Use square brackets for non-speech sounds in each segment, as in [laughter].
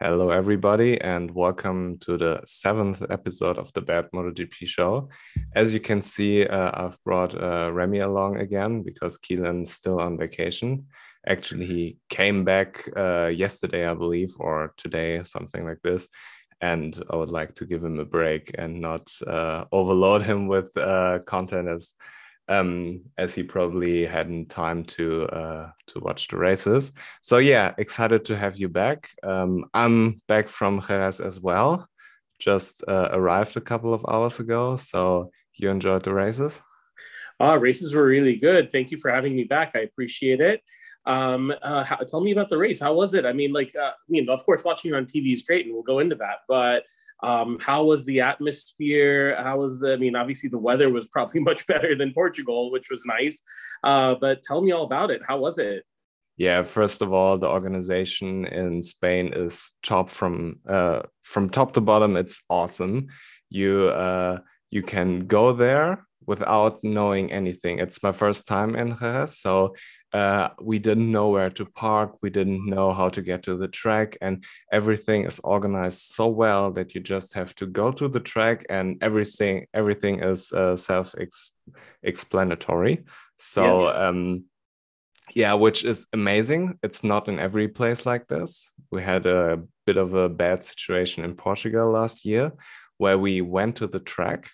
Hello, everybody, and welcome to the seventh episode of the Bad MotoGP show. As you can see, uh, I've brought uh, Remy along again because Keelan's still on vacation. Actually, he came back uh, yesterday, I believe, or today, something like this. And I would like to give him a break and not uh, overload him with uh, content as um, as he probably hadn't time to uh, to watch the races. So yeah, excited to have you back. Um, I'm back from Jerez as well. Just uh, arrived a couple of hours ago. So you enjoyed the races? Ah, races were really good. Thank you for having me back. I appreciate it. Um, uh, how, tell me about the race. How was it? I mean, like, uh, I mean, of course, watching it on TV is great, and we'll go into that. But um, how was the atmosphere? How was the, I mean, obviously the weather was probably [laughs] much better than Portugal, which was nice. Uh, but tell me all about it. How was it? Yeah, first of all, the organization in Spain is top from uh, from top to bottom. It's awesome. You uh, you can go there without knowing anything. It's my first time in Jerez, so uh, we didn't know where to park we didn't know how to get to the track and everything is organized so well that you just have to go to the track and everything everything is uh, self explanatory so yeah. um yeah which is amazing. It's not in every place like this. We had a bit of a bad situation in portugal last year where we went to the track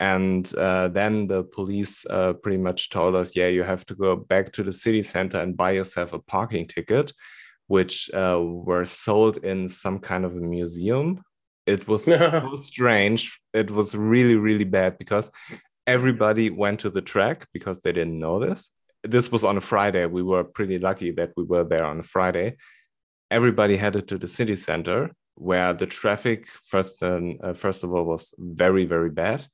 and uh, then the police uh, pretty much told us, yeah, you have to go back to the city center and buy yourself a parking ticket, which uh, were sold in some kind of a museum. It was [laughs] so strange. It was really, really bad because everybody went to the track because they didn't know this. This was on a Friday. We were pretty lucky that we were there on a Friday. Everybody headed to the city center where the traffic first and uh, first of all was very very bad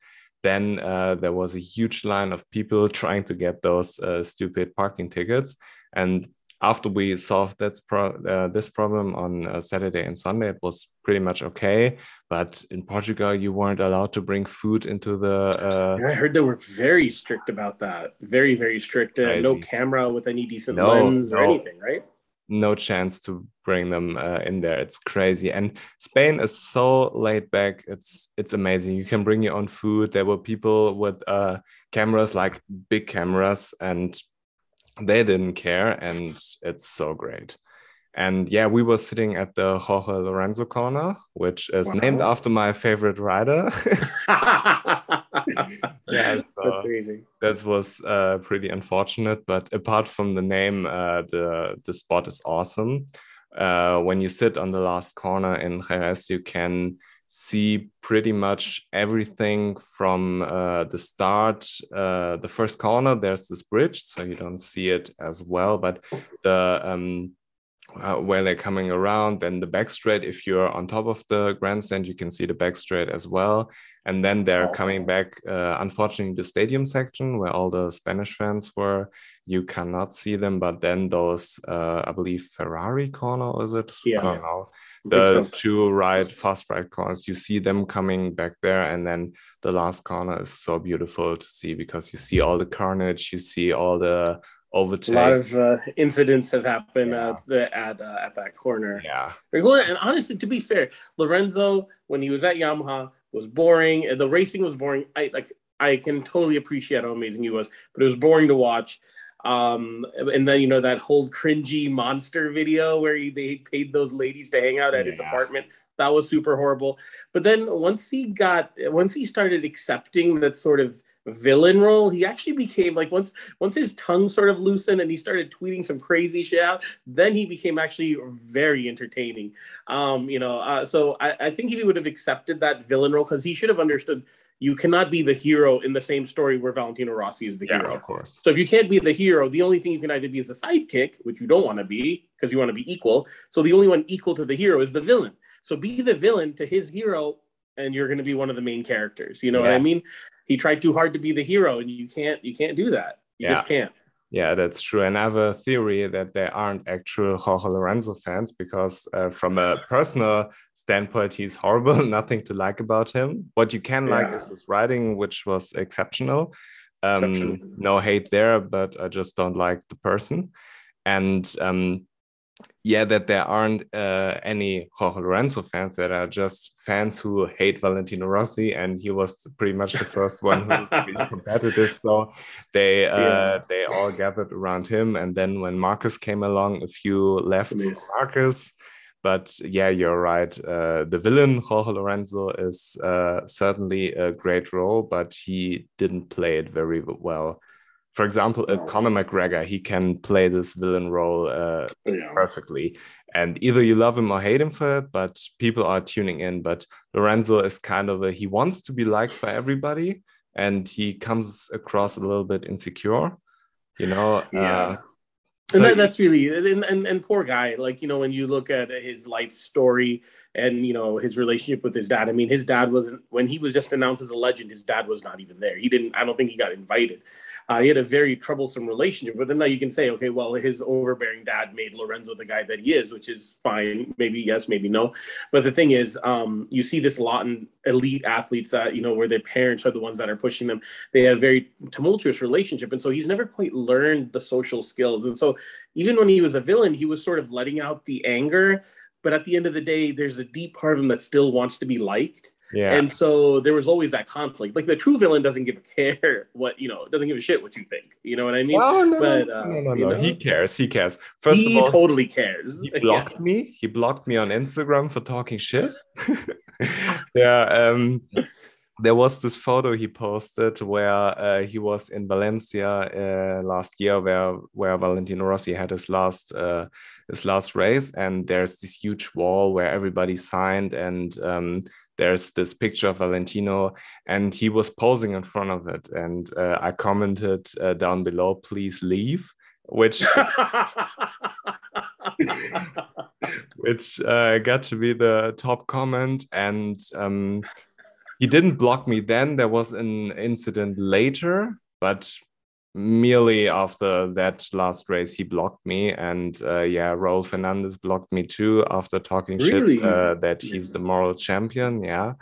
then uh, there was a huge line of people trying to get those uh, stupid parking tickets. And after we solved that pro uh, this problem on uh, Saturday and Sunday, it was pretty much okay. But in Portugal, you weren't allowed to bring food into the. Uh, I heard they were very strict about that. Very, very strict. Uh, no camera with any decent no, lens or no. anything, right? No chance to bring them uh, in there. It's crazy. And Spain is so laid back. It's it's amazing. You can bring your own food. There were people with uh, cameras, like big cameras, and they didn't care. And it's so great. And yeah, we were sitting at the Jorge Lorenzo corner, which is wow. named after my favorite rider. [laughs] [laughs] yeah, so that was uh, pretty unfortunate. But apart from the name, uh, the the spot is awesome. Uh, when you sit on the last corner in Jerez, you can see pretty much everything from uh, the start. Uh, the first corner, there's this bridge, so you don't see it as well, but the um, uh, where they're coming around. Then the back straight, if you're on top of the grandstand, you can see the back straight as well. And then they're coming back, uh, unfortunately, the stadium section where all the Spanish fans were. You cannot see them, but then those, uh, I believe, Ferrari corner, is it? Yeah. I don't know. The two right, fast right corners, you see them coming back there. And then the last corner is so beautiful to see because you see all the carnage, you see all the overtake. A lot of uh, incidents have happened yeah. at the, at, uh, at that corner. Yeah. And honestly, to be fair, Lorenzo when he was at Yamaha was boring. The racing was boring. I like I can totally appreciate how amazing he was, but it was boring to watch. Um, and then you know that whole cringy monster video where he, they paid those ladies to hang out at yeah. his apartment. That was super horrible. But then once he got, once he started accepting that sort of villain role he actually became like once once his tongue sort of loosened and he started tweeting some crazy shit out then he became actually very entertaining um you know uh, so I, I think he would have accepted that villain role because he should have understood you cannot be the hero in the same story where Valentino Rossi is the yeah, hero. Of course. So if you can't be the hero, the only thing you can either be is a sidekick, which you don't want to be because you want to be equal. So the only one equal to the hero is the villain. So be the villain to his hero and you're going to be one of the main characters. You know yeah. what I mean? He tried too hard to be the hero, and you can't you can't do that. You yeah. just can't. Yeah, that's true. And I have a theory that they aren't actual Jorge Lorenzo fans because, uh, from a personal standpoint, he's horrible. [laughs] Nothing to like about him. What you can yeah. like is his writing, which was exceptional. Um, exceptional. No hate there, but I just don't like the person. And um, yeah, that there aren't uh, any Jorge Lorenzo fans that are just fans who hate Valentino Rossi, and he was pretty much the first one who was really [laughs] competitive. So they uh, yeah. they all gathered around him, and then when Marquez came along, a few left Marquez. But yeah, you're right. Uh, the villain Jorge Lorenzo is uh, certainly a great role, but he didn't play it very well for example, uh, Conor McGregor, he can play this villain role uh, yeah. perfectly. And either you love him or hate him for it, but people are tuning in. But Lorenzo is kind of a, he wants to be liked by everybody and he comes across a little bit insecure, you know? Yeah. Uh, so and that, that's really and, and and poor guy like you know when you look at his life story and you know his relationship with his dad i mean his dad wasn't when he was just announced as a legend his dad was not even there he didn't i don't think he got invited uh, he had a very troublesome relationship. But then now you can say, okay, well, his overbearing dad made Lorenzo the guy that he is, which is fine. Maybe yes, maybe no. But the thing is, um, you see this a lot in elite athletes that you know where their parents are the ones that are pushing them. They have a very tumultuous relationship, and so he's never quite learned the social skills. And so even when he was a villain, he was sort of letting out the anger. But at the end of the day, there's a deep part of him that still wants to be liked yeah. And so there was always that conflict. Like the true villain doesn't give a care [laughs] what you know, doesn't give a shit what you think. You know what I mean? Oh, no, but, uh, no, no, no, no. He cares. He cares. First he of all, he totally cares. He [laughs] blocked yeah. me. He blocked me on Instagram for talking shit. [laughs] yeah. Um, there was this photo he posted where uh, he was in Valencia uh, last year, where where Valentino Rossi had his last uh, his last race, and there's this huge wall where everybody signed, and um, there's this picture of Valentino, and he was posing in front of it. And uh, I commented uh, down below, please leave, which [laughs] [laughs] which uh, got to be the top comment. And um, he didn't block me then. There was an incident later, but merely after that last race he blocked me and uh, yeah Raul Fernandez blocked me too after talking really? shit uh, that he's the moral champion yeah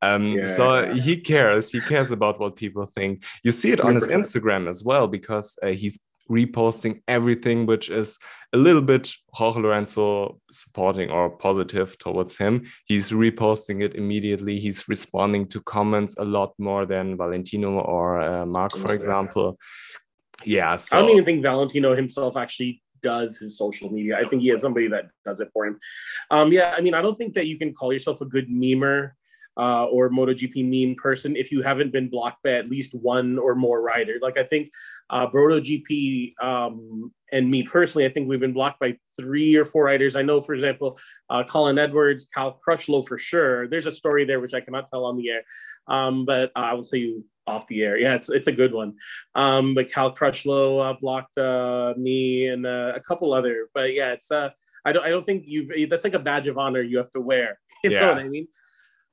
um yeah, so yeah. he cares he cares about what people think you see it on his instagram as well because uh, he's reposting everything which is a little bit Jorge Lorenzo supporting or positive towards him. He's reposting it immediately. He's responding to comments a lot more than Valentino or uh, Marc, for example. Yeah, so. I don't even think Valentino himself actually does his social media. I think he has somebody that does it for him. Um, yeah, I mean, I don't think that you can call yourself a good memer uh, or MotoGP meme person if you haven't been blocked by at least one or more rider. Like I think uh, MotoGP um, and me personally, I think we've been blocked by three or four riders. I know, for example, uh, Colin Edwards, Cal Crutchlow for sure. There's a story there which I cannot tell on the air, um, but I will tell you off the air. Yeah, it's it's a good one. Um, but Cal Crutchlow uh, blocked uh, me and uh, a couple other. But yeah, it's uh, I don't I don't think you that's like a badge of honor you have to wear. [laughs] You yeah. know what I mean?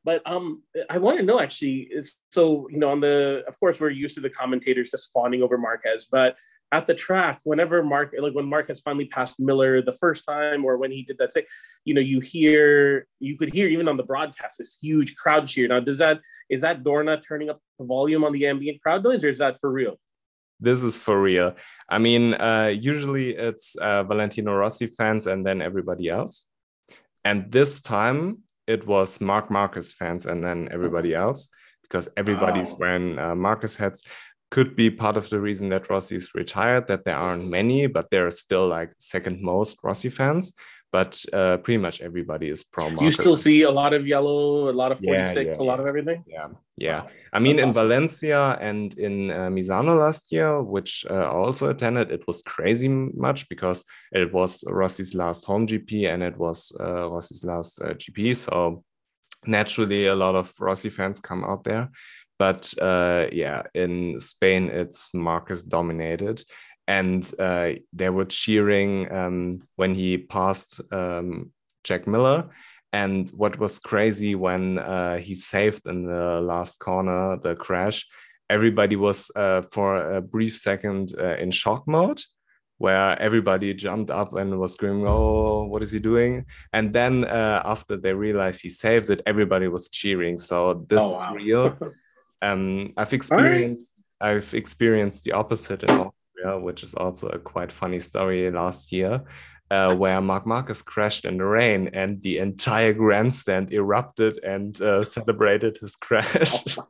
But um, I want to know actually. So you know, on the of course we're used to the commentators just fawning over Marquez, but at the track, whenever Marc, like when Marquez finally passed Miller the first time, or when he did that, say, you know, you hear, you could hear even on the broadcast this huge crowd cheer. Now, does that is that Dorna turning up the volume on the ambient crowd noise, or is that for real? This is for real. I mean, uh, usually it's uh, Valentino Rossi fans and then everybody else, and this time it was Marc Marquez fans and then everybody else because everybody's oh. wearing uh, Marquez hats. Could be part of the reason that Rossi is retired, that there aren't many, but there are still like second most Rossi fans. But uh, pretty much everybody is pro. You still see a lot of yellow, a lot of 46, yeah, yeah, a lot of everything? Yeah, yeah. Wow. I mean, That's in awesome. Valencia and in uh, Misano last year, which uh, I also attended, it was crazy much because it was Rossi's last home GP and it was uh, Rossi's last uh, GP. So naturally, a lot of Rossi fans come out there. But uh, yeah, in Spain, it's Marquez dominated. And uh, they were cheering um, when he passed um, Jack Miller. And what was crazy when uh, he saved in the last corner the crash, everybody was uh, for a brief second uh, in shock mode, where everybody jumped up and was screaming, "Oh, what is he doing?" And then uh, after they realized he saved it, everybody was cheering. So this oh, wow. is real. [laughs] um, I've experienced right. I've experienced the opposite in Austria, which is also a quite funny story last year. uh, where Marc Marquez crashed in the rain and the entire grandstand erupted and uh, celebrated his crash. [laughs]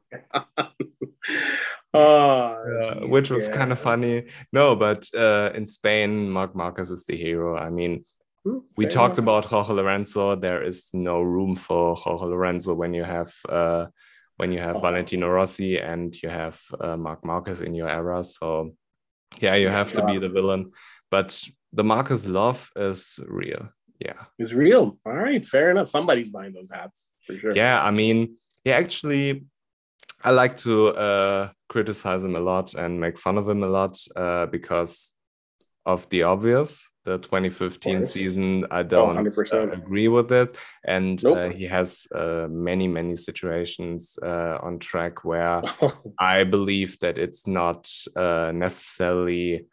Oh, uh, which was yeah. kind of funny. No, but uh, in Spain, Marc Marquez is the hero. I mean, Ooh, we talked enough. about Jorge Lorenzo. There is no room for Jorge Lorenzo when you have uh, when you have oh. Valentino Rossi and you have uh, Marc Marquez in your era. So yeah, you have to be the villain. But the Marquez love is real. Yeah, it's real. All right, fair enough. Somebody's buying those hats for sure. Yeah, I mean, yeah, actually, I like to uh, criticize him a lot and make fun of him a lot uh, because of the obvious. The 2015 season, I oh, don't oh, agree with it, and nope. uh, he has uh, many, many situations uh, on track where [laughs] I believe that it's not uh, necessarily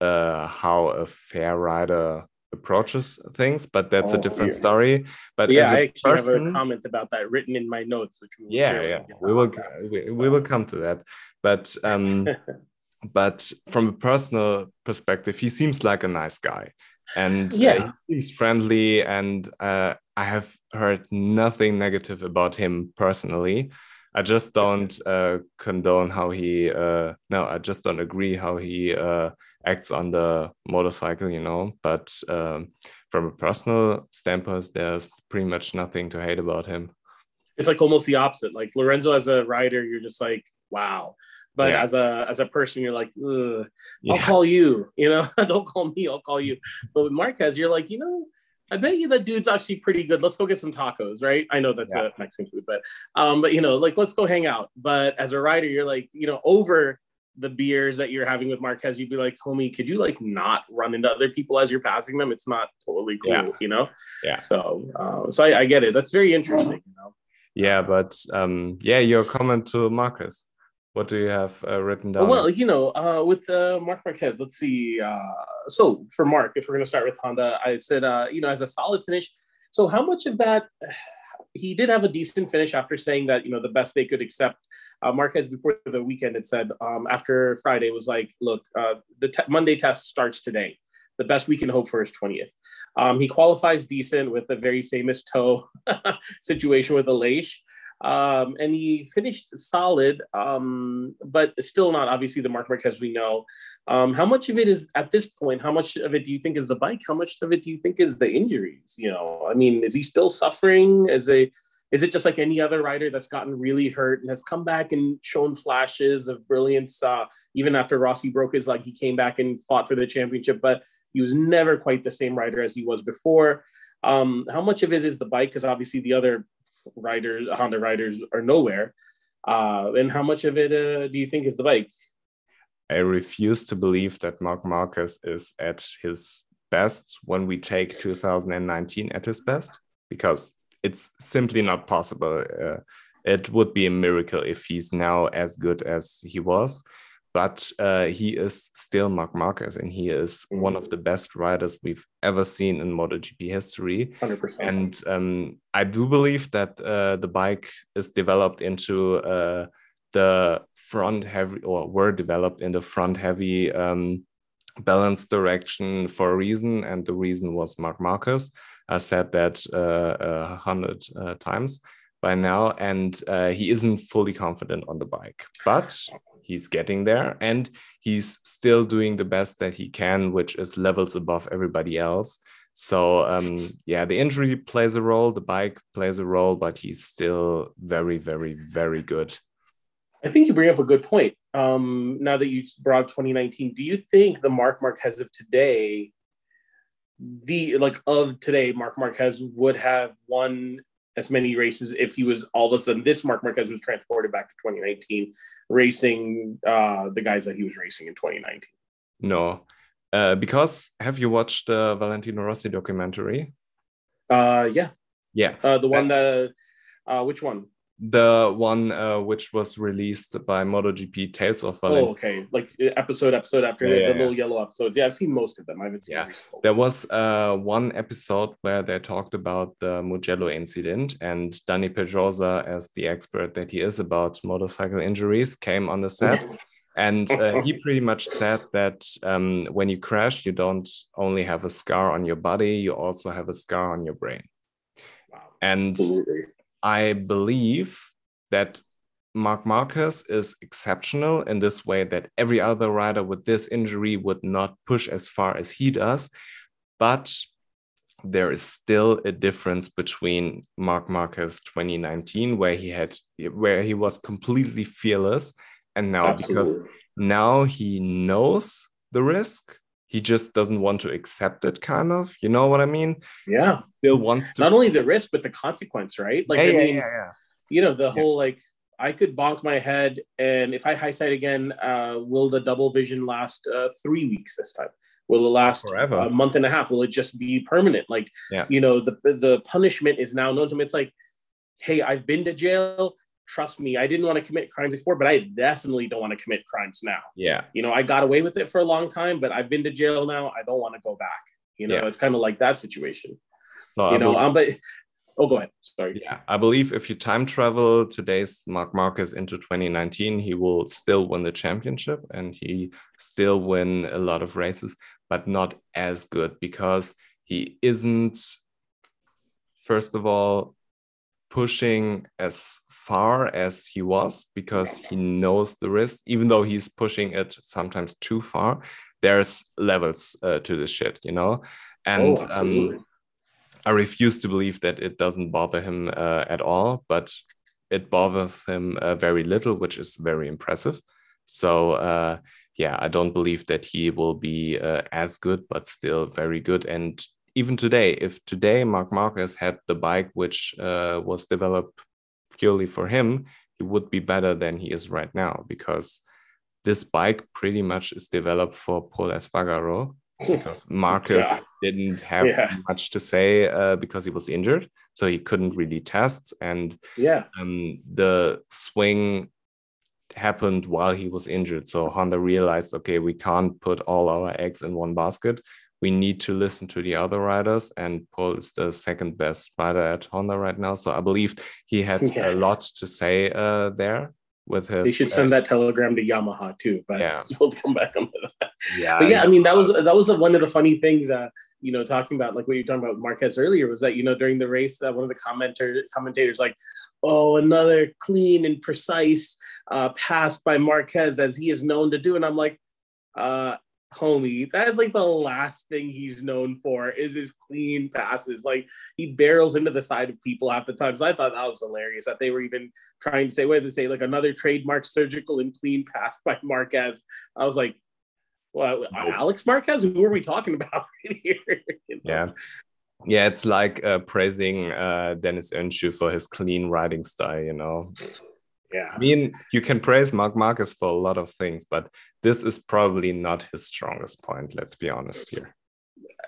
how a fair rider approaches things, but that's oh, a different yeah. story. But yeah, I actually person, have a comment about that written in my notes, which we yeah, yeah, we will we, we will come to that. But um, [laughs] but from a personal perspective, he seems like a nice guy, and uh, yeah, uh, he's friendly, and uh, I have heard nothing negative about him personally. I just don't uh, condone how he. Uh, no, I just don't agree how he uh, acts on the motorcycle. You know, but um, from a personal standpoint, there's pretty much nothing to hate about him. It's like almost the opposite. Like Lorenzo as a rider, you're just like, wow. But yeah. as a as a person, you're like, I'll yeah. call you. You know, [laughs] don't call me. I'll call you. But with Marquez, you're like, you know, I bet you that dude's actually pretty good. Let's go get some tacos, right? I know that's yeah. a Mexican food, but um, but you know, like let's go hang out. But as a rider, you're like, you know, over the beers that you're having with Marquez, you'd be like, homie, could you like not run into other people as you're passing them? It's not totally cool, yeah. you know? Yeah. So uh, so I, I, get it. That's very interesting, you know. Yeah, but um, yeah, your comment to Marquez. What do you have uh, written down? Well, you know, uh, with uh, Marc Marquez, let's see. Uh, so for Marc, if we're going to start with Honda, I said, uh, you know, as a solid finish. So how much of that? [sighs] He did have a decent finish after saying that you know the best they could accept. Uh, Marquez before the weekend had said um, after Friday was like, look, the te- Monday test starts today. The best we can hope for is 20th. Um, he qualifies decent with a very famous toe [laughs] situation with a Aleix um, and he finished solid, um, but still not obviously the Marc Marquez we know. Um, how much of it is at this point? How much of it do you think is the bike? How much of it do you think is the injuries? You know, I mean, is he still suffering? Is a is it just like any other rider that's gotten really hurt and has come back and shown flashes of brilliance? Uh, even after Rossi broke his leg, he came back and fought for the championship, but he was never quite the same rider as he was before. Um, how much of it is the bike? Because obviously the other riders, Honda riders are nowhere. Uh, and how much of it uh, do you think is the bike? I refuse to believe that Marc Marquez is at his best when we take 2019 at his best, because it's simply not possible. Uh, it would be a miracle if he's now as good as he was but uh, he is still Marc Marquez, and he is mm-hmm. one of the best riders we've ever seen in MotoGP history. 100%. And um, I do believe that uh, the bike is developed into uh, the front heavy, or were developed in the front heavy um, balance direction for a reason, and the reason was Marc Marquez. I said that uh, a hundred uh, times by now, and uh, he isn't fully confident on the bike, but he's getting there and he's still doing the best that he can which is levels above everybody else. So um, yeah the injury plays a role the bike plays a role but he's still very very very good. I think you bring up a good point. Um, now that you brought 2019 do you think the mark marquez of today the like of today mark marquez would have won as many races if he was all of a sudden this Mark marquez was transported back to 2019 racing uh, the guys that he was racing in 2019. No, uh, because have you watched the Valentino Rossi documentary? Uh, yeah, yeah, uh, the one that uh, which one? The one uh, which was released by MotoGP Tales of Valentino. Oh, okay, like episode episode after yeah, the, the little yellow episodes. Yeah, I've seen most of them. I haven't seen. Yeah, there was uh, one episode where they talked about the Mugello incident, and Dani Pedrosa, as the expert that he is about motorcycle injuries, came on the set. [laughs] And uh, [laughs] he pretty much said that um, when you crash, you don't only have a scar on your body, you also have a scar on your brain. Wow. And Absolutely. I believe that Marc Marquez is exceptional in this way that every other rider with this injury would not push as far as he does. But there is still a difference between Marc Marquez 2019, where he had where he was completely fearless, and now Absolutely. because now he knows the risk. He just doesn't want to accept it, kind of. You know what I mean? Yeah. Still wants to not only the risk, but the consequence, right? Like yeah, I mean, yeah, yeah, you know, the whole like I could bonk my head, and if I high side again, uh, will the double vision last uh, three weeks this time? Will it last Forever. a month and a half? Will it just be permanent? Like, yeah. you know, the the punishment is now known to me. It's like, hey, I've been to jail. Trust me, I didn't want to commit crimes before, but I definitely don't want to commit crimes now. Yeah. You know, I got away with it for a long time, but I've been to jail now. I don't want to go back. You know, yeah. it's kind of like that situation. So you know, um, but Oh, go ahead. Sorry. Yeah, I believe if you time travel today's Marc Marquez into 2019, he will still win the championship and he still win a lot of races, but not as good because he isn't, first of all, pushing as far as he was because he knows the risk, even though he's pushing it sometimes too far. There's levels uh, to this shit, you know? And oh, um, I refuse to believe that it doesn't bother him uh, at all, but it bothers him uh, very little, which is very impressive. So, uh, yeah, I don't believe that he will be uh, as good, but still very good. And even today, if today Marc Marquez had the bike which uh, was developed purely for him, he would be better than he is right now because this bike pretty much is developed for Pol Espargaro [laughs] because Marquez yeah. didn't have yeah. much to say uh, because he was injured, so he couldn't really test. And yeah, um, the swing happened while he was injured. So Honda realized, okay, we can't put all our eggs in one basket. We need to listen to the other riders, and Pol is the second best rider at Honda right now. So I believe he had [laughs] yeah. a lot to say uh, there with his. They should send that telegram to Yamaha too, but yeah. [laughs] we'll come back on that. Yeah, but yeah, I mean that was that was one of the funny things. Uh, you know, talking about like what you're talking about Marquez earlier was that you know during the race, uh, one of the commenter commentators like, oh, another clean and precise uh, pass by Marquez as he is known to do, and I'm like, uh, homie. That is like the last thing he's known for is his clean passes. Like he barrels into the side of people half the time. So I thought that was hilarious that they were even trying to say, what did they say? Like another trademark surgical and clean pass by [laughs] Marquez. I was like, well, Alex Marquez, who are we talking about [laughs] here? [laughs] you know? Yeah. Yeah, it's like uh, praising uh, Deniz Öncü for his clean riding style, you know. Yeah. I mean, you can praise Marc Marquez for a lot of things, but this is probably not his strongest point. Let's be honest here.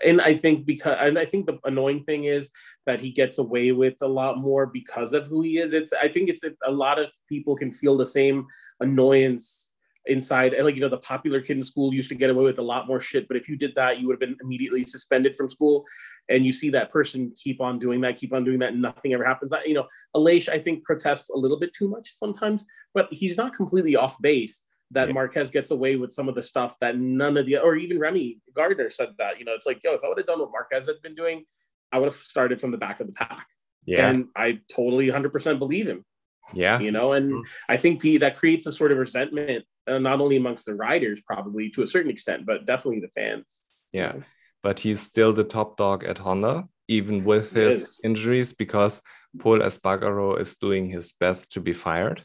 And I think because, and I think the annoying thing is that he gets away with a lot more because of who he is. It's, I think it's a lot of people can feel the same annoyance inside like you know the popular kid in school used to get away with a lot more shit but if you did that you would have been immediately suspended from school and you see that person keep on doing that keep on doing that and nothing ever happens. You know Aleix I think protests a little bit too much sometimes but he's not completely off base that yeah. Marquez gets away with some of the stuff that none of the or even Remy Gardner said that you know it's like yo if I would have done what Marquez had been doing I would have started from the back of the pack. Yeah. And I totally 100% believe him yeah you know and mm-hmm. I think P, that creates a sort of resentment uh, not only amongst the riders, probably to a certain extent, but definitely the fans. Yeah, but he's still the top dog at Honda, even with his injuries, because Pol Espargaro is doing his best to be fired.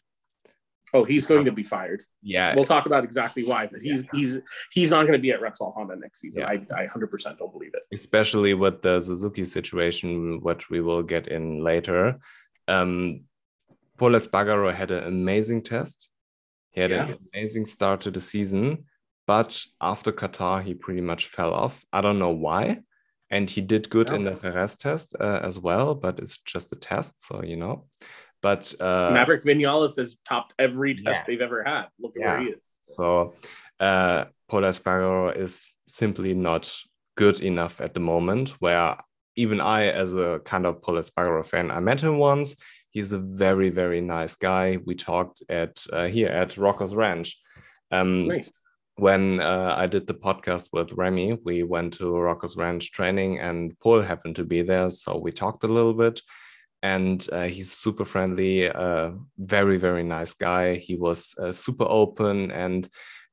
Oh, he's going to be fired. Yeah, we'll talk about exactly why, but he's yeah. he's he's not going to be at Repsol Honda next season. Yeah. I I hundred percent don't believe it. Especially with the Suzuki situation, what we will get in later. Um, Pol Espargaro had an amazing test. He had yeah. an amazing start to the season, but after Qatar, he pretty much fell off. I don't know why. And he did good yeah. in the Jerez test uh, as well, but it's just a test, so you know. But uh, Maverick Vinales has topped every test yeah. they've ever had. Look at where he is. So uh, Pol Espargaro is simply not good enough at the moment. Where even I, as a kind of Pol Espargaro fan, I met him once He's a very, very nice guy. We talked at uh, here at Rocco's Ranch. Um, Nice. when uh, I did the podcast with Remy, we went to Rocco's Ranch training, and Pol happened to be there, so we talked a little bit. And uh, he's super friendly, uh, very very nice guy. He was uh, super open, and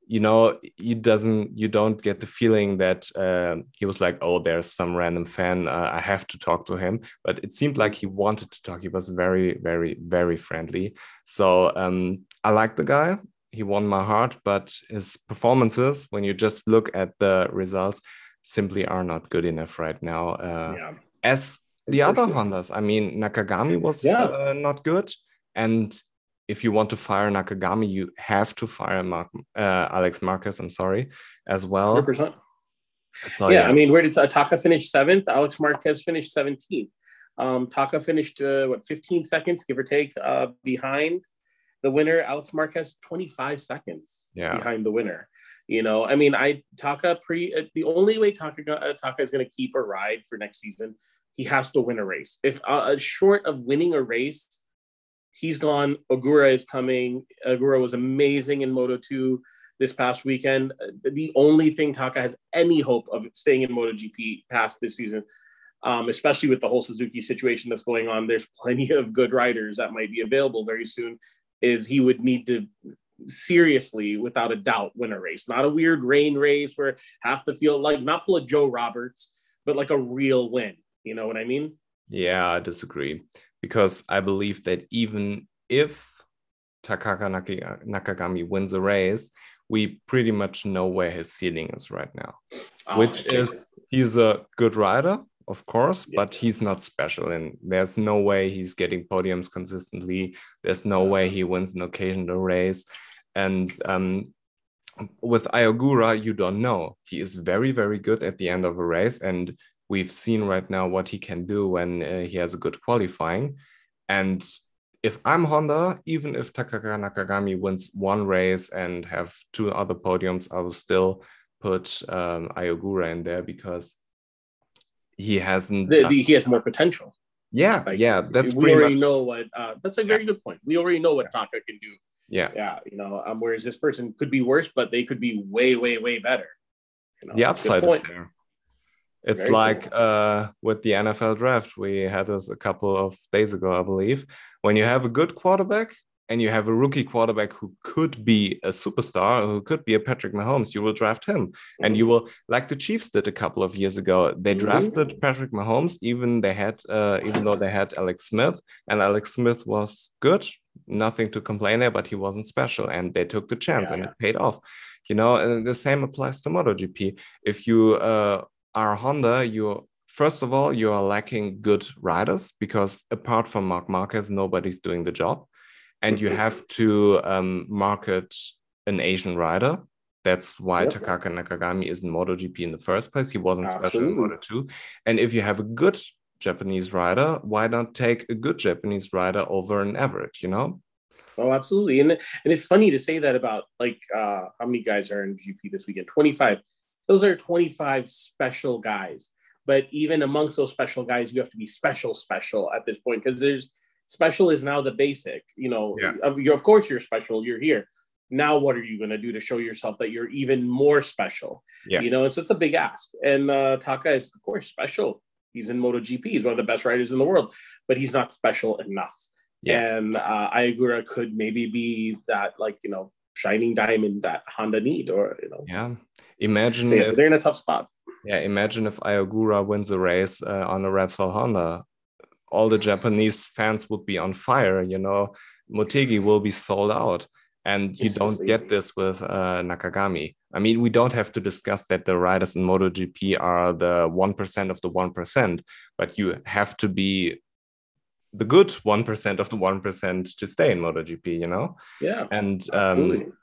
you know, you doesn't you don't get the feeling that uh, he was like, oh, there's some random fan, uh, I have to talk to him. But it seemed like he wanted to talk. He was very very very friendly. So um, I like the guy he won my heart, but his performances, when you just look at the results, simply are not good enough right now. Uh, yeah. As the other. Hondas, I mean, Nakagami was Yeah. uh, not good, and if you want to fire Nakagami, you have to fire Marc, uh, Alex Marquez. I'm sorry, as well. 100%. So yeah, I mean, where did Taka finish seventh? Alex Marquez finished 17th. Um, Taka finished uh, what 15 seconds, give or take, uh, behind the winner. Alex Marquez 25 seconds Yeah. behind the winner. You know, I mean, I Taka pre uh, the only way Taka uh, Taka is going to keep a ride for next season, he has to win a race. If uh, short of winning a race, he's gone. Ogura is coming. Ogura was amazing in Moto 2 this past weekend. The only thing Taka has any hope of staying in MotoGP past this season, um, especially with the whole Suzuki situation that's going on, there's plenty of good riders that might be available very soon. Is he would need to seriously, without a doubt, win a race, not a weird rain race where half the field, like not pull a Joe Roberts, but like a real win. You know what I mean? Yeah, I disagree because I believe that even if Takaaki Nakagami wins a race, we pretty much know where his ceiling is right now, Oh, which is he's a good rider, of course, Yeah. but he's not special. And there's no way he's getting podiums consistently. There's no way he wins an occasional race. And um, with Ai Ogura, you don't know. He is very, very good at the end of a race. And we've seen right now what he can do when uh, he has a good qualifying. And if I'm Honda, even if Takaaki Nakagami wins one race and have two other podiums, I will still put um, Ai Ogura in there because he hasn't. The- the- he has more potential. yeah, like, yeah, that's we pretty already much. know what. Uh, that's a very good point. We already know what Taka can do. Yeah, Yeah, you know. Um, whereas this person could be worse, but they could be way, way, way better. You know, the upside is there. It's Very like uh, with the NFL draft. We had this a couple of days ago, I believe. When you have a good quarterback and you have a rookie quarterback who could be a superstar, who could be a Patrick Mahomes, you will draft him. And you will, like the Chiefs did a couple of years ago, they Mhm. drafted Patrick Mahomes, even they had, uh, even though they had Alex Smith, and Alex Smith was good, nothing to complain there, but he wasn't special, and they took the chance, Yeah, and yeah. it paid off. You know, and the same applies to MotoGP. If you uh, are Honda, you first of all you are lacking good riders because apart from Marc Marquez, nobody's doing the job, and you Mhm. have to um, market an Asian rider. That's why Yep. Takaaki Nakagami is in MotoGP in the first place. He wasn't special in Moto 2. And if you have a good Japanese rider, why not take a good Japanese rider over an average, you know? Oh, absolutely. And and it's funny to say that about like uh how many guys are in GP this weekend? 25. Those are 25 special guys. But even amongst those special guys, you have to be special, special at this point because there's special is now the basic. You know, Yeah. of, you're, of course you're special, you're here. Now, what are you going to do to show yourself that you're even more special? Yeah. You know, and so it's a big ask. And uh, Taka is, of course, special. He's in MotoGP. He's one of the best riders in the world, but he's not special enough. Yeah. And uh, Ai Ogura could maybe be that, like, you know, shining diamond that Honda need, or, you know, Yeah. Imagine they, if they're in a tough spot. Yeah, imagine if Ai Ogura wins a race uh, on a Repsol Honda. All the Japanese fans would be on fire, you know. Motegi will be sold out. And you don't get this with uh, Nakagami. I mean, we don't have to discuss that the riders in MotoGP are the 1% of the 1%, but you have to be the good 1% of the 1% to stay in MotoGP, you know? Yeah. And um,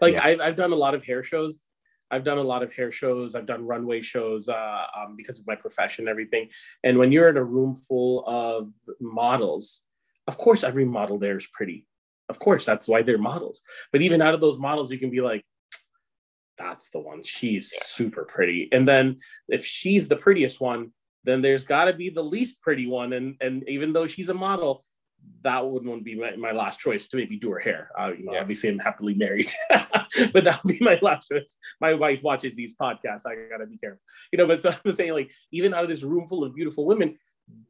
like yeah. I've, I've done a lot of hair shows i've done a lot of hair shows i've done runway shows uh, um, because of my profession and everything and when you're in a room full of models of course every model there is pretty of course that's why they're models but even out of those models you can be like that's the one she's Yeah. super pretty and then if she's the prettiest one then there's got to be the least pretty one and and even though she's a model that wouldn't be my, my last choice to maybe do her hair. Uh, you know, yeah. obviously I'm happily married, [laughs] but that would be my last choice. My wife watches these podcasts. I gotta be careful, you know. But so [laughs] I'm saying, like, even out of this room full of beautiful women,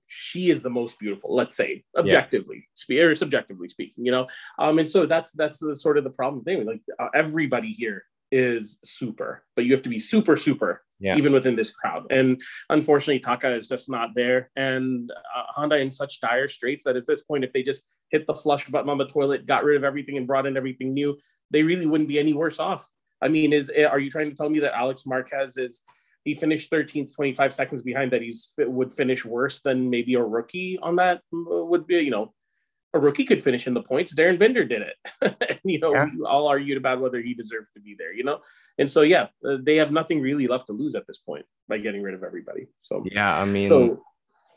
she is the most beautiful. Let's say objectively, yeah. or subjectively speaking, you know. Um, and so that's that's the sort of the problem thing. Like uh, everybody here is super, but you have to be super super yeah. even within this crowd. And unfortunately, Taka is just not there. And uh, Honda in such dire straits that at this point, if they just hit the flush button on the toilet, got rid of everything, and brought in everything new, they really wouldn't be any worse off. I mean, is are you trying to tell me that Alex Marquez is he finished 13th, 25 seconds behind that he's would finish worse than maybe a rookie on that would be, you know, a rookie could finish in the points. Darryn Binder did it. [laughs] and, you know, yeah. we all argued about whether he deserved to be there, you know? And so, yeah, uh, they have nothing really left to lose at this point by getting rid of everybody. So, yeah, I mean, so,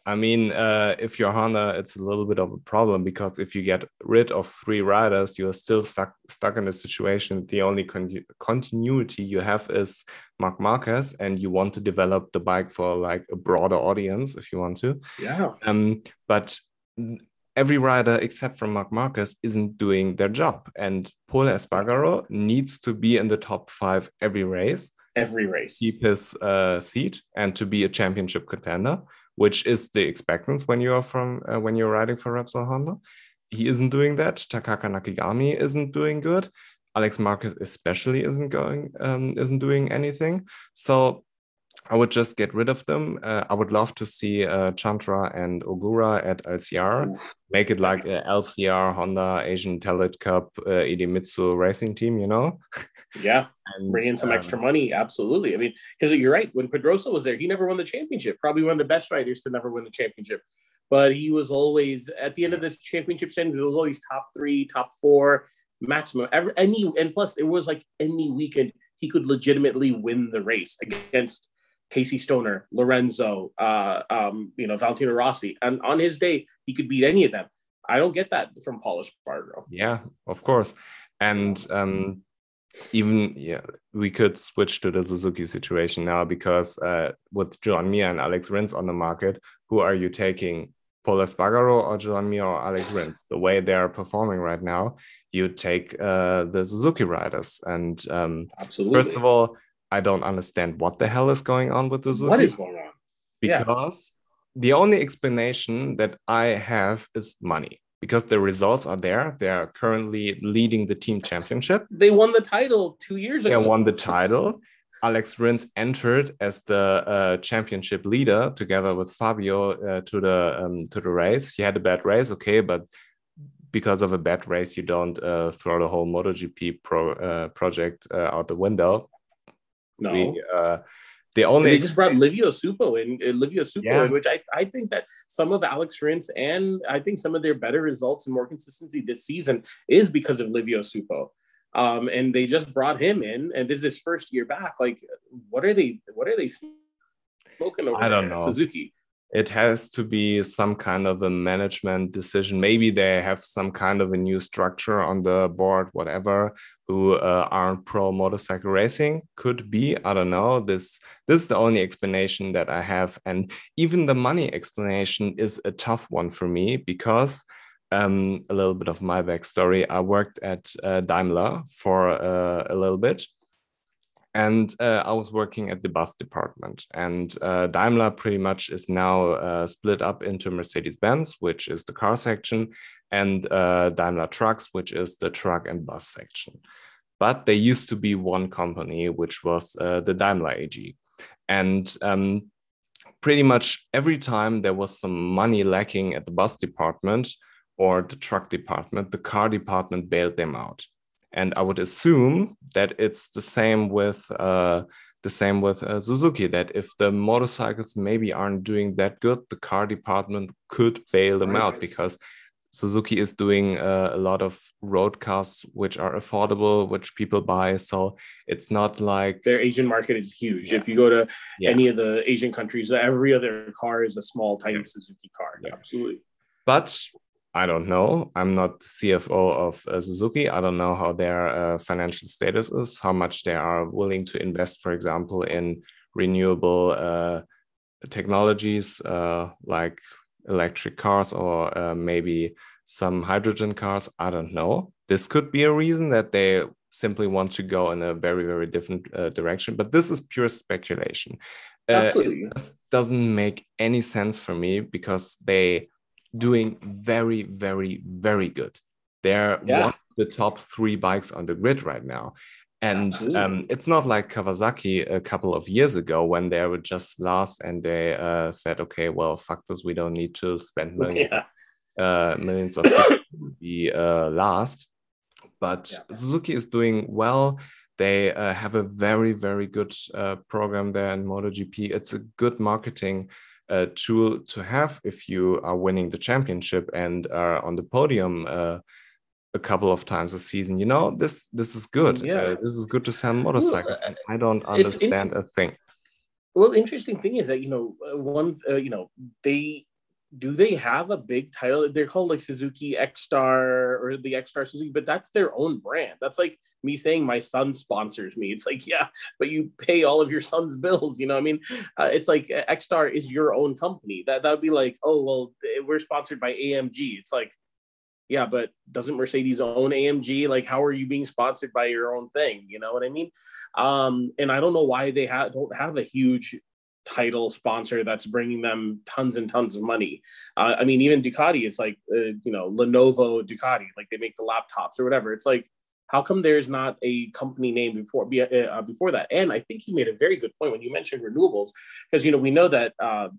I mean, uh, if you're Honda, it's a little bit of a problem because if you get rid of three riders, you are still stuck stuck in a situation. The only con- continuity you have is Marc Marquez, and you want to develop the bike for like a broader audience if you want to. Yeah. Um, but every rider except from Marc Marquez isn't doing their job. And Pol Espargaro needs to be in the top five every race. Every race. Keep his uh, seat and to be a championship contender, which is the expectance when you are from uh, when you're riding for Repsol Honda. He isn't doing that. Takaaki Nakagami isn't doing good. Alex Marquez especially isn't going um, isn't doing anything. So I would just get rid of them. Uh, I would love to see uh, Chantra and Ogura at LCR, make it like a LCR Honda Asian Talent Cup uh, Idemitsu racing team, you know? [laughs] Yeah, and, bring in some um, extra money. Absolutely. I mean, because you're right. When Pedrosa was there, he never won the championship. Probably one of the best riders to never win the championship. But he was always at the end of this championship. He was always top three, top four, maximum. Every, any and plus, it was like any weekend he could legitimately win the race against Casey Stoner, Lorenzo, uh, um, you know, Valentino Rossi. And on his day, he could beat any of them. I don't get that from Pol Espargaro. Yeah, of course. And um, even yeah, we could switch to the Suzuki situation now because uh, with Joan Mir and Alex Rins on the market, who are you taking? Pol Espargaro or Joan Mir or Alex Rins? The way they are performing right now, you take uh, the Suzuki riders. And um, absolutely, first of all, I don't understand what the hell is going on with the Suzuki. What is going on? Because yeah. the only explanation that I have is money. Because the results are there. They are currently leading the team championship. They won the title two years ago. They won the title. Alex Rins entered as the uh, championship leader together with Fabio uh, to the um, to the race. He had a bad race, okay, but because of a bad race, you don't uh, throw the whole MotoGP pro, uh, project uh, out the window. No. We, uh, the only they just brought Livio Suppo in, uh, Livio Suppo yeah. in, which I, I think that some of Alex Rins and I think some of their better results and more consistency this season is because of Livio Suppo. Um, and they just brought him in, and this is his first year back. Like, what are they? What are they smoking over? I don't know. Suzuki it has to be some kind of a management decision. Maybe they have some kind of a new structure on the board, whatever, who uh, aren't pro motorcycle racing. Could be, I don't know. This this is the only explanation that I have, and even the money explanation is a tough one for me because. Um, a little bit of my backstory. I worked at uh, Daimler for uh, a little bit, and uh, I was working at the bus department. And uh, Daimler pretty much is now uh, split up into Mercedes Benz, which is the car section, and uh, Daimler Trucks, which is the truck and bus section. But there used to be one company, which was uh, the Daimler AG. And um, pretty much every time there was some money lacking at the bus department or the truck department, the car department bailed them out and I would assume that it's the same with uh, the same with uh, Suzuki. That if the motorcycles maybe aren't doing that good, the car department could bail them out because Suzuki is doing uh, a lot of road cars which are affordable, which people buy. So it's not like their Asian market is huge. Yeah. If you go to yeah. any of the Asian countries, every other car is a small, tiny yeah. Suzuki car. Absolutely. But I don't know. I'm not the CFO of uh, Suzuki. I don't know how their uh, financial status is, how much they are willing to invest, for example, in renewable uh, technologies uh, like electric cars or uh, maybe some hydrogen cars. I don't know. This could be a reason that they simply want to go in a very, very different uh, direction. But this is pure speculation. Uh, Absolutely. it doesn't make any sense for me because they doing very, very, very good. They're yeah. one of the top three bikes on the grid right now. And um, it's not like Kawasaki a couple of years ago when they were just last and they uh, said, okay, well, fuck this, we don't need to spend [laughs] millions, yeah. uh, millions of to be uh, last. But yeah. Suzuki is doing well. They uh, have a very, very good uh, program there in MotoGP. It's a good marketing uh, tool to have if you are winning the championship and are on the podium uh, a couple of times a season. You know, this this is good. Yeah. Uh, this is good to sell motorcycles. Well, I don't understand a thing. Well, interesting thing is that you know uh, one you know they do they have a big title? They're called like Suzuki Ecstar or the Ecstar Suzuki, but that's their own brand. That's like me saying my son sponsors me. It's like, yeah, but you pay all of your son's bills. You know, I mean, uh, it's like uh, Ecstar is your own company. That that would be like, oh well, we're sponsored by AMG. It's like, yeah, but doesn't Mercedes own AMG? Like, how are you being sponsored by your own thing? You know what I mean? Um, and I don't know why they have don't have a huge title sponsor that's bringing them tons and tons of money. Uh, I mean, even Ducati, it's like, uh, you know, Lenovo Ducati, like they make the laptops or whatever. It's like, how come there's not a company name before uh, before that? And I think you made a very good point when you mentioned renewables, because you know we know that uh,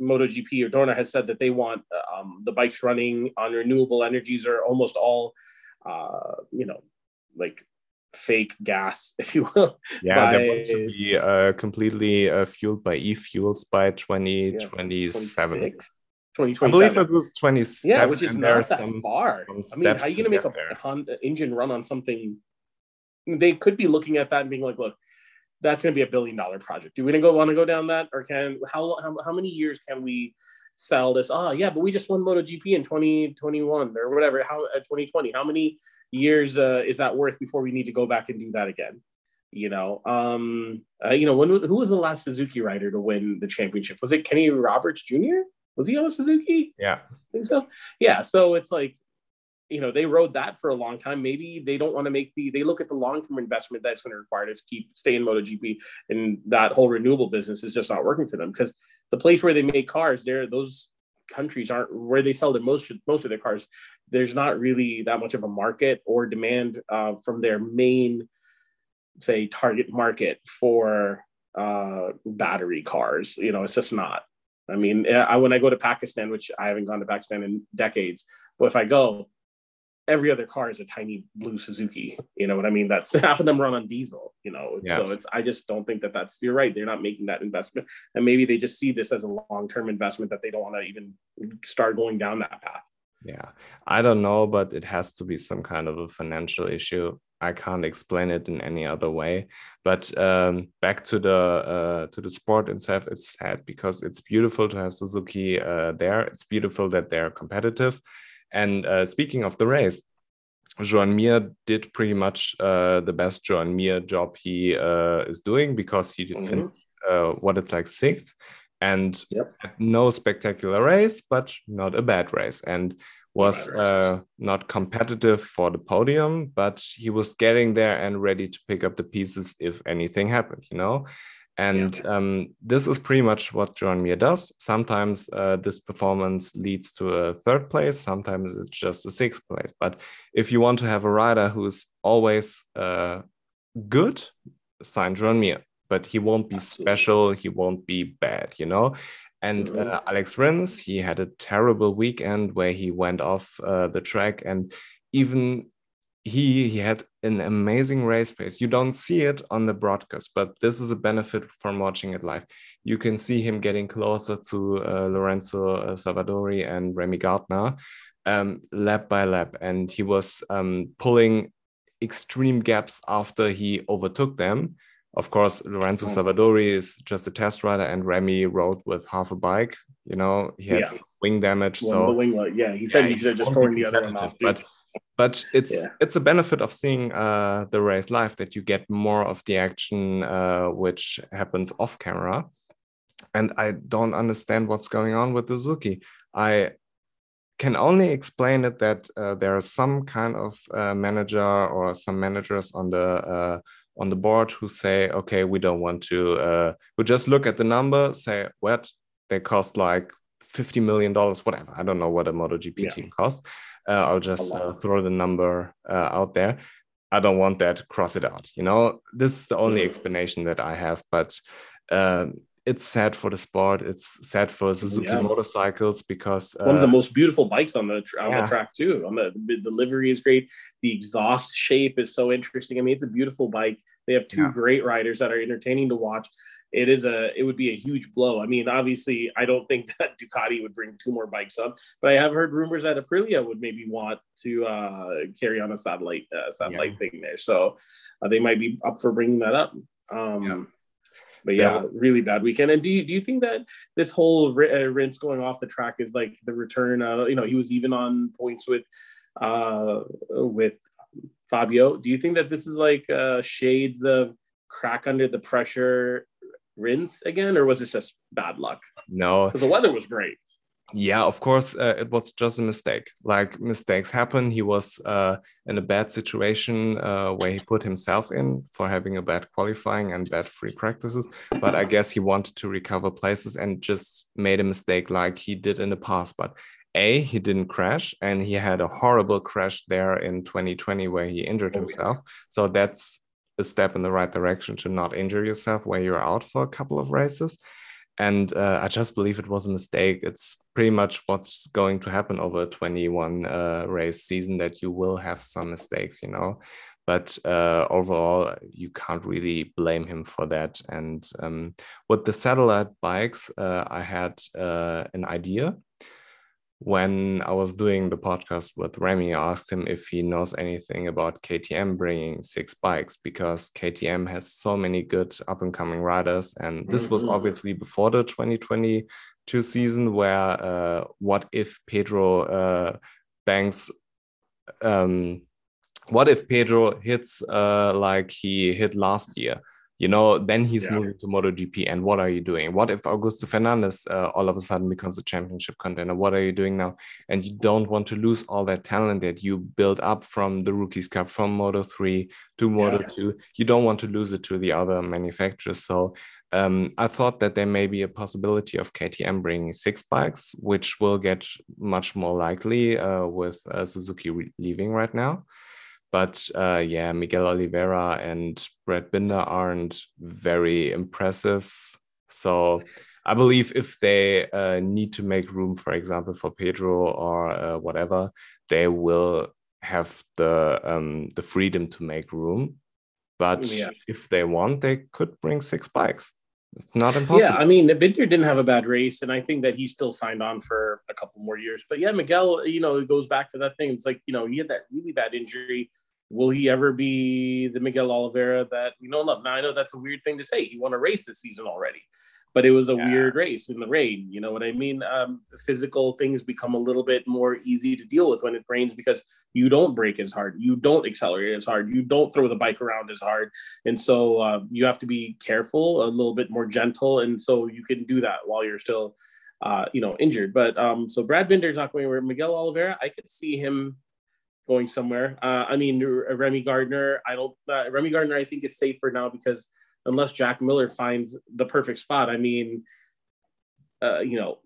MotoGP or Dorna has said that they want um, the bikes running on renewable energies or almost all, uh, you know, like fake gas, [laughs] if you will. Yeah, by, they want to be uh, completely uh, fueled by e-fuels by 2027. Yeah, I believe it was 27. Yeah, which is not that some, far. Some I mean, how are you going to make a. Honda engine run on something? They could be looking at that and being like, look, that's going to be a billion dollar project. Do we want to go down that, or can how, how how many years can we sell this. Oh, yeah, but we just won MotoGP in 2021 or whatever. How uh, 2020? How many years uh, is that worth before we need to go back and do that again? You know, um, uh, you know, when who was the last Suzuki rider to win the championship? Was it Kenny Roberts Jr.? Was he on a Suzuki? Yeah, I think so. Yeah, so it's like you know they rode that for a long time maybe they don't want to make the they look at the long-term investment that's going to require to keep stay in MotoGP and that whole renewable business is just not working for them because the place where they make cars, there those countries aren't where they sell the most most of their cars. There's not really that much of a market or demand uh, from their main, say, target market for uh, battery cars. You know, it's just not. I mean, I, when I go to Pakistan, which I haven't gone to Pakistan in decades, but if I go, every other car is a tiny blue Suzuki. You know what I mean? That's [laughs] half of them run on diesel. You know, yes. so it's I just don't think that that's you're right. They're not making that investment, and maybe they just see this as a long term investment that they don't want to even start going down that path. Yeah, I don't know, but it has to be some kind of a financial issue. I can't explain it in any other way. But um, back to the uh, to the sport itself, it's sad because it's beautiful to have Suzuki uh, there. It's beautiful that they're competitive and uh, speaking of the race, Joan Mir did pretty much uh, the best Joan Mir job he uh, is doing because he did mm-hmm. uh, what it's like sixth and yep. no spectacular race, but not a bad race. And was uh, not competitive for the podium, but he was getting there and ready to pick up the pieces if anything happened, you know. And yeah. um, this is pretty much what Joan Mir does. Sometimes uh, this performance leads to a third place, sometimes it's just a sixth place. But if you want to have a rider who's always uh, good, sign Joan Mir. But he won't be Absolutely. special, he won't be bad, you know? And mm-hmm. uh, Alex Rins, he had a terrible weekend where he went off uh, the track and even he he had an amazing race pace. You don't see it on the broadcast, but this is a benefit from watching it live. You can see him getting closer to uh, Lorenzo uh, Savadori and Remy Gardner um, lap by lap, and he was um, pulling extreme gaps after he overtook them. Of course, Lorenzo oh. Savadori is just a test rider, and Remy rode with half a bike. You know, he had yeah. wing damage. One so wing, yeah, he said yeah, he just tore the other one off. But but it's yeah. it's a benefit of seeing uh, the race live that you get more of the action uh, which happens off camera and i don't understand what's going on with the suzuki i can only explain it that uh, there is some kind of uh, manager or some managers on the uh, on the board who say, okay, we don't want to. Uh, we just look at the number, say what they cost like fifty million dollars, whatever. I don't know what a MotoGP yeah. team costs. Uh, I'll just uh, throw the number out there. I don't want that. Cross it out. You know, this is the only mm-hmm. explanation that I have, but it's sad for the sport. It's sad for Suzuki yeah. motorcycles because uh, one of the most beautiful bikes on the on yeah. the track too. On the, the livery is great. The exhaust shape is so interesting. I mean, it's a beautiful bike. They have two yeah. great riders that are entertaining to watch. It is a it would be a huge blow. I mean, obviously, I don't think [laughs] that Ducati would bring two more bikes up, but I have heard rumors that Aprilia would maybe want to uh, carry on a satellite uh, satellite thing there. So uh, they might be up for bringing that up. Um, but yeah, yeah, really bad weekend. And do you do you think that this whole uh, Rins going off the track is like the return? Uh, you know, he was even on points with uh with Fabio. Do you think that this is like uh, shades of crack under the pressure Rins again, or was this just bad luck? No, because the weather was great. Yeah of course uh, it was just a mistake. Like mistakes happen. He was uh, in a bad situation uh, where he put himself in for having a bad qualifying and bad free practices. But i guess he wanted to recover places and just made a mistake like he did in the past. But a he didn't crash and he had a horrible crash there in 2020 where he injured oh, himself. Yeah. so that's a step in the right direction to not injure yourself where you're out for a couple of races and uh, I just believe it was a mistake. It's pretty much what's going to happen over a 21 uh, race season that you will have some mistakes, you know. But uh, overall, you can't really blame him for that. And um, with the satellite bikes, uh, I had uh, an idea when I was doing the podcast with Remy, I asked him if he knows anything about KTM bringing six bikes because KTM has so many good up and coming riders. And this mm-hmm. was obviously before the 2022 season, where uh, what if Pedro uh, Banks, um, what if Pedro hits uh, like he hit last year? You know, then he's yeah. moving to MotoGP. And what are you doing? What if Augusto Fernandez uh, all of a sudden becomes a championship contender? What are you doing now? And you don't want to lose all that talent that you build up from the Rookies Cup, from Moto 3 to Moto yeah. 2. You don't want to lose it to the other manufacturers. So um, I thought that there may be a possibility of KTM bringing six bikes, which will get much more likely uh, with uh, Suzuki leaving right now. But uh, yeah, Miguel Oliveira and Brad Binder aren't very impressive. So I believe if they uh, need to make room, for example, for Pedro or uh, whatever, they will have the um, the freedom to make room. But yeah. if they want, they could bring six bikes. It's not impossible. Yeah, I mean, Binder didn't have a bad race, and I think that he still signed on for a couple more years. But yeah, Miguel, you know, it goes back to that thing. It's like you know, he had that really bad injury. Will he ever be the Miguel Oliveira that we know and love? Now I know that's a weird thing to say. He won a race this season already, but it was a yeah. weird race in the rain. You know what I mean? Um, physical things become a little bit more easy to deal with when it rains because you don't brake as hard, you don't accelerate as hard, you don't throw the bike around as hard, and so uh, you have to be careful, a little bit more gentle, and so you can do that while you're still. Uh, you know, injured, but um, so Brad Binder's not going where Miguel Oliveira. I could see him going somewhere. Uh, I mean, Remy Gardner. I don't. Uh, Remy Gardner, I think, is safer now because unless Jack Miller finds the perfect spot, I mean, uh, you know,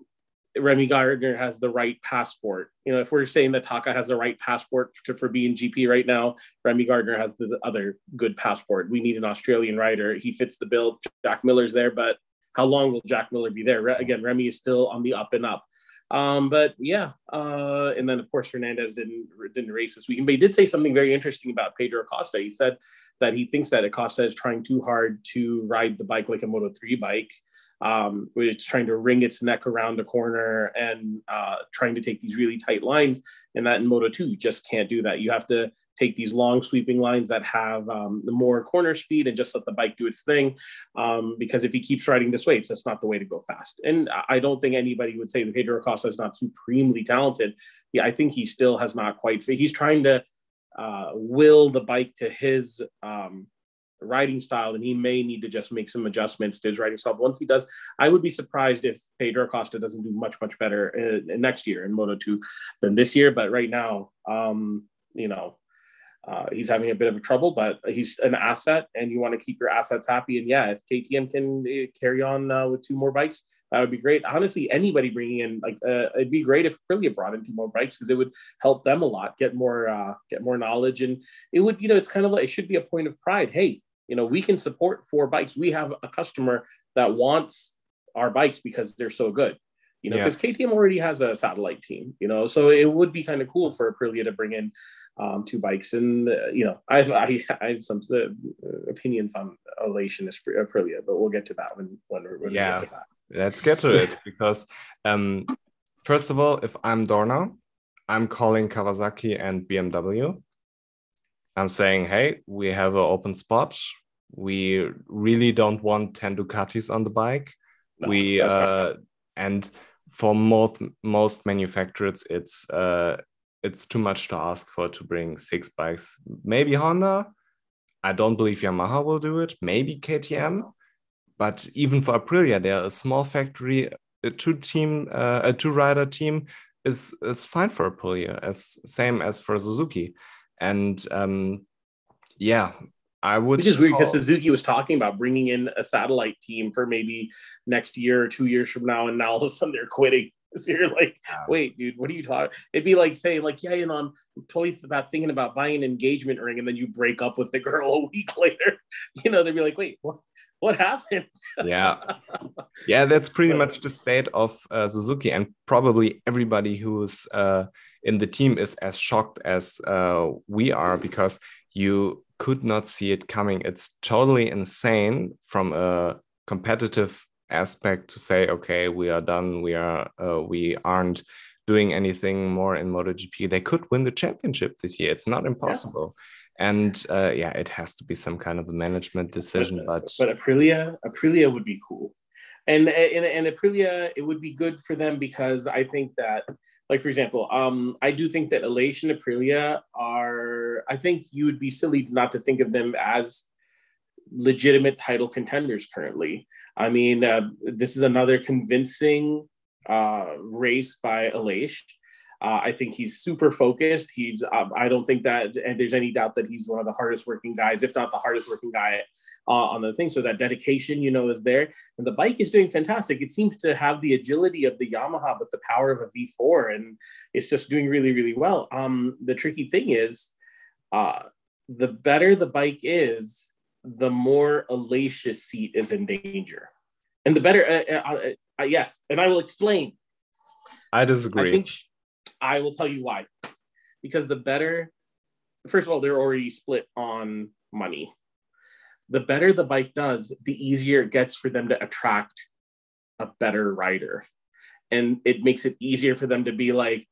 Remy Gardner has the right passport. You know, if we're saying that Taka has the right passport to, for being GP right now, Remy Gardner has the other good passport. We need an Australian rider. He fits the bill. Jack Miller's there, but how long will Jack Miller be there? Again, Remy is still on the up and up. Um, but yeah, uh, and then of course Fernandez didn't didn't race this weekend. But he did say something very interesting about Pedro Acosta. He said that he thinks that Acosta is trying too hard to ride the bike like a Moto three bike. Um, it's trying to wring its neck around the corner and uh, trying to take these really tight lines, and that in Moto two you just can't do that. You have to take these long sweeping lines that have um, the more corner speed and just let the bike do its thing. Um, because if he keeps riding this way, it's just not the way to go fast. And I don't think anybody would say that Pedro Acosta is not supremely talented. Yeah, I think he still has not quite. He's trying to uh, will the bike to his um, riding style, and he may need to just make some adjustments to his riding style. Once he does, I would be surprised if Pedro Acosta doesn't do much, much better in next year in Moto 2 than this year. But right now, um, you know, uh, he's having a bit of a trouble, but he's an asset, and you want to keep your assets happy. And yeah, if KTM can uh, carry on uh, with two more bikes, that would be great. Honestly, anybody bringing in like uh, it'd be great if Aprilia brought in two more bikes because it would help them a lot, get more uh, get more knowledge, and it would you know it's kind of like it should be a point of pride. Hey, you know we can support four bikes. We have a customer that wants our bikes because they're so good. You know, because yeah. KTM already has a satellite team. You know, so it would be kind of cool for Aprilia to bring in um, two bikes. And uh, you know, I have I, I have some uh, opinions on Aleix and Aprilia, but we'll get to that when when, when yeah. we get to that. Let's get to it [laughs] because um, first of all, if I'm Dorna, I'm calling Kawasaki and BMW. I'm saying, hey, we have an open spot. We really don't want 10 Ducatis on the bike. No, we uh, and for most most manufacturers, it's uh, it's too much to ask for to bring six bikes. Maybe Honda. I don't believe Yamaha will do it. Maybe KTM. But even for Aprilia, they're a small factory. A two team, uh, a two rider team is is fine for Aprilia, as same as for Suzuki. And um, yeah, I would. Which is weird because Suzuki was talking about bringing in a satellite team for maybe next year or two years from now, and now all of a sudden they're quitting. [laughs] So you're like, wait, dude, what are you talking? It'd be like saying, like, yeah, you know, I'm totally about thinking about buying an engagement ring, and then you break up with the girl a [laughs] week later. You know, they'd be like, wait, what? what happened? [laughs] yeah, yeah, that's pretty much the state of uh, Suzuki, and probably everybody who's uh, in the team is as shocked as uh, we are because you could not see it coming. It's totally insane from a competitive aspect to say, okay, we are done. We are uh, we aren't doing anything more in MotoGP. They could win the championship this year. It's not impossible. Yeah and uh, yeah, it has to be some kind of a management decision. But but, but Aprilia, Aprilia would be cool, and and and Aprilia, it would be good for them because I think that, like for example, um, I do think that and Aprilia are. I think you would be silly not to think of them as legitimate title contenders currently. I mean, uh, this is another convincing uh, race by Aleix. Uh, I think he's super focused. He's um, I don't think that and there's any doubt that he's one of the hardest working guys, if not the hardest working guy uh, on the thing. So that dedication, you know, is there. And the bike is doing fantastic. It seems to have the agility of the Yamaha, but the power of a V4, and it's just doing really, really well. Um, the tricky thing is, uh, the better the bike is, the more Aleix's seat is in danger, and the better. Uh, uh, uh yes, and I will explain. I disagree. I think I will tell you why. Because the better, first of all, they're already split on money. The better the bike does, the easier it gets for them to attract a better rider. And it makes it easier for them to be like,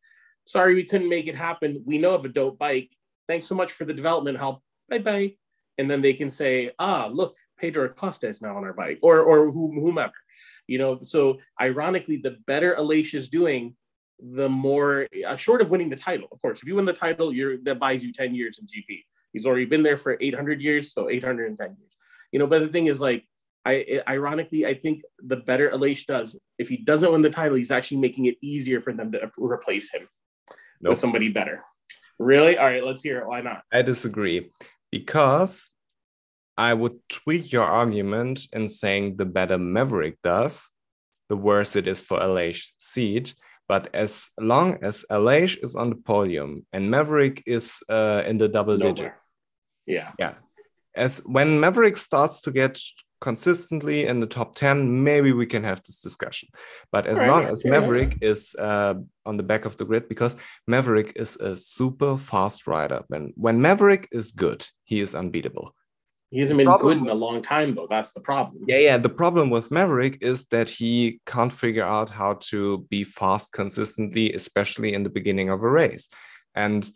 sorry, we couldn't make it happen. We know of a dope bike. Thanks so much for the development help. Bye bye. And then they can say, ah, look, Pedro Acosta is now on our bike or, or whomever. You know, so ironically, the better Aleix is doing, the more uh, short of winning the title. Of course, if you win the title, you're that buys you 10 years in GP. He's already been there for 800 years, so 810 years. You know, but the thing is, like, I ironically, I think the better Aleix does, if he doesn't win the title, he's actually making it easier for them to replace him nope. with somebody better. Really? All right, let's hear it. Why not? I disagree because I would tweak your argument in saying the better Maverick does, the worse it is for Aleix seat but as long as Aleix is on the podium and Maverick is uh, in the double Nowhere. digit, yeah, yeah. As when Maverick starts to get consistently in the top 10 maybe we can have this discussion. But as right, long as yeah. maverick is uh, on the back of the grid because maverick is a super fast rider. When when maverick is good he is unbeatable he hasn't been good in a long time, though. That's the problem. Yeah, yeah. The problem with Maverick is that he can't figure out how to be fast consistently, especially in the beginning of a race. And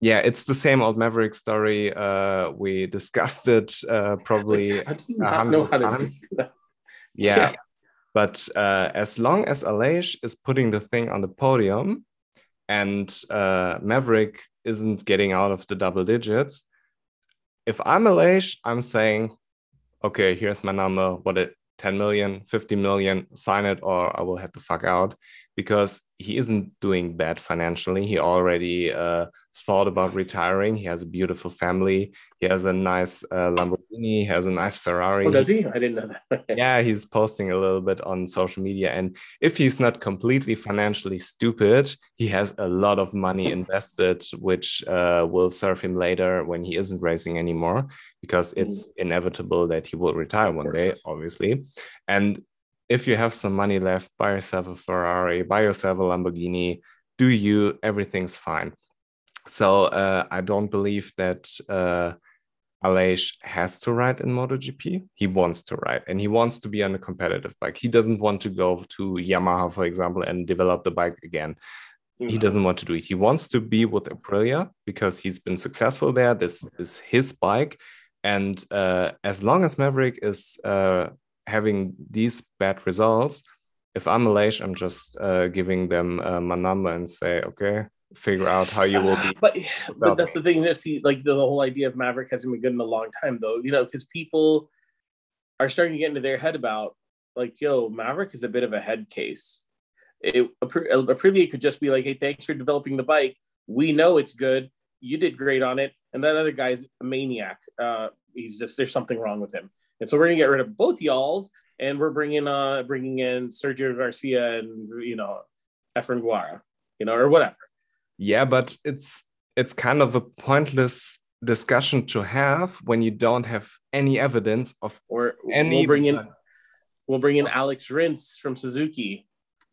yeah, it's the same old Maverick story. Uh, we discussed it uh, probably [laughs] a hundred times. Yeah. [laughs] yeah. But uh, as long as Aleix is putting the thing on the podium and uh, Maverick isn't getting out of the double digits, if I'm Aleix, I'm saying, okay, here's my number. What it 10 million, 50 million, sign it or I will have to fuck out because he isn't doing bad financially. He already uh, thought about retiring. He has a beautiful family. He has a nice uh, Lamborghini. He has a nice Ferrari. Oh, does he? I didn't know that. [laughs] yeah, he's posting a little bit on social media. And if he's not completely financially stupid, he has a lot of money invested, which uh, will serve him later when he isn't racing anymore, because it's mm. inevitable that he will retire one day, obviously. And if you have some money left, buy yourself a Ferrari, buy yourself a Lamborghini, do you, everything's fine. So uh, I don't believe that uh, has to ride in MotoGP. He wants to ride and he wants to be on a competitive bike. He doesn't want to go to Yamaha, for example, and develop the bike again. Mm-hmm. He doesn't want to do it. He wants to be with Aprilia because he's been successful there. This is his bike. And uh, as long as Maverick is uh, having these bad results, if I'm Aleix, I'm just uh, giving them uh, my number and say, okay, figure out how you will be. [sighs] But but that's the thing. That see, like the, the whole idea of Maverick hasn't been good in a long time, though. You know, because people are starting to get into their head about like, yo, Maverick is a bit of a head case. It Aprilia could just be like, hey, thanks for developing the bike. We know it's good. You did great on it, and that other guy's a maniac. Uh, he's just there's something wrong with him. And so we're gonna get rid of both y'all's, and we're bringing uh bringing in Sergio Garcia and you know Efren Guara, you know, or whatever. Yeah, but it's it's kind of a pointless discussion to have when you don't have any evidence of or any. We'll bring in we'll bring in Alex Rins from Suzuki.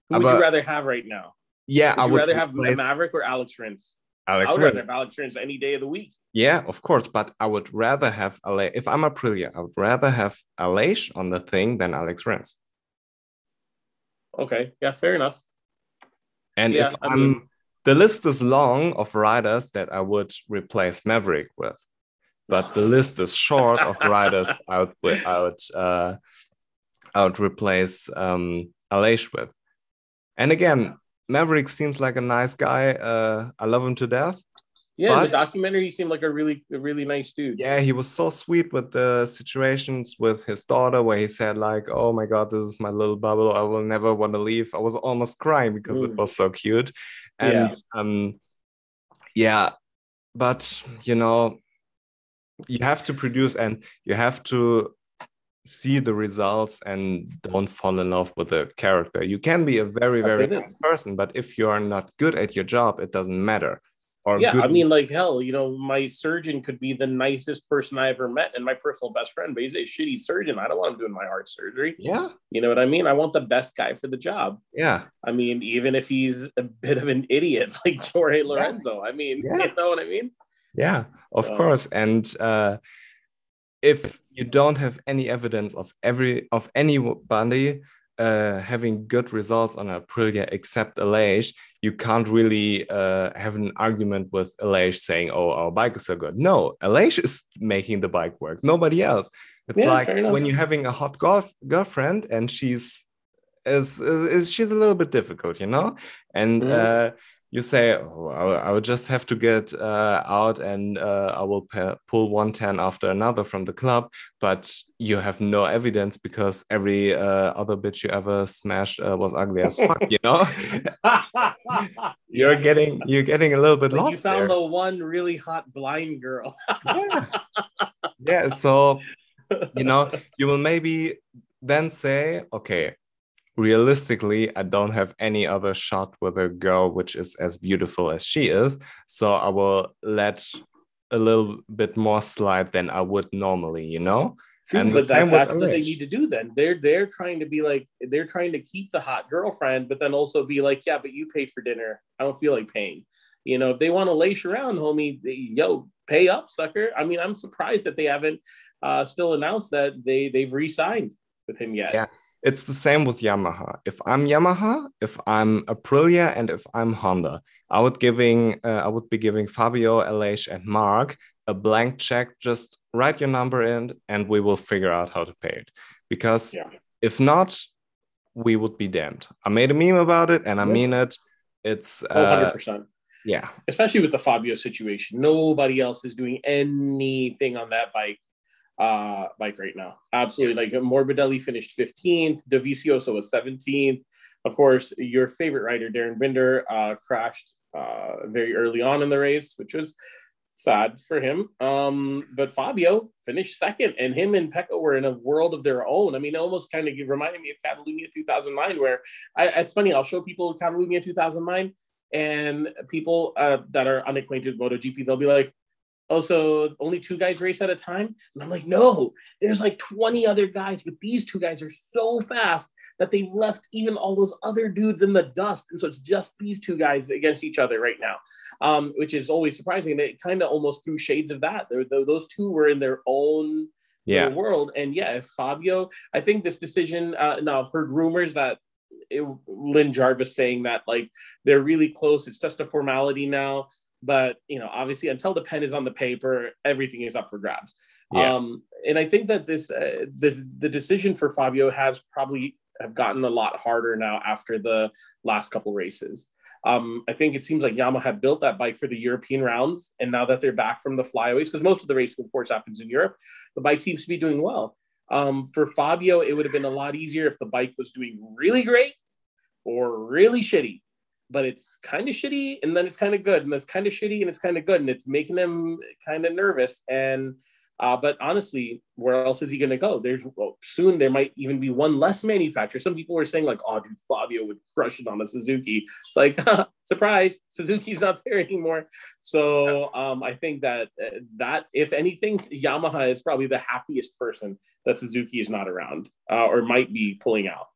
Who would you rather have right now? Yeah, would I would rather have Maverick or Alex Rins. Alex I would rather have Alex Rins any day of the week. Yeah, of course, but I would rather have Ale. If I'm Aprilia, I would rather have Aleix on the thing than Alex Rins. Okay, yeah, fair enough. And yeah, if I am. The list is long of riders that I would replace Maverick with, but the list is short of [laughs] riders I would I would uh, I would replace um, Aleix with. And again, Maverick seems like a nice guy. Uh, I love him to death. Yeah, but, in the documentary, he seemed like a really, a really nice dude. Yeah, he was so sweet with the situations with his daughter, where he said like, "Oh my God, this is my little bubble. I will never want to leave." I was almost crying because mm. it was so cute, and yeah. um, yeah, but you know, you have to produce and you have to see the results and don't fall in love with the character. You can be a very, very nice person, but if you are not good at your job, it doesn't matter. Or yeah, good... I mean, like hell, you know, my surgeon could be the nicest person I ever met and my personal best friend, but he's a shitty surgeon. I don't want him doing my heart surgery. Yeah. You know what I mean? I want the best guy for the job. Yeah. I mean, even if he's a bit of an idiot [laughs] like Jorge Lorenzo. Yeah. I mean, yeah. you know what I mean? Yeah, of course. And uh if you don't have any evidence of every of anybody uh, having good results on a Aprilia except Aleix, you can't really uh, have an argument with Aleix saying, "Oh, our bike is so good." No, Aleix is making the bike work. Nobody else. It's yeah, like when you're having a hot golf girlfriend and she's is, is she's a little bit difficult, you know, and. Mm. Uh, you say, oh, I, will just have to get uh, out and uh, I will pull 110 after another from the club, but you have no evidence because every uh, other bitch you ever smashed uh, was ugly as fuck, you know? [laughs] you're getting you're getting a little bit like lost. You found there. the one really hot blind girl. yeah. yeah, so you know, you will maybe then say, okay, realistically, I don't have any other shot with a girl which is as beautiful as she is. So I will let a little bit more slide than I would normally, you know? True, and but that, that's what they need to do then. They're they're trying to be like they're trying to keep the hot girlfriend, but then also be like, yeah, but you pay for dinner. I don't feel like paying. You know, if they want to lace around, homie, they, yo, pay up, sucker. I mean, I'm surprised that they haven't uh, still announced that they they've re-signed with him yet. Yeah, it's the same with Yamaha. If I'm Yamaha, if I'm Aprilia, and if I'm Honda, I would giving uh, I would be giving Fabio, Aleix, and Marc a blank check. Just write your number in, and we will figure out how to pay it. Because yeah. if not, we would be damned. I made a meme about it, and I mean it. It's uh, 100%. Yeah. Especially with the Fabio situation. Nobody else is doing anything on that bike uh bike right now. Absolutely. Like Morbidelli finished 15th, Dovizioso was 17th. Of course, your favorite rider, Darryn Binder, uh, crashed uh, very early on in the race, which was sad for him. Um, but Fabio finished second, and him and Pecco were in a world of their own. I mean, it almost kind of reminded me of Catalunya 2009, where I, it's funny. I'll show people Catalunya 2009, and people uh, that are unacquainted with MotoGP, they'll be like, "Oh, so only two guys race at a time?" And I'm like, "No, there's like 20 other guys, but these two guys are so fast." That they left even all those other dudes in the dust. And so it's just these two guys against each other right now um, which is always surprising. And it kind of almost threw shades of that. There, those two were in their own yeah. world. And yeah, if Fabio, I think this decision. Uh, now I've heard rumors that it, Lin Jarvis saying that like they're really close. It's just a formality now. But you know, obviously, until the pen is on the paper, everything is up for grabs. Yeah. Um, and I think that this, uh, this the decision for Fabio has probably have gotten a lot harder now after the last couple races. Um, I think it seems like Yamaha had built that bike for the European rounds, and now that they're back from the flyaways, because most of the racing, of course, happens in Europe, the bike seems to be doing well. Um, for Fabio, it would have been a lot easier if the bike was doing really great or really shitty. But it's kind of shitty, and then it's kind of good, and it's kind of shitty, and it's kind of good, and it's making them kind of nervous. And uh, but honestly, where else is he going to go? There's well, soon there might even be one less manufacturer. Some people were saying like, "Oh, dude, Fabio would crush it on a Suzuki." It's like, [laughs] surprise, Suzuki's not there anymore. So um, I think that uh, that if anything, Yamaha is probably the happiest person that Suzuki is not around uh, or might be pulling out.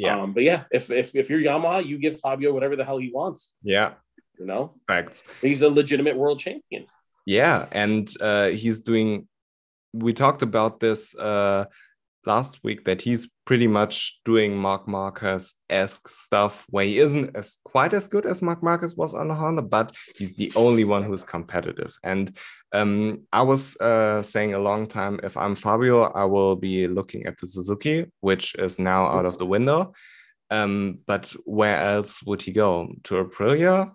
Yeah. Um, but yeah, if, if if you're Yamaha, you give Fabio whatever the hell he wants. Yeah. You know, facts. He's a legitimate world champion. Yeah, and uh, he's doing we talked about this uh, last week that he's pretty much doing Marc Marquez esque stuff where he isn't as quite as good as Marc Marquez was on the Honda, but he's the only one who's competitive. And um, I was uh, saying a long time if I'm Fabio, I will be looking at the Suzuki, which is now out of the window. Um, but where else would he go? To Aprilia?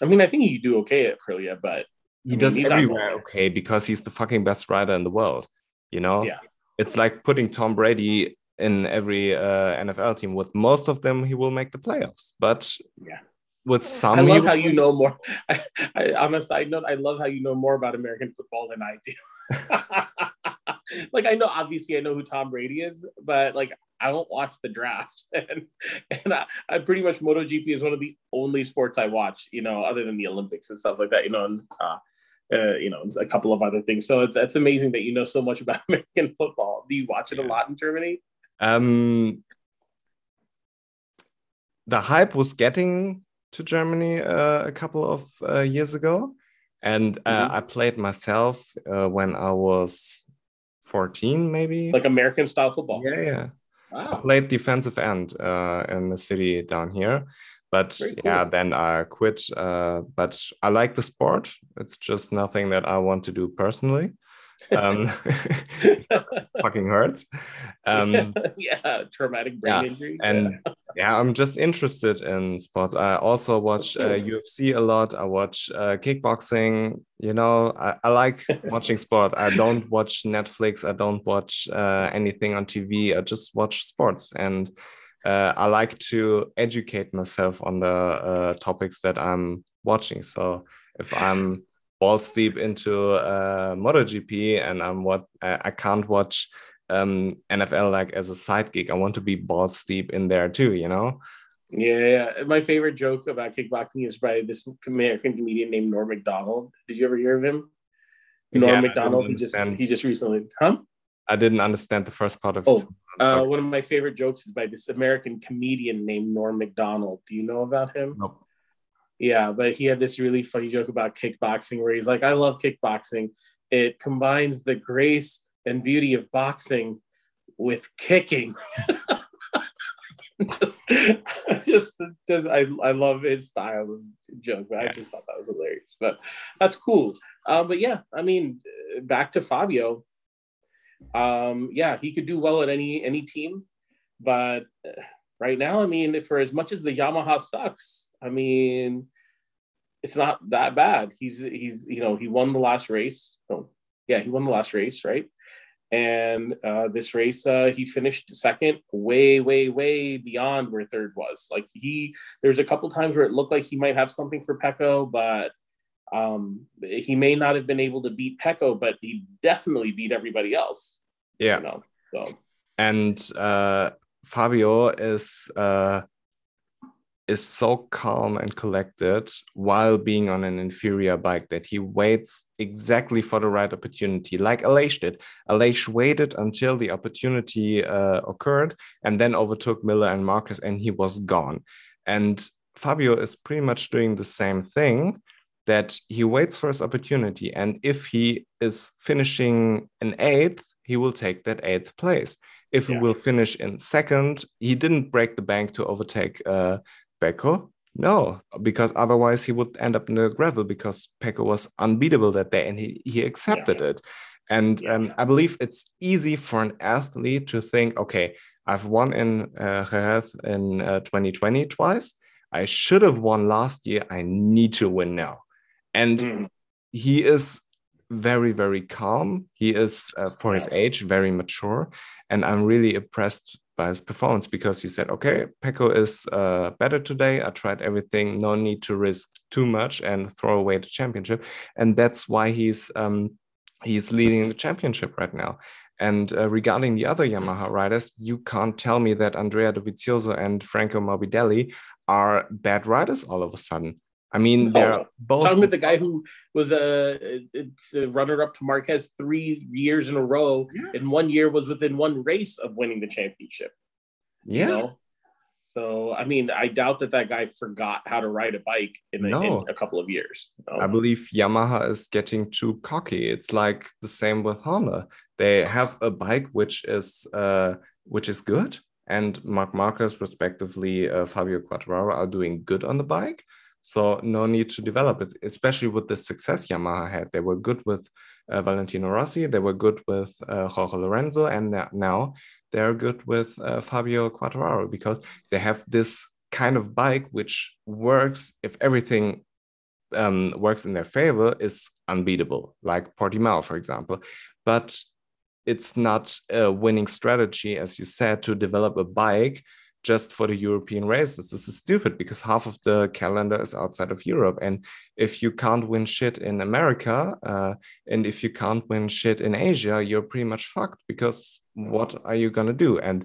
I mean, I think he could do okay at Aprilia, but he I mean, does everywhere okay because he's the fucking best rider in the world. You know, yeah. It's like putting Tom Brady in every uh, NFL team. With most of them, he will make the playoffs. But yeah, with some, I love how you know more. [laughs] I, I, on a side note, I love how you know more about American football than I do. [laughs] like I know, obviously, I know who Tom Brady is, but like I don't watch the draft, [laughs] and and I, I, pretty much MotoGP is one of the only sports I watch, you know, other than the Olympics and stuff like that, you know, and uh, uh, you know, a couple of other things. So it's, it's amazing that you know so much [laughs] about American football. Do you watch it yeah. a lot in Germany? Um, the hype was getting to Germany uh, a couple of uh, years ago, and uh, mm-hmm. I played myself uh, when I was 14, maybe. Like American style football. Yeah, yeah. Wow. I played defensive end uh, in the city down here, but cool. yeah, then I quit. Uh, but I like the sport. It's just nothing that I want to do personally. Um, [laughs] fucking hurts. Um, [laughs] yeah, traumatic brain yeah. injury. And yeah. yeah. I'm just interested in sports. I also watch uh, [laughs] UFC a lot. I watch uh, kickboxing. You know, I, I like watching sport. I don't watch Netflix. I don't watch uh, anything on TV. I just watch sports and. Uh, I like to educate myself on the uh, topics that I'm watching. So if I'm balls deep into uh, MotoGP, and I'm what I, I can't watch um, NFL like as a side gig. I want to be balls deep in there too, you know. Yeah, yeah. My favorite joke about kickboxing is by this American comedian named Norm Macdonald. Did you ever hear of him? Norm Again, Macdonald. He just he just recently, huh? I didn't understand the first part of. Oh, uh, one of my favorite jokes is by this American comedian named Norm Macdonald. Do you know about him? Nope. Yeah, but he had this really funny joke about kickboxing where he's like, I love kickboxing. It combines the grace and beauty of boxing with kicking. just, [laughs] just, just, I, I love his style of joke. But I just thought that was hilarious. But that's cool. Um, but yeah, I mean, back to Fabio. Um, yeah, he could do well at any any team, but right now, I mean, for as much as the Yamaha sucks, I mean, it's not that bad. He's he's you know he won the last race. Oh, yeah, he won the last race, right? And uh, this race, uh, he finished second, way, way, way beyond where third was. Like he, there's a couple times where it looked like he might have something for Pecco, but um, he may not have been able to beat Pecco, but he definitely beat everybody else. Yeah. You know, so and uh, Fabio is uh, is so calm and collected while being on an inferior bike that he waits exactly for the right opportunity, like Aleix did. Aleix waited until the opportunity uh, occurred and then overtook Miller and Marquez, and he was gone. And Fabio is pretty much doing the same thing that he waits for his opportunity. And if he is finishing an eighth, he will take that eighth place. If yeah. he will finish in second, he didn't break the bank to overtake uh, Pecco? No, because otherwise he would end up in the gravel because Pecco was unbeatable that day and he, he accepted yeah. it. And yeah. um, I believe it's easy for an athlete to think, okay, I've won in uh, in uh, 2020 twice. I should have won last year. I need to win now. And mm. he is very, very calm. He is, uh, for his age, very mature. And I'm really impressed by his performance because he said, okay, Pecco is uh, better today. I tried everything. No need to risk too much and throw away the championship. And that's why he's um, he's leading the championship right now. And uh, regarding the other Yamaha riders, you can't tell me that Andrea Dovizioso and Franco Morbidelli are bad riders all of a sudden. I mean, they're both talking with the guy who was a, it's a runner up to Marquez three years in a row, yeah. and one year was within one race of winning the championship. Yeah. You know? So, I mean, I doubt that that guy forgot how to ride a bike in, a, no. in a couple of years. I believe Yamaha is getting too cocky. It's like the same with Honda. They have a bike which is uh, which is good, and Marc Marquez, respectively, uh, Fabio Quartararo are doing good on the bike so no need to develop it, especially with the success Yamaha had. They were good with uh, Valentino Rossi, they were good with uh, Jorge Lorenzo, and now they're good with uh, Fabio Quartararo because they have this kind of bike which works if everything um, works in their favor is unbeatable, like Portimao, for example. But it's not a winning strategy, as you said, to develop a bike just for the European races. This is stupid because half of the calendar is outside of Europe. And if you can't win shit in America uh, and if you can't win shit in Asia, you're pretty much fucked because what are you going to do? And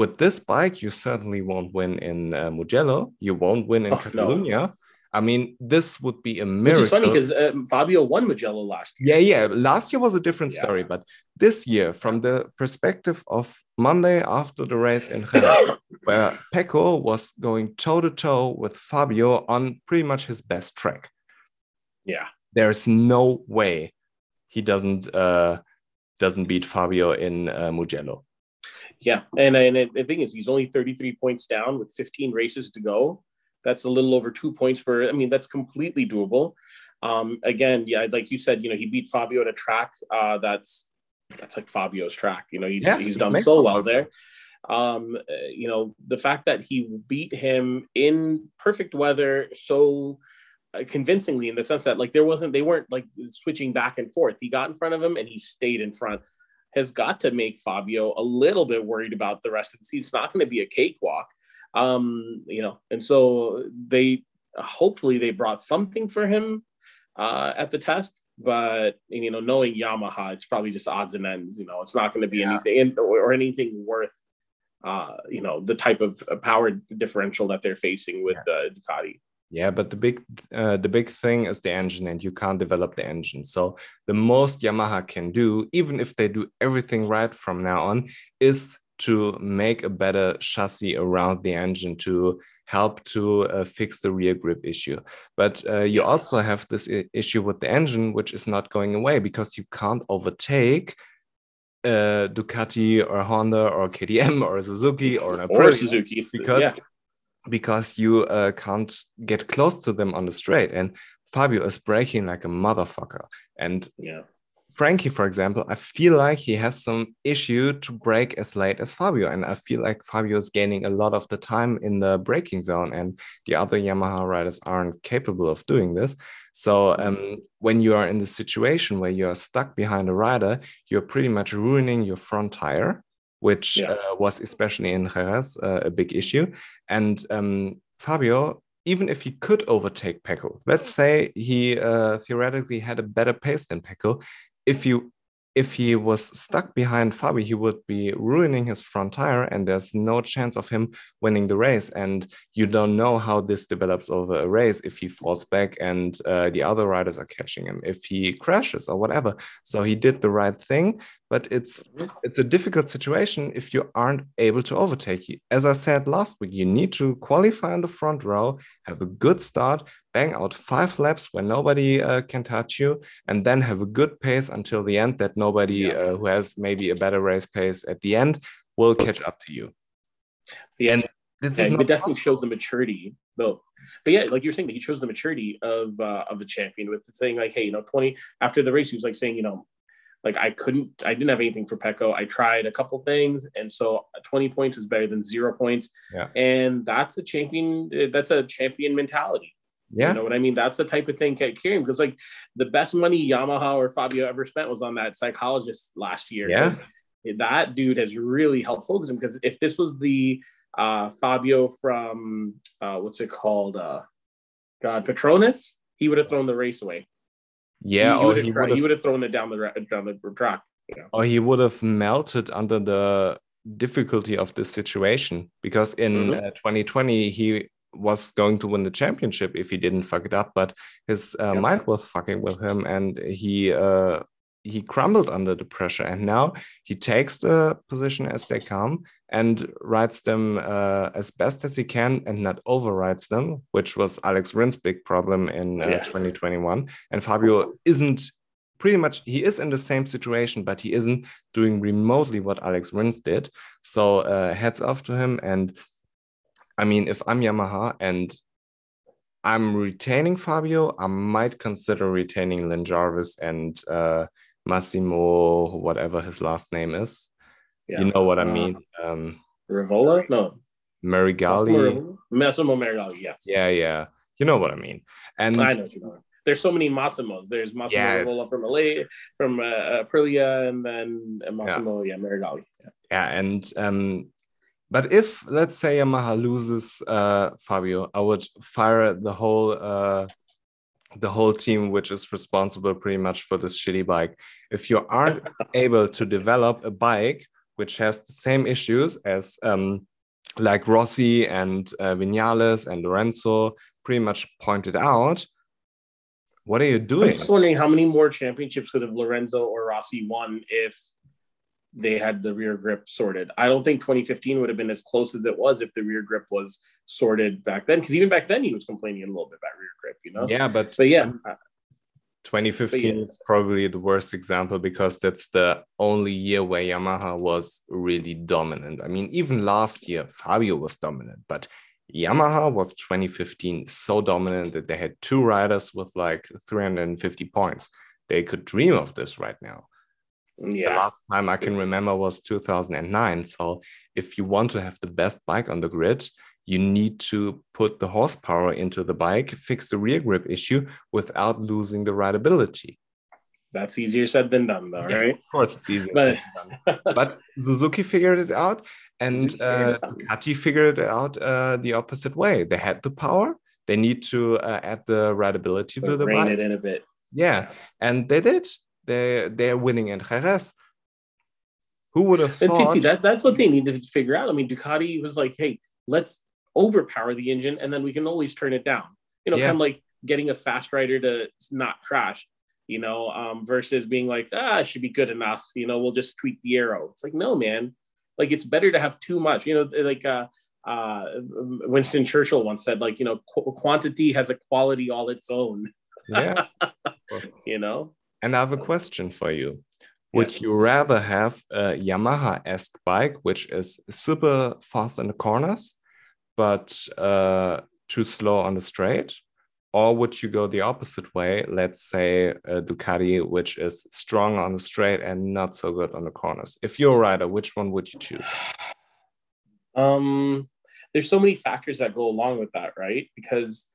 with this bike, you certainly won't win in uh, Mugello. You won't win in oh, Catalonia. No. I mean, this would be a miracle. Which is funny because uh, Fabio won Mugello last year. Yeah, yeah. Last year was a different yeah. story, but this year, from the perspective of Monday after the race in Jerez, [coughs] where Pecco was going toe to toe with Fabio on pretty much his best track. Yeah, there's no way he doesn't uh, doesn't beat Fabio in uh, Mugello. Yeah, and and the thing is, he's only 33 points down with 15 races to go that's a little over two points for. I mean, that's completely doable. Um, again, yeah, like you said, you know, he beat Fabio at a track uh, that's that's like Fabio's track. You know, he's yeah, he's done so well there. Um, you know, the fact that he beat him in perfect weather so uh, convincingly in the sense that like there wasn't they weren't like switching back and forth. He got in front of him and he stayed in front. Has got to make Fabio a little bit worried about the rest of the season. It's not going to be a cakewalk. Um, you know, and so they hopefully they brought something for him uh, at the test, but you know, knowing Yamaha, it's probably just odds and ends. You know, it's not going to be yeah. anything or, or, anything worth, uh, you know, the type of power differential that they're facing with yeah. uh, Ducati. Yeah, but the big uh, the big thing is the engine, and you can't develop the engine. So the most Yamaha can do, even if they do everything right from now on, is to make a better chassis around the engine to help to uh, fix the rear grip issue. But uh, you also have this issue with the engine, which is not going away because you can't overtake uh, Ducati or Honda or KTM or Suzuki [laughs] or Aprilia or Suzuki because yeah. because you uh, can't get close to them on the straight. And Fabio is braking like a motherfucker. And yeah Frankie, for example, I feel like he has some issue to brake as late as Fabio. And I feel like Fabio is gaining a lot of the time in the braking zone, and the other Yamaha riders aren't capable of doing this. So um, when you are in the situation where you are stuck behind a rider, you're pretty much ruining your front tire, which yeah. uh, was especially in Jerez uh, a big issue. And um, Fabio even if he could overtake Pecco, let's say he uh, theoretically had a better pace than Pecco, if you if he was stuck behind Fabi, he would be ruining his front tire, and there's no chance of him winning the race. And you don't know how this develops over a race if he falls back and uh, the other riders are catching him, if he crashes or whatever. So he did the right thing, but it's it's a difficult situation if you aren't able to overtake. As I said last week, you need to qualify in the front row, have a good start, bang out five laps where nobody uh, can touch you, and then have a good pace until the end that nobody yeah. uh, who has maybe a better race pace at the end will catch up to you. Yeah, and this yeah, is it definitely possible. shows the maturity, though. But yeah, like you're saying, that he shows the maturity of uh, of the champion with saying like, hey, you know, twenty after the race, he was like saying, you know, like I couldn't, I didn't have anything for Pecco. I tried a couple things, and so 20 points is better than zero points. Yeah. And that's a champion. That's a champion mentality. Yeah. You know what I mean? That's the type of thing carrying because like the best money Yamaha or Fabio ever spent was on that psychologist last year. Yeah. That dude has really helped focus him because if this was the uh, Fabio from uh, what's it called? Uh, God, Petronas, he would have thrown the race away. Yeah, he, he, would, have, he would have thrown it down the down the track. You know? Or he would have melted under the difficulty of this situation because in mm-hmm. uh, 2020 he was going to win the championship if he didn't fuck it up, but his uh, yep. mind was fucking with him, and he uh, he crumbled under the pressure. And now he takes the position as they come and writes them uh, as best as he can, and not overrides them, which was Alex Rins' big problem in uh, yeah. 2021. And Fabio isn't pretty much he is in the same situation, but he isn't doing remotely what Alex Rins did. So uh, heads off to him and I mean, if I'm Yamaha and I'm retaining Fabio, I might consider retaining Lin Jarvis and uh, Massimo, whatever his last name is. Yeah. You know what I uh, mean? Um, Rivola? No. Meregalli. Massimo Meregalli, yes. Yeah, yeah. You know what I mean. And I know what you know. There's so many Massimos. There's Massimo yeah, Rivola from Malay, from uh, Aprilia, and then Massimo, yeah, yeah Meregalli. Yeah. yeah, and um, but if let's say Yamaha loses uh, Fabio, I would fire the whole uh, the whole team, which is responsible pretty much for this shitty bike. If you aren't [laughs] able to develop a bike which has the same issues as um, like Rossi and uh, Vinales and Lorenzo pretty much pointed out, what are you doing? I'm just wondering how many more championships could have Lorenzo or Rossi won if they had the rear grip sorted. I don't think 2015 would have been as close as it was if the rear grip was sorted back then. Because even back then, he was complaining a little bit about rear grip, you know? Yeah, but but yeah. 2015 yeah. is probably the worst example because that's the only year where Yamaha was really dominant. I mean, even last year, Fabio was dominant, but Yamaha was 2015 so dominant that they had two riders with like 350 points. They could dream of this right now. Yeah. The last time I can remember was 2009. So if you want to have the best bike on the grid, you need to put the horsepower into the bike, fix the rear grip issue without losing the rideability. That's easier said than done, though, right? of course, it's easier but... but Suzuki figured it out, and uh, Ducati figured it out uh, the opposite way. They had the power. They need to uh, add the rideability to the bike. it in a bit. Yeah, and they did they they're winning in Jerez. Who would have thought? And that, that's what they needed to figure out. I mean, Ducati was like, hey, let's overpower the engine and then we can always turn it down. You know, yeah. kind of like getting a fast rider to not crash, you know, um, versus being like, ah, it should be good enough. You know, we'll just tweak the aero. It's like, no, man. Like, it's better to have too much. You know, like uh, uh, Winston Churchill once said, like, you know, qu- quantity has a quality all its own. Yeah. [laughs] you know? And I have a question for you. Would yes. you rather have a Yamaha esque bike, which is super fast in the corners, but uh, too slow on the straight? or would you go the opposite way? Let's say a Ducati, which is strong on the straight and not so good on the corners. If you're a rider, which one would you choose? Um, there's so many factors that go along with that, right? Because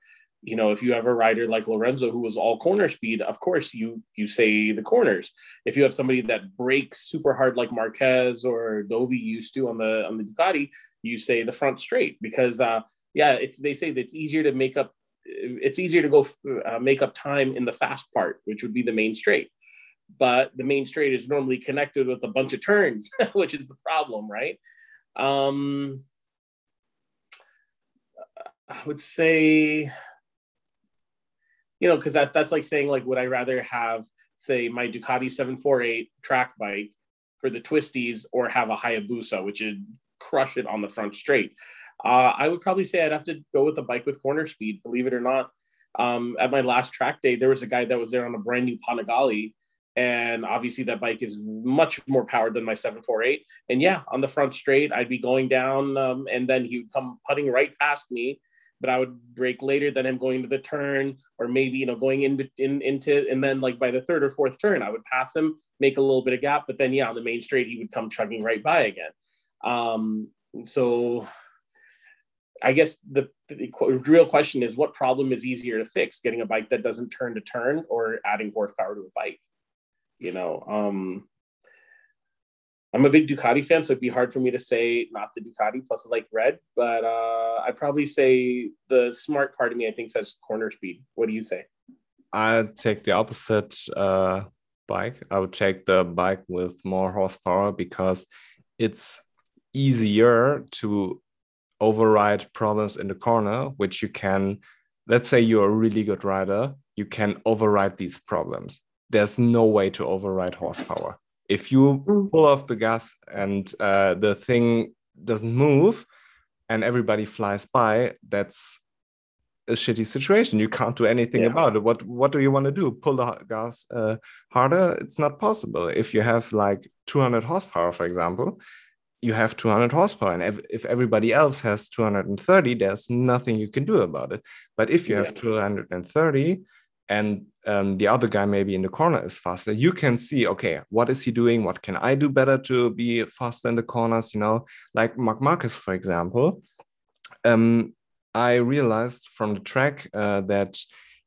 you know, if you have a rider like Lorenzo who was all corner speed, of course you you say the corners. If you have somebody that brakes super hard like Marquez or Dovi used to on the on the Ducati, you say the front straight because uh, yeah, it's they say that it's easier to make up it's easier to go uh, make up time in the fast part, which would be the main straight. But the main straight is normally connected with a bunch of turns, [laughs] which is the problem, right? Um, I would say you know, because that, that's like saying like, would I rather have say my Ducati 748 track bike for the twisties or have a Hayabusa, which would crush it on the front straight? Uh, I would probably say I'd have to go with a bike with corner speed, believe it or not. Um, at my last track day, there was a guy that was there on a brand new Panigale, and obviously that bike is much more powered than my 748. And yeah, on the front straight, I'd be going down, um, and then he would come putting right past me, but I would brake later than him going to the turn, or maybe you know going in, in into and then like by the third or fourth turn, I would pass him, make a little bit of gap, but then yeah, on the main straight he would come chugging right by again. Um, so I guess the, the, real question is what problem is easier to fix, getting a bike that doesn't turn to turn or adding horsepower to a bike? You know, um, I'm a big Ducati fan, so it'd be hard for me to say not the Ducati. Plus, I like red, but uh, I'd probably say the smart part of me, I think, says corner speed. What do you say? I'd take the opposite uh, bike. I would take the bike with more horsepower because it's easier to override problems in the corner, which you can. Let's say you're a really good rider, you can override these problems. There's no way to override horsepower if you mm. pull off the gas and uh, the thing doesn't move and everybody flies by that's a shitty situation you can't do anything yeah. about it what what do you want to do pull the gas uh, harder it's not possible if you have like 200 horsepower for example you have 200 horsepower and if, if everybody else has 230 there's nothing you can do about it but if you yeah. have 230 and um, the other guy maybe in the corner is faster. You can see okay what is he doing? What can i do better to be faster in the corners you know? Like marc marquez for example um, i realized from the track uh, that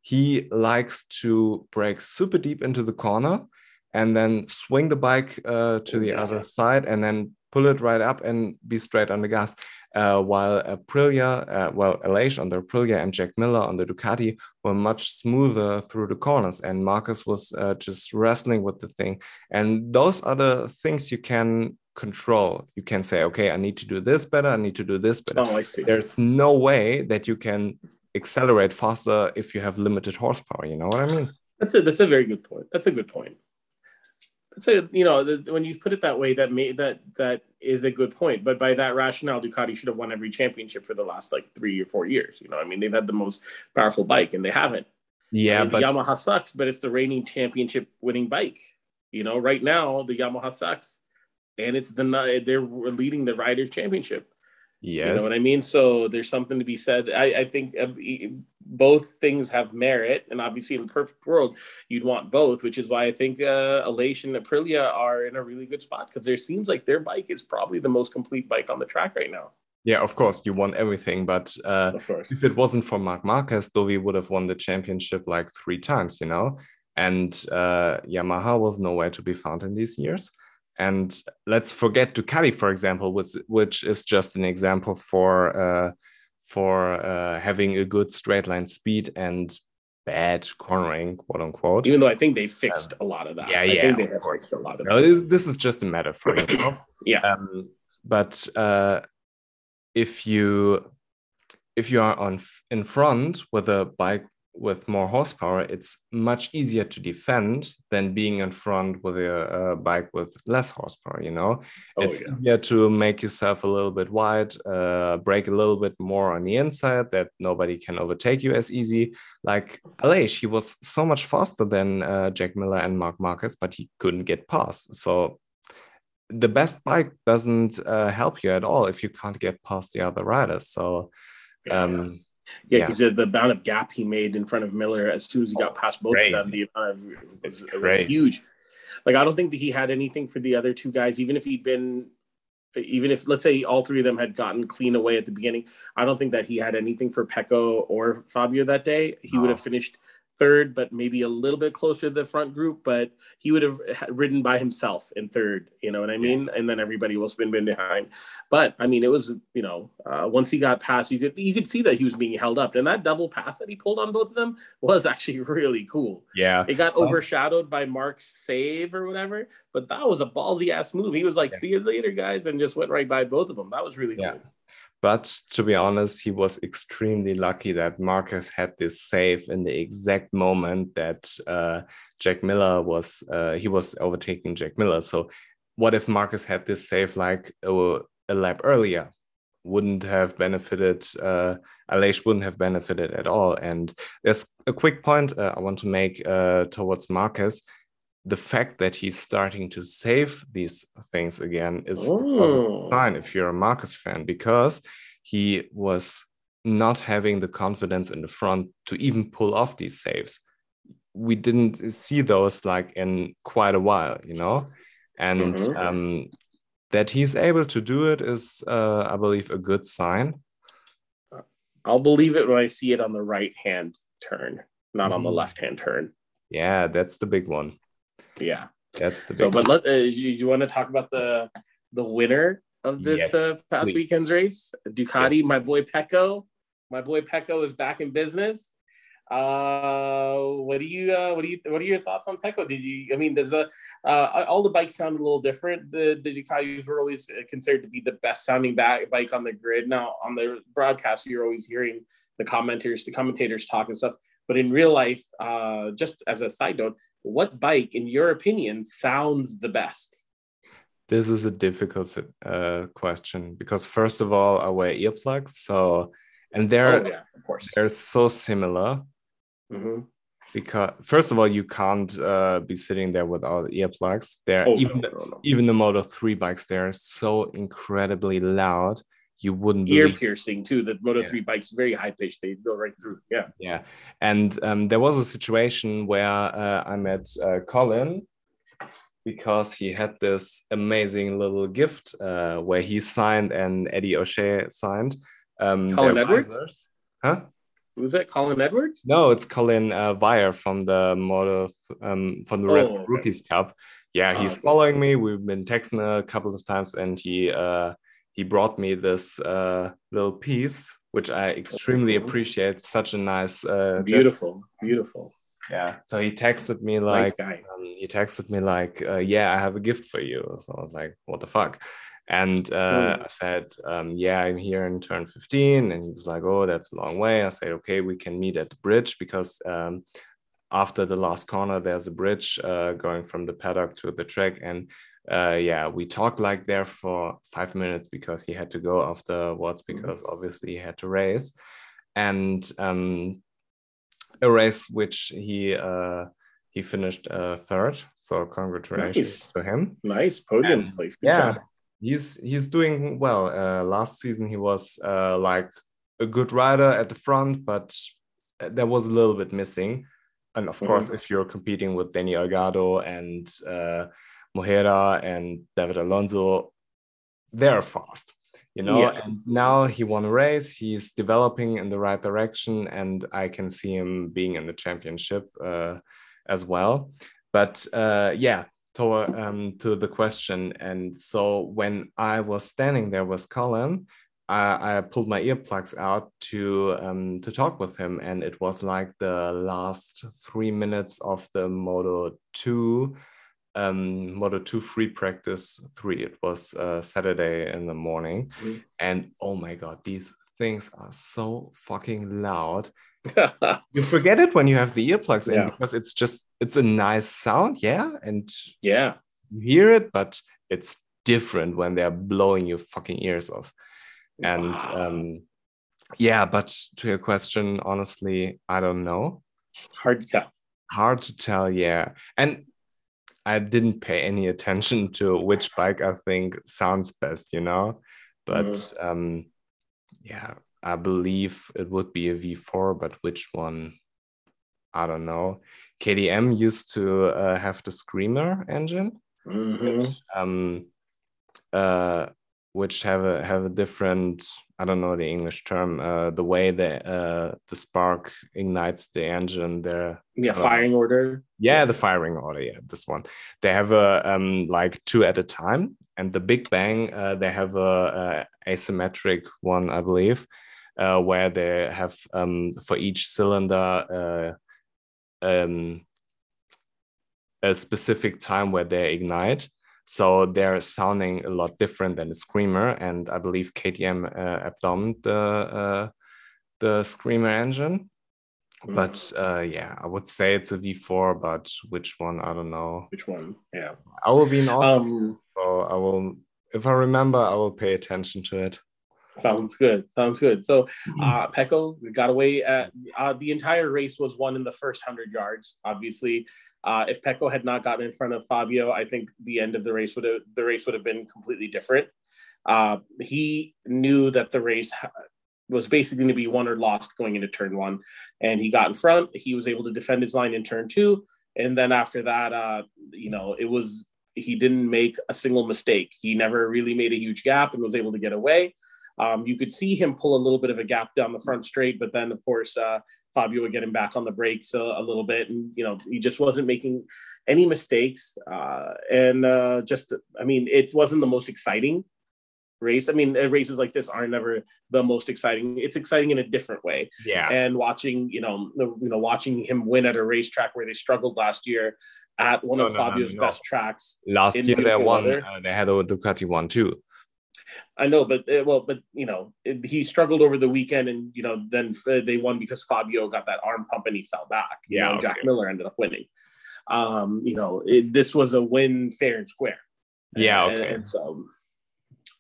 he likes to brake super deep into the corner and then swing the bike uh, to the other side and then pull it right up and be straight on the gas uh, while Aprilia, uh, well, Aleix on the Aprilia and Jack Miller on the Ducati were much smoother through the corners, and Marquez was uh, just wrestling with the thing. And those are the things you can control. You can say, okay, I need to do this better, I need to do this better. Oh, I see. There's no way that you can accelerate faster if you have limited horsepower. You know what I mean? That's a that's a very good point. That's a good point so you know the, when you put it that way that may that that is a good point but by that rationale ducati should have won every championship for the last like three or four years you know i mean they've had the most powerful bike and they haven't yeah but yamaha sucks but it's the reigning championship winning bike you know right now the yamaha sucks and it's the they're leading the riders championship Yes. You know what I mean? So there's something to be said. I, I think uh, both things have merit. And obviously, in the perfect world, you'd want both, which is why I think uh, Aleix and Aprilia are in a really good spot because there seems like their bike is probably the most complete bike on the track right now. Yeah, of course, you want everything. But uh, if it wasn't for Marc Marquez, though we would have won the championship like three times, you know? And uh, Yamaha was nowhere to be found in these years. And let's forget Ducati, for example, which, which is just an example for uh, for uh, having a good straight line speed and bad cornering, quote unquote. Even though I think they fixed a lot of that. Yeah, I yeah, think they have fixed a lot of no, that. This is just a metaphor. You know? [clears throat] yeah. Um, but uh, if you if you are on in front with a bike with more horsepower, it's much easier to defend than being in front with a, a bike with less horsepower. You know, oh, it's yeah. easier to make yourself a little bit wide, uh, brake a little bit more on the inside that nobody can overtake you as easy. Like Aleix, he was so much faster than uh, Jack Miller and Marc Marquez, but he couldn't get past. So the best bike doesn't uh, help you at all if you can't get past the other riders. So. Um, Yeah, Yeah. because the amount of gap he made in front of Miller as soon as he got past both of them, the amount of, it was, it was huge. Like I don't think that he had anything for the other two guys, even if he'd been, even if let's say all three of them had gotten clean away at the beginning. I don't think that he had anything for Pecco or Fabio that day. He would have finished third, but maybe a little bit closer to the front group. But he would have ridden by himself in third. You know what I mean? And then everybody else been been behind. But I mean, it was you know uh, once he got past, you could you could see that he was being held up, and that double pass that he pulled on both of them was actually [laughs] really cool. Yeah. It got overshadowed by Marc's save or whatever, but that was a ballsy ass move. He was like, Yeah. "See you later, guys," and just went right by both of them. That was really Yeah. cool. But to be honest, he was extremely lucky that Marquez had this save in the exact moment that uh, Jack Miller was uh, he was overtaking Jack Miller. So what if Marquez had this save like a, a lap earlier? Wouldn't have benefited. Uh, Aleix wouldn't have benefited at all. And there's a quick point uh, I want to make uh, towards Marquez. The fact that he's starting to save these things again is a Oh. sign if you're a Marquez fan because he was not having the confidence in the front to even pull off these saves. We didn't see those like in quite a while, you know, and Mhm. um, that he's able to do it is, uh, I believe, a good sign. I'll believe it when I see it on the right hand turn, not on the Mhm. left hand turn. Yeah, that's the big one. Yeah. That's the big. So, but let uh, you, you want to talk about the the winner of this Yes, uh, past please. weekend's race, Ducati. My boy Pecco. My boy Pecco is back in business. Uh, what do you uh, what do you what are your thoughts on Pecco? Did you? I mean, does the uh, all the bikes sound a little different? The the Ducatis were always considered to be the best sounding back bike on the grid. Now on the broadcast, you're always hearing the commenters, the commentators talk and stuff. But in real life, uh, just as a side note, what bike, in your opinion, sounds the best? this is a difficult uh, question because first of all, I wear earplugs, so and they're oh yeah, of course. they're so similar. hmm because first of all you can't uh, be sitting there without earplugs they're Oh, even no, no, no. even the moto 3 bikes they're so incredibly loud you wouldn't ear believe piercing too. The Moto Yeah. three bikes very high pitched. They go right through. Yeah. yeah and um, there was a situation where uh, i met uh, colin because he had this amazing little gift uh, where he signed and eddie o'shea signed um, Colin Edwards? visors. huh Was that Colin Edwards? No, it's Colin uh, Veijer from the Moto um, from the Red Oh, Bull okay. Rookies Cup. Yeah, Ah, he's okay. following me. We've been texting a couple of times, and he uh, he brought me this uh, little piece, which I extremely appreciate. Such a nice, uh, gesture. Beautiful, beautiful. Yeah. So he texted me like, guy. um, he texted me like, uh, "Yeah, I have a gift for you." So I was like, "What the fuck?" And uh, Mm. I said, um, "Yeah, I'm here in turn 15." And he was like, "Oh, that's a long way." I said, "Okay, we can meet at the bridge because um, after the last corner, there's a bridge uh, going from the paddock to the track." And uh, yeah, we talked like there for five minutes because he had to go afterwards because obviously he had to race, and um, a race which he uh, he finished uh, third. So congratulations Nice. to him. Nice podium And, place. Good yeah, job. he's he's doing well. Uh, last season he was uh, like a good rider at the front, but there was a little bit missing. And of course, if you're competing with Danny Holgado and uh, Mojera and David Alonso, they're fast, you know. Yeah. And now he won a race. He's developing in the right direction, and I can see him being in the championship uh, as well. But uh, yeah, to um, to the question. And so when I was standing there with Colin, I, I pulled my earplugs out to um, to talk with him, and it was like the last three minutes of the Moto Two, um, Moto Two free practice three. It was uh, Saturday in the morning, Mhm. and oh my god, these things are so fucking loud [laughs] you forget it when you have the earplugs in because it's just it's a nice sound yeah and yeah. you hear it but it's different when they're blowing your fucking ears off and Wow. um yeah but to your question honestly i don't know hard to tell. hard to tell yeah and i didn't pay any attention to which bike i think sounds best you know but um yeah I believe it would be a V4, but which one? I don't know. KTM used to uh, have the Screamer engine, Mhm. which, um, uh, which have a have a different. I don't know the English term. Uh, the way the uh, the spark ignites the engine. There, Yeah, Uh, firing order. yeah, the firing order. Yeah, this one. They have a um like two at a time, and the Big Bang. Uh, they have a, a asymmetric one, I believe, uh, where they have um for each cylinder uh, um a specific time where they ignite. So they're sounding a lot different than the Screamer, and I believe KTM uh, abdomed the uh, the Screamer engine. But uh, yeah, I would say it's a V4, but which one? I don't know. Which one? Yeah. I will be in Austin, Um, so I will. If I remember, I will pay attention to it. sounds good. Sounds good. So, uh, Pecco got away. At, uh, the entire race was won in the first hundred yards. Obviously, uh, if Pecco had not gotten in front of Fabio, I think the end of the race would have the race would have been completely different. Uh, he knew that the race was basically going to be won or lost going into turn one, and he got in front. He was able to defend his line in turn two, and then after that, uh, you know, it was he didn't make a single mistake. He never really made a huge gap and was able to get away. Um, you could see him pull a little bit of a gap down the front straight, but then of course uh, Fabio would get him back on the brakes a, a little bit, and you know he just wasn't making any mistakes. Uh, and uh, just, I mean, it wasn't the most exciting race. I mean, uh, races like this are never the most exciting. It's exciting in a different way. Yeah, And watching, you know, the, you know, watching him win at a racetrack where they struggled last year at one No, of no, Fabio's no. best tracks. last year they won. Uh, they had a Ducati one too. I know, but uh, well, but you know, he struggled over the weekend, and you know, then uh, they won because Fabio got that arm pump and he fell back. You Yeah, know, Jack. Miller ended up winning. Um, you know, it, this was a win fair and square. Yeah, And- okay. And, so,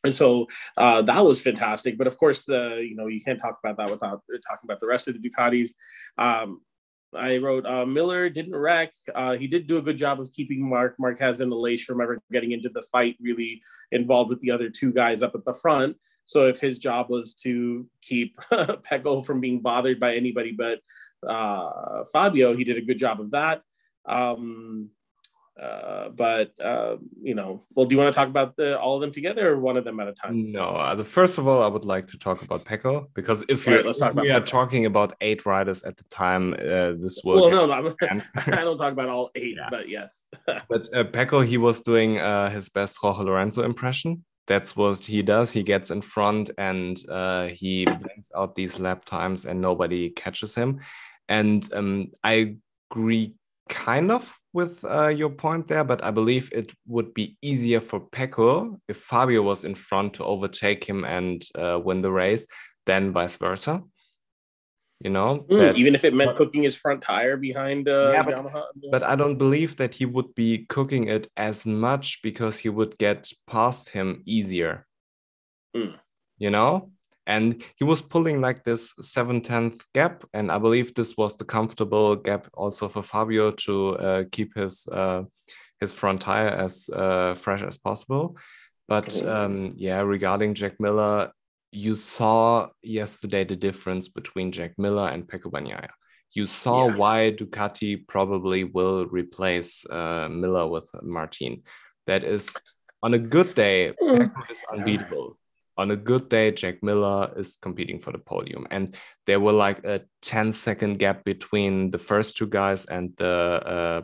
and so uh, that was fantastic. But of course, uh, you know, you can't talk about that without talking about the rest of the Ducatis. Um, I wrote uh, Miller didn't wreck. Uh, he did do a good job of keeping Marc Marquez and Aleix from ever getting into the fight, really involved with the other two guys up at the front. So if his job was to keep [laughs] Pecco from being bothered by anybody but uh, Fabio, he did a good job of that. Um, uh, but uh, you know, well, do you want to talk about the, all of them together or one of them at a time? No, uh, the, first of all, I would like to talk about Pecco because if, right, let's talk we about are talking about eight riders at the time, uh, this will. Well, no, no. [laughs] I don't talk about all eight, Yeah. but yes. [laughs] But uh, Pecco, he was doing uh, his best Jorge Lorenzo impression. That's what he does. He gets in front and uh, he blanks out these lap times, and nobody catches him. And um, I agree, kind of, with uh, your point there, but I believe it would be easier for Pecco if Fabio was in front to overtake him and uh, win the race than vice versa. You know, Mm, that- even if it meant but- cooking his front tire behind uh, Yeah, but- Yamaha. but I don't believe that he would be cooking it as much because he would get past him easier. Mm. You know? And he was pulling like this seven tenth gap. And I believe this was the comfortable gap also for Fabio to uh, keep his uh, his front tire as uh, fresh as possible. But um, yeah, regarding Jack Miller, you saw yesterday the difference between Jack Miller and Pecco Bagnaia. You saw Yeah. why Ducati probably will replace uh, Miller with Martin. That is, on a good day, Mm. Pecco is unbeatable. On a good day, Jack Miller is competing for the podium. And there were like a 10 second gap between the first two guys and the uh,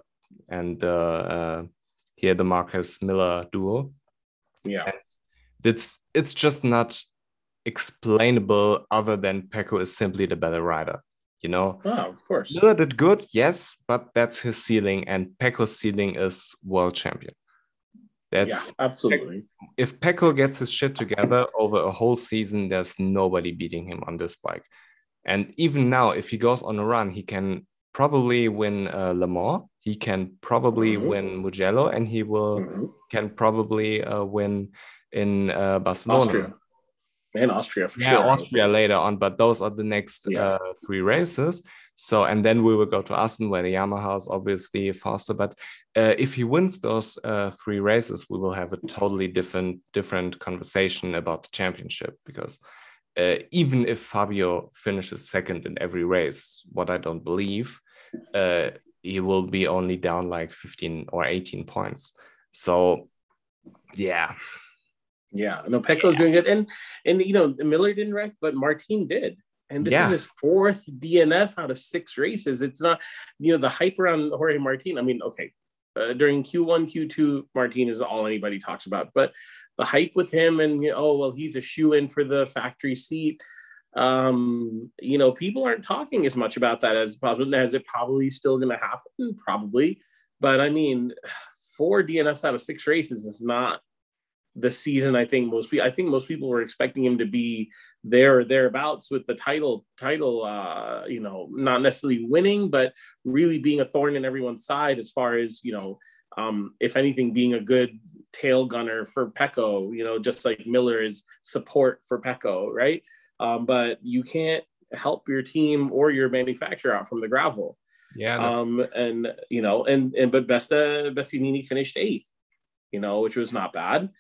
and the uh, here the Marquez Miller duo Yeah. it's it's just not explainable other than Pecco is simply the better rider. You know, Oh, of course. Miller did good, yes, but that's his ceiling, and Pecco's ceiling is world champion. Yeah, absolutely. if Pecco gets his shit together over a whole season, there's nobody beating him on this bike. And even now, if he goes on a run, he can probably win uh, Le Mans. He can probably Mhm. win Mugello, and he will Mhm. can probably uh, win in uh, Barcelona. Austria. And Austria for yeah, sure. Austria later on, but those are the next Yeah. uh, three races. So, and then we will go to Assen, where the Yamaha is obviously faster. But uh, if he wins those uh, three races, we will have a totally different different conversation about the championship because uh, even if Fabio finishes second in every race, what I don't believe, uh, he will be only down like 15 or 18 points. So, yeah. Yeah, no, Pecco's yeah. doing it, and and you know Miller didn't wreck, but Martin did, and this yeah. is his fourth DNF out of six races. It's not, you know, the hype around Jorge Martin. I mean, okay, uh, during Q1, Q2, Martin is all anybody talks about, but the hype with him and you know, oh well, he's a shoe in for the factory seat um, you know, people aren't talking as much about that as probably as it probably still going to happen, probably. But I mean, four DNFs out of six races is not the season. I think most people. I think most people were expecting him to be there or thereabouts with the title. Title, uh, you know, not necessarily winning, but really being a thorn in everyone's side as far as you know. Um, if anything, being a good tail gunner for Pecco, you know, just like Miller is support for Pecco, right? um, but you can't help your team or your manufacturer out from the gravel. Yeah. Um, and you know, and and but Besta Bastianini finished eighth, you know, which was not bad.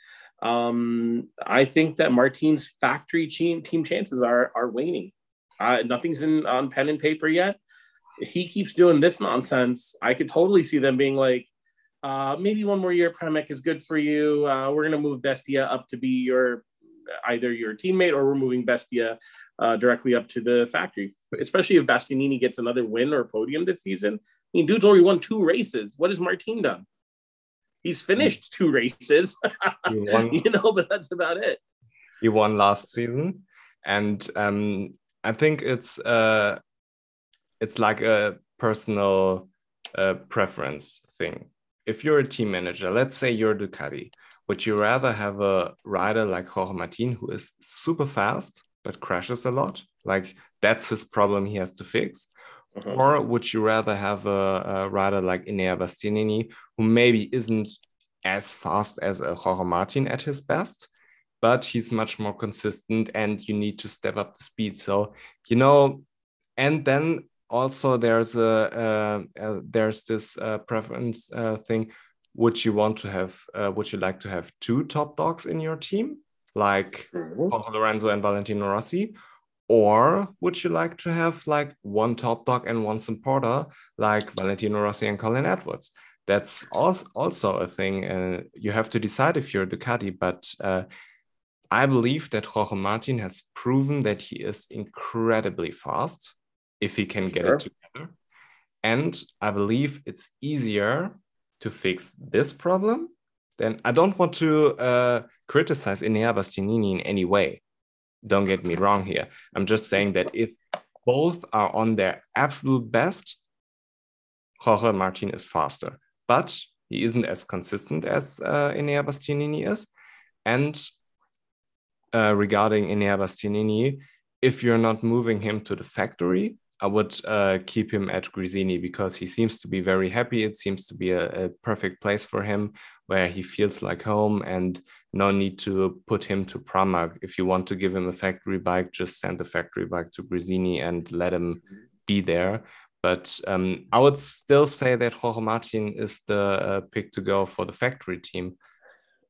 Um, I think that Martin's factory team team chances are are waning. Uh, nothing's in on pen and paper yet. He keeps doing this nonsense. I could totally see them being like, uh, maybe one more year Pramac is good for you. Uh, we're gonna move Bestia up to be your either your teammate or we're moving Bestia uh, directly up to the factory. Especially if Bastianini gets another win or podium this season. I mean, dude's already won two races. What has Martin done? He's finished two races, [laughs] you know, but that's about it. He won last season, and um, I think it's uh, it's like a personal uh, preference thing. If you're a team manager, let's say you're Ducati, would you rather have a rider like Jorge Martin who is super fast but crashes a lot? Like that's his problem he has to fix. Uh-huh. Or would you rather have a, a rider like Enea Bastianini who maybe isn't as fast as a Jorge Martin at his best, but he's much more consistent and you need to step up the speed. So, you know, and then also there's a uh, uh, there's this uh, preference uh, thing would you want to have uh, would you like to have two top dogs in your team like mm-hmm. Jorge Lorenzo and Valentino Rossi or would you like to have like one top dog and one supporter like Valentino Rossi and Colin Edwards that's also a thing uh, you have to decide if you're Ducati but uh, I believe that Jorge Martin has proven that he is incredibly fast if he can get sure. it together and I believe it's easier to fix this problem, then I don't want to uh, criticize Enea Bastianini in any way. Don't get me wrong here. I'm just saying that if both are on their absolute best, Jorge Martin is faster, but he isn't as consistent as uh, Enea Bastianini is. And uh, regarding Enea Bastianini, if you're not moving him to the factory, I would uh, keep him at Gresini because he seems to be very happy. It seems to be a, a, perfect place for him where he feels like home and no need to put him to Pramac. If you want to give him a factory bike, just send the factory bike to Gresini and let him be there. But um, I would still say that Jorge Martin is the uh, pick to go for the factory team.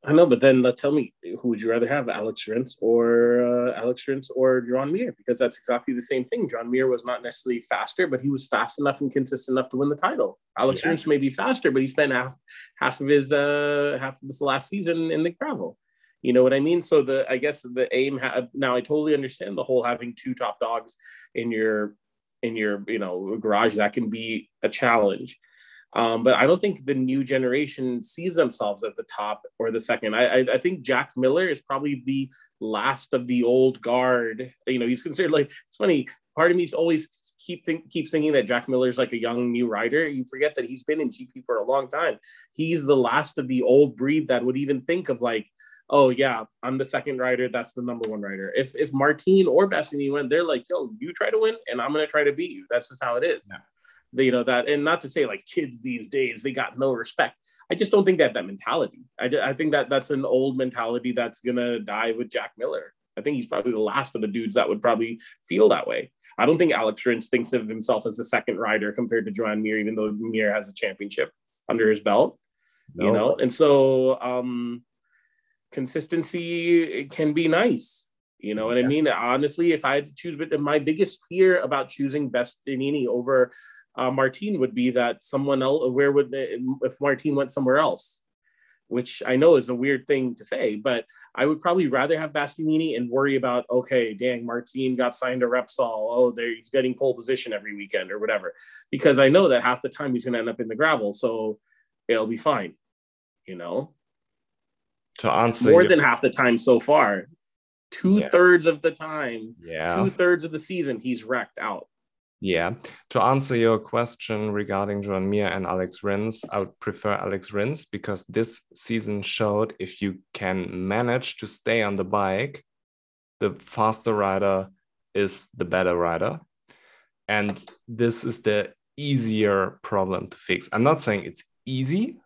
I know, but then tell me, who would you rather have, Alex Rins or uh, Alex Rins or John Mir? Because that's exactly the same thing. John Mir was not necessarily faster, but he was fast enough and consistent enough to win the title. Alex yeah. Rins may be faster, but he spent half half of his uh, half of this last season in the gravel. You know what I mean? So the I guess the aim ha- now I totally understand the whole having two top dogs in your in your you know garage that can be a challenge um, but I don't think the new generation sees themselves as the top or the second. I, I, I, think Jack Miller is probably the last of the old guard. You know, he's considered like it's funny. Part of me's always keep think, keeps thinking that Jack Miller is like a young new rider. You forget that he's been in GP for a long time. He's the last of the old breed that would even think of like, oh yeah, I'm the second rider. That's the number one rider. If if Martin or Bastianini went, they're like, yo, you try to win, and I'm gonna try to beat you. That's just how it is. Yeah you know that and not to say like kids these days they got no respect i just don't think that that mentality i, I think that that's an old mentality that's gonna die with jack miller i think he's probably the last of the dudes that would probably feel that way i don't think alex rins thinks of himself as the second rider compared to joan mir even though mir has a championship under his belt no. you know and so um consistency can be nice You know what yes. I mean? Honestly, if I had to choose, but my biggest fear about choosing Bastianini over uh, Martin would be that someone else, where would if Martine went somewhere else? Which I know is a weird thing to say, but I would probably rather have Bastianini and worry about, okay, dang, Martine got signed to Repsol. Oh, there he's getting pole position every weekend or whatever, because I know that half the time he's going to end up in the gravel, so it'll be fine. You know, to answer more your... than half the time so far two yeah. thirds of the time, yeah, two thirds of the season, he's wrecked out. Yeah. To answer your question regarding Joan Mir and Alex Rins, I would prefer Alex Rins because this season showed if you can manage to stay on the bike, the faster rider is the better rider. And this is the easier problem to fix. I'm not saying it's easy,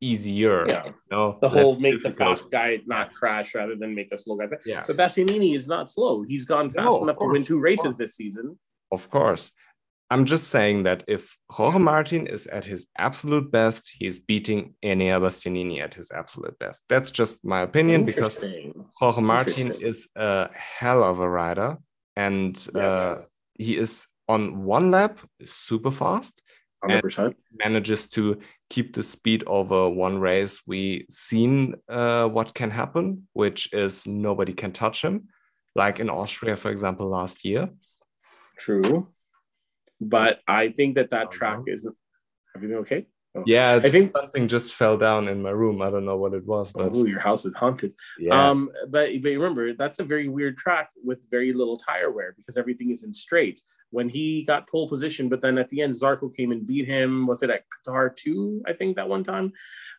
easier. Yeah. You know? The whole make difficult. the fast guy not crash rather than make the slow guy. Yeah. But Bastianini is not slow. He's gone fast no, enough course, to win two races this season. Of course. I'm just saying that if Jorge Martin is at his absolute best, he's beating Enea Bastianini at his absolute best. That's just my opinion because Jorge Martin is a hell of a rider and yes. uh, he is on one lap super fast 100%. manages to keep the speed over one race, we seen uh, what can happen, which is nobody can touch him, like in Austria, for example, last year. True, but I think that that track is everything okay. Oh. Yeah, I think something just fell down in my room. I don't know what it was, but oh, your house is haunted. Yeah. Um, but but remember, that's a very weird track with very little tire wear because everything is in straight. When he got pole position, but then at the end, Zarco came and beat him. Was it at Qatar two? I think that one time.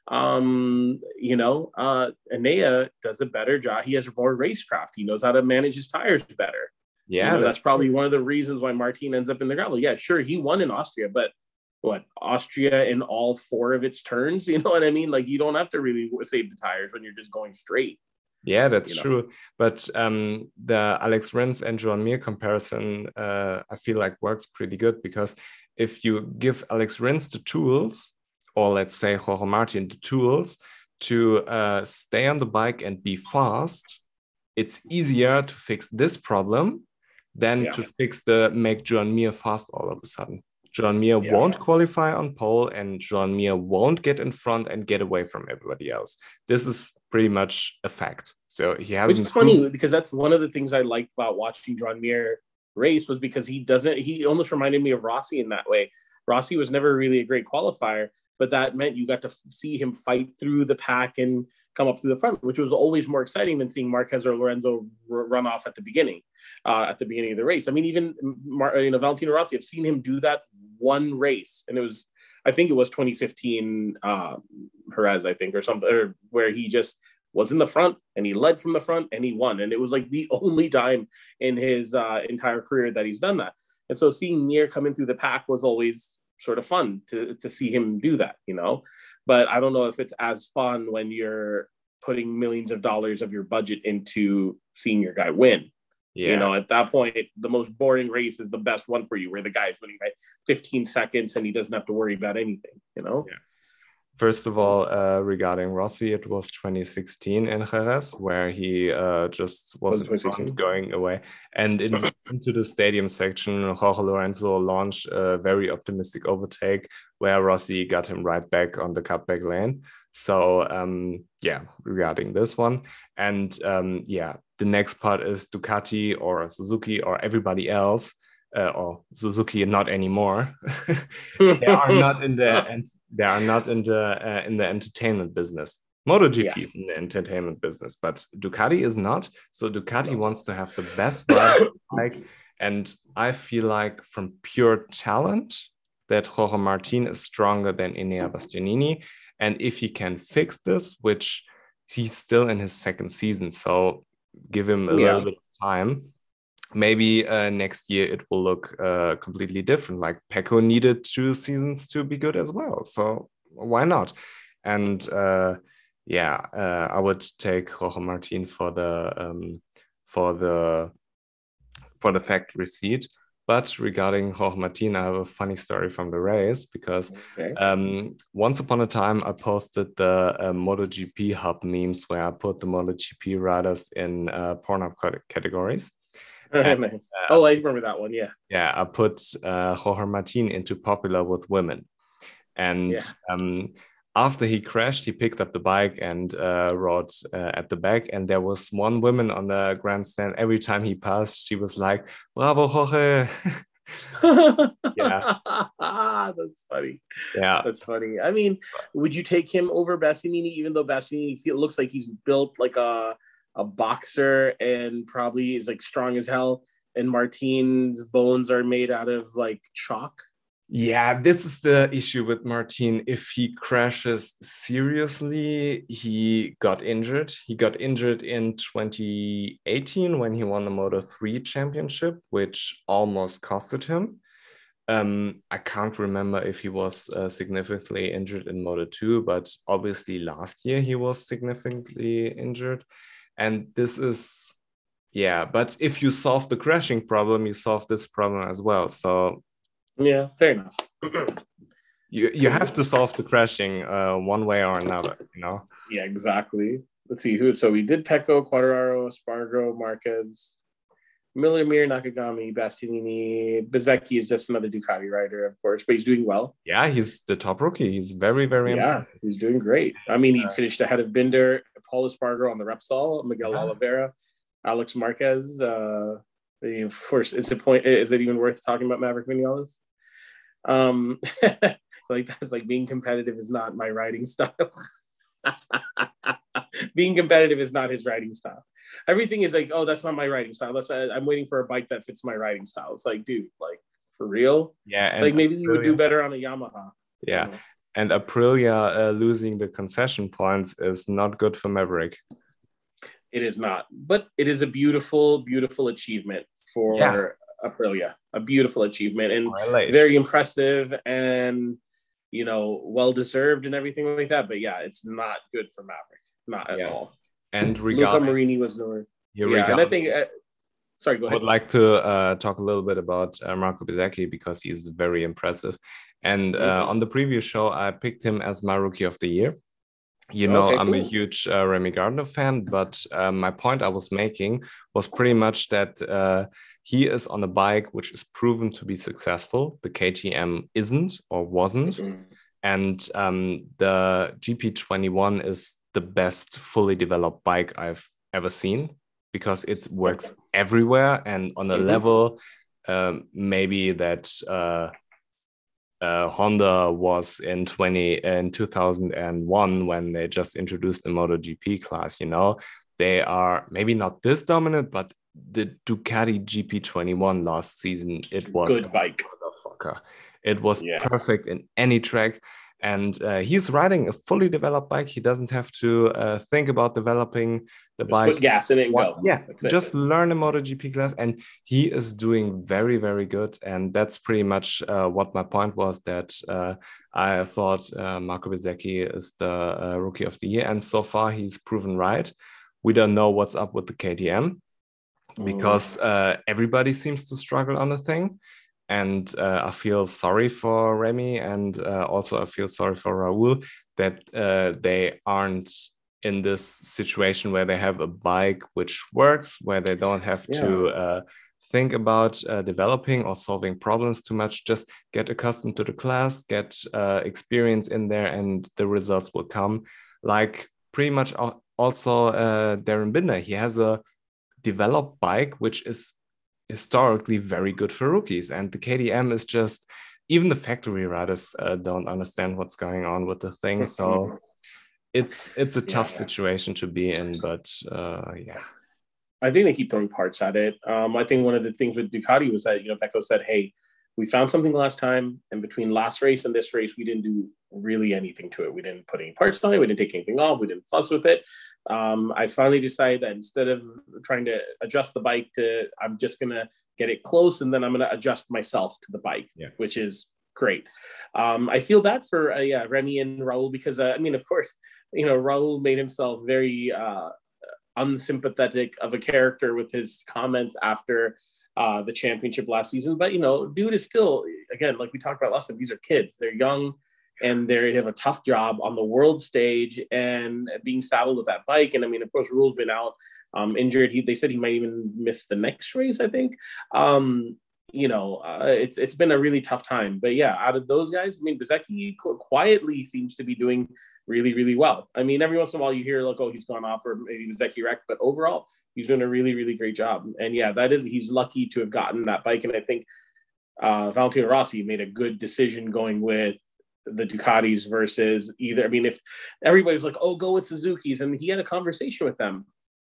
Um, you know, uh, Enea does a better job. He has more racecraft. He knows how to manage his tires better. Yeah, you know, that's, that's probably one of the reasons why Martin ends up in the gravel. Yeah, sure, he won in Austria, but what Austria in all four of its turns. [laughs] You know what I mean? Like you don't have to really save the tires when you're just going straight. Yeah, that's you know? true. But um, the Alex Rins and Joan Mir comparison, uh, I feel like works pretty good because if you give Alex Rins the tools, or let's say Jorge Martin the tools to uh, stay on the bike and be fast, it's easier to fix this problem than yeah. to fix the make John Mir fast all of a sudden. John Mir yeah. won't qualify on pole and John Mir won't get in front and get away from everybody else. This is pretty much a fact. So he has Which is funny because that's one of the things I liked about watching John Mir race was because he doesn't he almost reminded me of Rossi in that way. Rossi was never really a great qualifier, but that meant you got to see him fight through the pack and come up to the front, which was always more exciting than seeing Marquez or Lorenzo r- run off at the beginning, uh, at the beginning of the race. I mean, even you know Valentino Rossi, I've seen him do that one race, and it was, I think it was 2015 uh, Jerez, I think, or something, or where he just was in the front and he led from the front and he won, and it was like the [laughs] only time in his uh, entire career that he's done that. And so seeing Mir coming through the pack was always sort of fun to to see him do that, you know. But I don't know if it's as fun when you're putting millions of dollars of your budget into seeing your guy win. Yeah. You know, at that point, the most boring race is the best one for you, where the guy is winning by 15 seconds and he doesn't have to worry about anything. You know. Yeah. First of all, uh, regarding Rossi, it was 2016 in Jerez where he uh, just wasn't going away. And in, [laughs] into the stadium section, Jorge Lorenzo launched a very optimistic overtake where Rossi got him right back on the cutback lane. So um, yeah, regarding this one, and um, yeah, the next part is Ducati or Suzuki or everybody else uh, or Suzuki not anymore. [laughs] they are [laughs] not in the and they are not in the uh, in the entertainment business. MotoGP yeah. is in the entertainment business, but Ducati is not. So Ducati no. wants to have the best bike, [coughs] and I feel like from pure talent that Jorge Martin is stronger than Enea Bastianini, and if he can fix this, which he's still in his second season, so give him a yeah. little bit of time maybe uh, next year it will look uh, completely different. Like Pecco needed two seasons to be good as well, so why not? And uh, yeah, uh, I would take Jorge Martin for the um, for the for the fact seat. But regarding Jorge Martin, I have a funny story from the race because okay. um, once upon a time I posted the uh, MotoGP hub memes where I put the MotoGP riders in uh, Pornhub categories. [laughs] and, uh, oh, I remember that one. Yeah. Yeah, I put uh, Jorge Martin into popular with women, and yeah. um, after he crashed, he picked up the bike and uh, rode uh, at the back. And there was one woman on the grandstand. Every time he passed, she was like, "Bravo, Jorge!" [laughs] yeah, [laughs] that's funny. Yeah, that's funny. I mean, would you take him over Bastianini, even though Bastianini looks like he's built like a a boxer and probably is like strong as hell, and Martin's bones are made out of like chalk? Yeah, this is the issue with Martin. If he crashes seriously, he got injured. He got injured in 2018 when he won the Moto 3 championship, which almost costed him. Um, I can't remember if he was uh, significantly injured in Moto 2, but obviously last year he was significantly injured. And this is, yeah, but if you solve the crashing problem, you solve this problem as well. So yeah, fair enough. you you have to solve the crashing uh, one way or another, you know. Yeah, exactly. Let's see who. So we did Pecco, Quartararo, Espargaro, Marquez, Miller, Mir, Nakagami, Bastianini. Bezzecchi is just another Ducati rider, of course, but he's doing well. Yeah, he's the top rookie. He's very, very yeah. Impressive. He's doing great. I mean, he uh, finished ahead of Binder, Pol Espargaro on the Repsol, Miguel yeah. Oliveira, Alex Marquez. Uh, of course, is it point? Is it even worth talking about Maverick Vinales? Um, [laughs] like that's like being competitive is not my writing style. [laughs] being competitive is not his writing style. Everything is like, oh, that's not my writing style. That's uh, I'm waiting for a bike that fits my writing style. It's like, dude, like for real. Yeah, like maybe you would do better on a Yamaha. Yeah, and Aprilia uh, losing the concession points is not good for Maverick. It is not, but it is a beautiful, beautiful achievement for yeah. Aprilia. A beautiful achievement and very impressive and you know well deserved and everything like that. But yeah, it's not good for Maverick, not at yeah. all. And regarding Luca Marini was nowhere. Yeah, and I think. Uh, sorry, go ahead. I would like to uh, talk a little bit about uh, Marco Bezzecchi because he's very impressive. And uh, mm-hmm. on the previous show, I picked him as my rookie of the year. You know, okay, I'm cool. a huge uh, Remy Gardner fan, but uh, my point I was making was pretty much that uh, he is on a bike which is proven to be successful. The KTM isn't or wasn't. Mm-hmm. And um, the GP21 is the best fully developed bike I've ever seen because it works everywhere and on a mm-hmm. level um, maybe that uh, uh, Honda was in 20 in 2001 when they just introduced the MotoGP class. You know, they are maybe not this dominant, but the Ducati GP21 last season, it was good bike. Motherfucker. It was yeah. perfect in any track. And uh, he's riding a fully developed bike. He doesn't have to uh, think about developing the just bike. Put gas in it and go. Yeah, that's just it. learn the MotoGP class. And he is doing very, very good. And that's pretty much uh, what my point was that uh, I thought uh, Marco Bezzecchi is the uh, rookie of the year. And so far, he's proven right. We don't know what's up with the KTM because uh, everybody seems to struggle on the thing. And uh, I feel sorry for Remy and uh, also I feel sorry for Raul that uh, they aren't in this situation where they have a bike which works, where they don't have yeah. to uh, think about uh, developing or solving problems too much. Just get accustomed to the class, get experience in there, and the results will come. Like pretty much also Darryn Binder, he has a developed bike, which is historically very good for rookies. And the KTM is just, even the factory riders uh, don't understand what's going on with the thing. So [laughs] it's it's a tough yeah, situation to be in, but uh, yeah. I think they keep throwing parts at it. Um, I think one of the things with Ducati was that you know Pecco said, "Hey, we found something last time, and between last race and this race, we didn't do really anything to it. We didn't put any parts on it. We didn't take anything off. We didn't fuss with it um, I finally decided that instead of trying to adjust the bike to, I'm just gonna get it close and then I'm gonna adjust myself to the bike, yeah. which is great. Um, I feel bad for uh, yeah Remy and Raul because uh, I mean, of course, you know Raul made himself very uh, unsympathetic of a character with his comments after uh, the championship last season. But you know, dude is still again like we talked about last time. These are kids; they're young and they have a tough job on the world stage and being saddled with that bike. And I mean, of course, Raul's been out um, injured. He, they said he might even miss the next race, I think. Um, you know, uh, it's it's been a really tough time. But yeah, out of those guys, I mean, Bezzecchi quietly seems to be doing really, really well. I mean, every once in a while you hear like, oh, he's gone off or maybe Bezzecchi wrecked, but overall, he's doing a really, really great job. And yeah, that is he's lucky to have gotten that bike. And I think uh, Valentino Rossi made a good decision going with the Ducatis versus either. I mean, if everybody was like, oh, go with Suzuki's, and he had a conversation with them,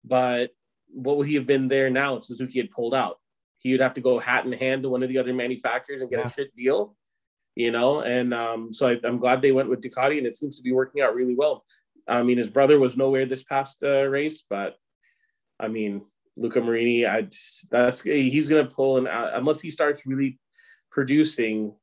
but what would he have been there now if Suzuki had pulled out? He would have to go hat in hand to one of the other manufacturers and get yeah. a shit deal, you know. And um, so I, am glad they went with Ducati, and it seems to be working out really well. I mean, his brother was nowhere this past uh, race, but I mean, Luca Marini, I that's he's gonna pull an unless he starts really producing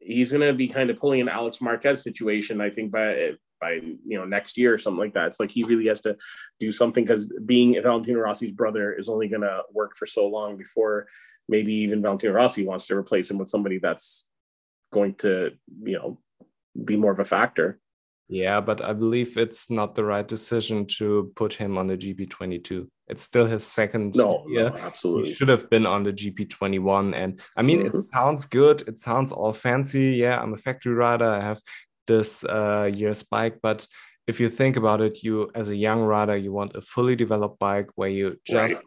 he's going to be kind of pulling an Alex Marquez situation, I think, by by you know next year or something like that. It's like he really has to do something because being Valentino Rossi's brother is only going to work for so long before maybe even Valentino Rossi wants to replace him with somebody that's going to you know be more of a factor. Yeah, but I believe it's not the right decision to put him on the GP22. It's still his second no, year. No, absolutely. He should have been on the GP21. And I mean, mm-hmm. it sounds good. It sounds all fancy. Yeah, I'm a factory rider. I have this uh, year's bike. But if you think about it, you, as a young rider, you want a fully developed bike where you just right.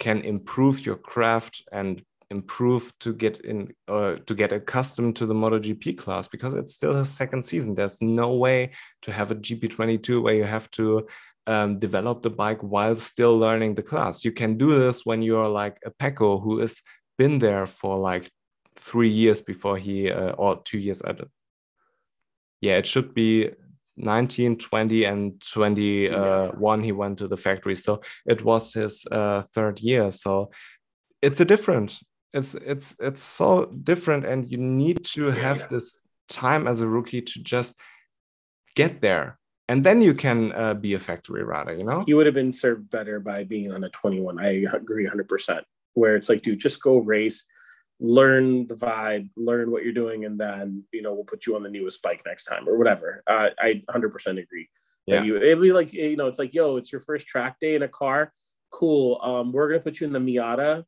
can improve your craft and improve to get in uh, to get accustomed to the MotoGP class because it's still his second season. There's no way to have a GP22 where you have to um, develop the bike while still learning the class. You can do this when you're like a Pecco who has been there for like three years before he uh, or two years at it. Yeah, it should be 19, 20, and 21 uh, he went to the factory. So it was his uh, third year. So it's a different it's it's it's so different and you need to yeah, have yeah. this time as a rookie to just get there and then you can uh, be a factory rider you know? He would have been served better by being on a 21 i agree 100% where it's like dude just go race learn the vibe learn what you're doing and then you know we'll put you on the newest bike next time or whatever. Uh, i 100% agree. Yeah. you, it'd be like you know it's like yo it's your first track day in a car. Cool um, we're gonna put you in the miata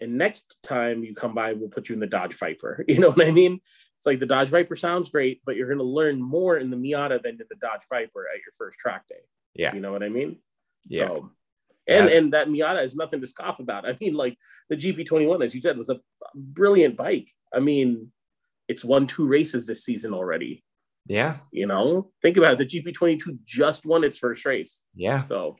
and next time you come by, we'll put you in the Dodge Viper. [laughs] You know what I mean? It's like the Dodge Viper sounds great, but you're going to learn more in the Miata than in the Dodge Viper at your first track day. Yeah. You know what I mean? Yeah. So, and, yeah. and that Miata is nothing to scoff about. I mean, like the GP21, as you said, was a brilliant bike. I mean, it's won two races this season already. Yeah. You know, think about it. The GP22 just won its first race. Yeah. So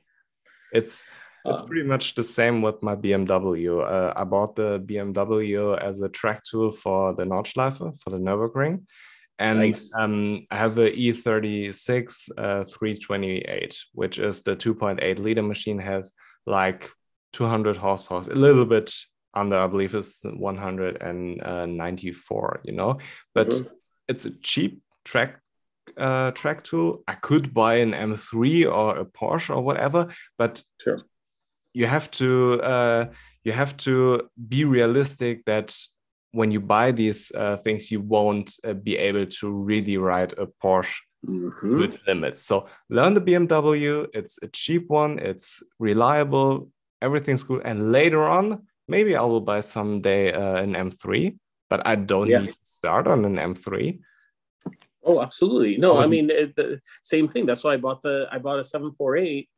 it's it's um, pretty much the same with my BMW. Uh, I bought the BMW as a track tool for the Nordschleife for the Nürburgring. And nice. um, I have a E36 uh, 328, which is the 2.8 liter machine, has like 200 horsepower, a little bit under, I believe it's 194, you know, but mm-hmm. it's a cheap track uh, track tool. I could buy an M3 or a Porsche or whatever, but sure you have to uh, you have to be realistic that when you buy these uh, things, you won't uh, be able to really ride a Porsche mm-hmm. with limits. So learn the BMW. It's a cheap one. It's reliable. Everything's good. And later on, maybe I will buy someday uh, an M3. But I don't yeah. need to start on an M3. Oh, absolutely. No, I mean it, the same thing. That's why I bought the I bought a 748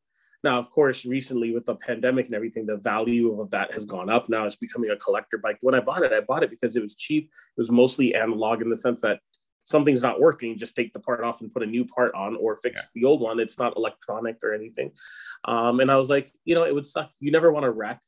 now, of course, recently with the pandemic and everything, the value of that has gone up. Now it's becoming a collector bike. When I bought it, I bought it because it was cheap. It was mostly analog in the sense that something's not working, just take the part off and put a new part on or fix yeah. the old one. It's not electronic or anything. Um, and I was like, you know, it would suck. You never want to wreck.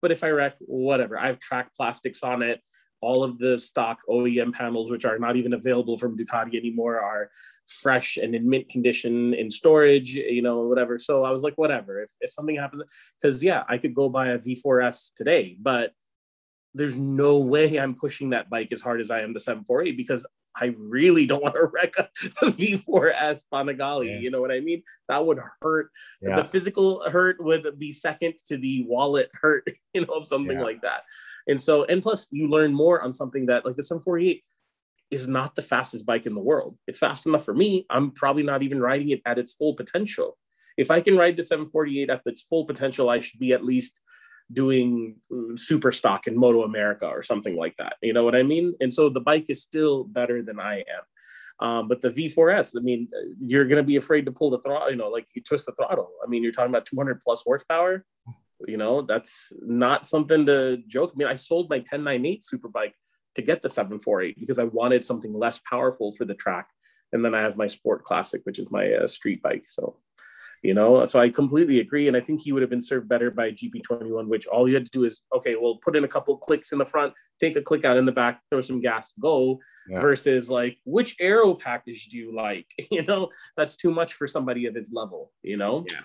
But if I wreck, whatever. I have track plastics on it all of the stock OEM panels, which are not even available from Ducati anymore, are fresh and in mint condition in storage, you know, whatever. So I was like, whatever. If, if something happens, because yeah, I could go buy a V4S today, but there's no way I'm pushing that bike as hard as I am the 748 because I really don't want to wreck a, a V4S Panigale. Yeah. You know what I mean? That would hurt. Yeah. The physical hurt would be second to the wallet hurt, [laughs] you know, of something Yeah. like that. And so, and plus, you learn more on something that, like the 748, is not the fastest bike in the world. It's fast enough for me. I'm probably not even riding it at its full potential. If I can ride the 748 at its full potential, I should be at least doing mm, super stock in Moto America or something like that. You know what I mean? And so the bike is still better than I am. Um, but the V4S, I mean, uh, you're going to be afraid to pull the throttle, you know, like you twist the throttle. I mean, you're talking about 200 plus horsepower. You know, that's not something to joke. I mean, I sold my 1098 super bike to get the 748 because I wanted something less powerful for the track. And then I have my Sport Classic, which is my uh, street bike. So, you know, so I completely agree. And I think he would have been served better by GP21, which all you had to do is, okay, well, put in a couple clicks in the front, take a click out in the back, throw some gas, go, Yeah. versus like, which aero package do you like? [laughs] You know, that's too much for somebody of his level, you know? Yeah.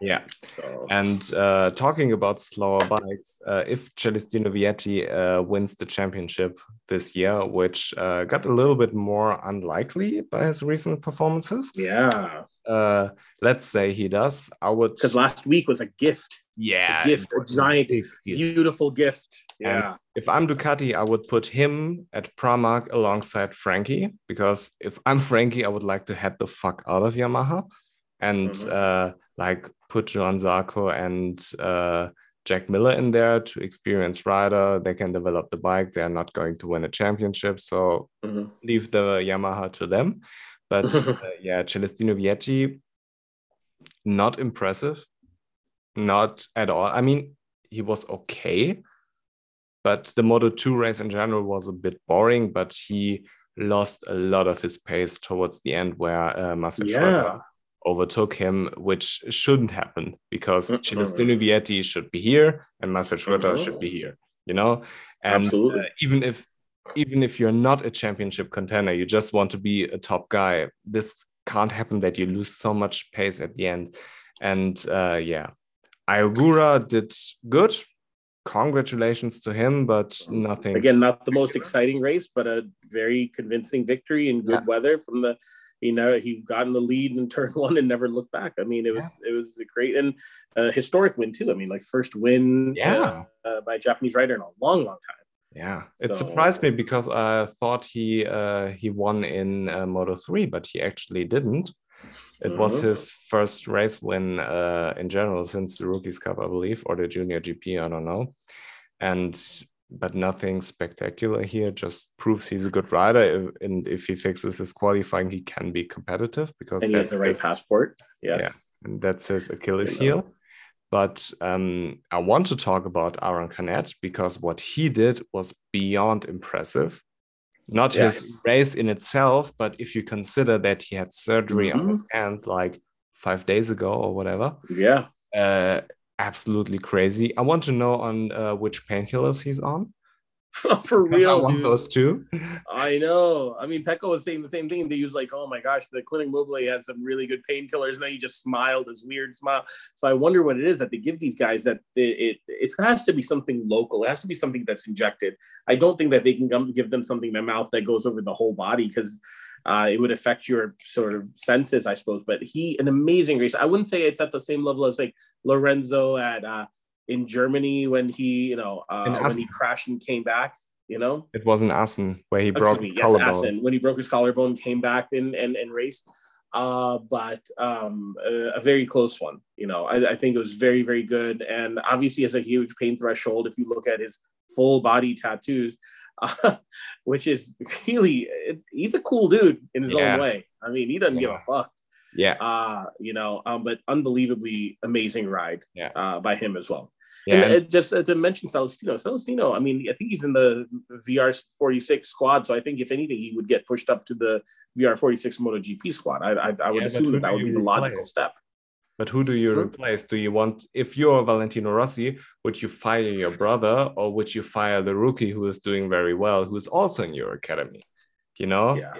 Yeah. So, And uh, talking about slower bikes, uh, if Celestino Vietti uh, wins the championship this year, which uh, got a little bit more unlikely by his recent performances, yeah. uh, let's say he does, I would. Because last week was a gift, yeah, a gift, a giant, gift. beautiful gift. Yeah. If I'm Ducati, I would put him at Pramac alongside Frankie because if I'm Frankie, I would like to head the fuck out of Yamaha and Mhm. Like put Johann Zarco and uh, Jack Miller in there to experience rider. They can develop the bike. They're not going to win a championship, so Mhm. leave the Yamaha to them. But [laughs] uh, yeah, Celestino Vietti, not impressive, not at all. I mean, he was okay, but the Moto 2 race in general was a bit boring, but he lost a lot of his pace towards the end where uh, Marcel Yeah. Overtook him, which shouldn't happen because Mm-mm. Celestino Vietti should be here and Marcel Schrötter Mhm. should be here, you know? And uh, even if even if you're not a championship contender, you just want to be a top guy. This can't happen that you lose so much pace at the end. And uh, yeah, Ai Ogura did good. Congratulations to him, but nothing. Again, not the most exciting race, but a very convincing victory in good Yeah. weather from the you know he got in the lead in [laughs] turn one and never looked back. I mean, it was it was a great and uh, historic win too. I mean, like first win Yeah. uh, uh, by a Japanese rider in a long, long time. Yeah, it So- surprised me because I thought he uh, he won in uh, Moto three, but he actually didn't. It was Mhm. his first race win uh, in general since the Rookies Cup, I believe, or the Junior GP. I don't know. And but nothing spectacular here. Just proves he's a good rider, and if he fixes his qualifying, he can be competitive because And he has the right his- passport. Yes. Yeah. and that's his Achilles heel. But um, I want to talk about Aron Canet because what he did was beyond impressive. Not his race in itself, but if you consider that he had surgery on his hand like five days ago or whatever, Yeah. uh, absolutely crazy. I want to know on uh, which painkillers he's on. [laughs] For because I real. want dude. those too. I know. I mean, Pecco was saying the same thing. They use like, oh my gosh, the Clinica Mobile has some really good painkillers, and then he just smiled this weird smile. So I wonder what it is that they give these guys. That it, it it has to be something local. It has to be something that's injected. I don't think that they can give them something in their mouth that goes over the whole body because uh, it would affect your sort of senses, I suppose. But he, an amazing race. I wouldn't say it's at the same level as like Lorenzo at uh, in Germany when he, you know, uh, when he crashed and came back. You know, It was in Assen where he Excuse broke me, his yes, collarbone. Assen, when he broke his collarbone, came back and and, and raced. Uh, but um, a, a very close one. You know, I, I think it was very very good, and obviously has a huge pain threshold. If you look at his full body tattoos, uh, [laughs] which is really, he's a cool dude in his Yeah. own way. I mean, he doesn't give a fuck. Yeah, Uh, you know, um, but unbelievably amazing ride Yeah. uh, by him as well. yeah. And uh, just uh, to mention Celestino, Celestino, I mean, I think he's in the VR 46 squad. So I think if anything, he would get pushed up to the VR 46 MotoGP squad. I, I, I would Yeah, assume that that would be the logical step. But who do you replace? Do you want, if you're Valentino Rossi, would you fire your brother or would you fire the rookie who is doing very well, who is also in your academy? You know, Yeah.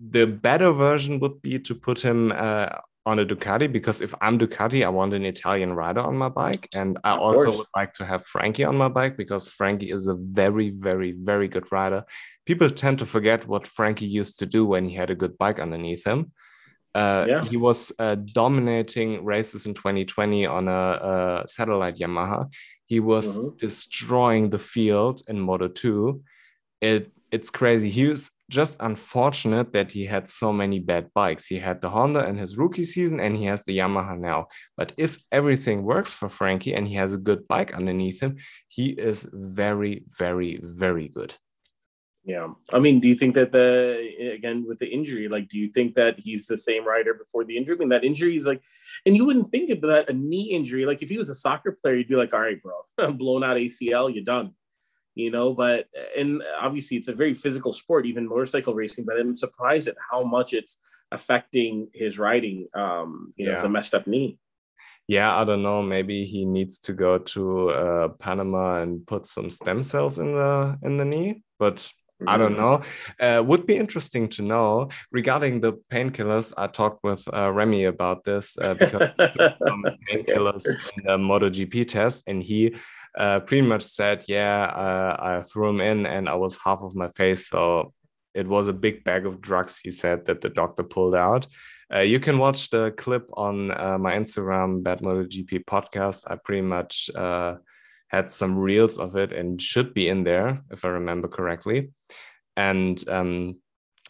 the better version would be to put him uh, on a Ducati because if I'm Ducati, I want an Italian rider on my bike. And I also would like to have Frankie on my bike because Frankie is a very, very, very good rider. People tend to forget what Frankie used to do when he had a good bike underneath him. Uh, yeah. He was uh, dominating races in 2020 on a, a satellite Yamaha. He was mm-hmm. destroying the field in Moto 2. It, it's crazy. He was just unfortunate that he had so many bad bikes. He had the Honda in his rookie season and he has the Yamaha now. But if everything works for Frankie and he has a good bike underneath him, he is very, very, very good. Yeah. I mean, do you think that the, again, with the injury, like, do you think that he's the same rider before the injury? I mean, that injury is like, and you wouldn't think of that a knee injury. Like, if he was a soccer player, you'd be like, all right, bro, [laughs] blown out ACL, you're done you know but and obviously it's a very physical sport even motorcycle racing but i'm surprised at how much it's affecting his riding um you yeah. know the messed up knee yeah i don't know maybe he needs to go to uh, panama and put some stem cells in the in the knee but I don't know. Uh, would be interesting to know regarding the painkillers. I talked with uh, Remy about this uh, because [laughs] painkillers in the MotoGP test, and he uh, pretty much said, yeah, uh, I threw him in and I was half of my face. So it was a big bag of drugs, he said, that the doctor pulled out. Uh, you can watch the clip on uh, my Instagram, Bad MotoGP podcast. I pretty much uh, had some reels of it and should be in there, if I remember correctly. And um,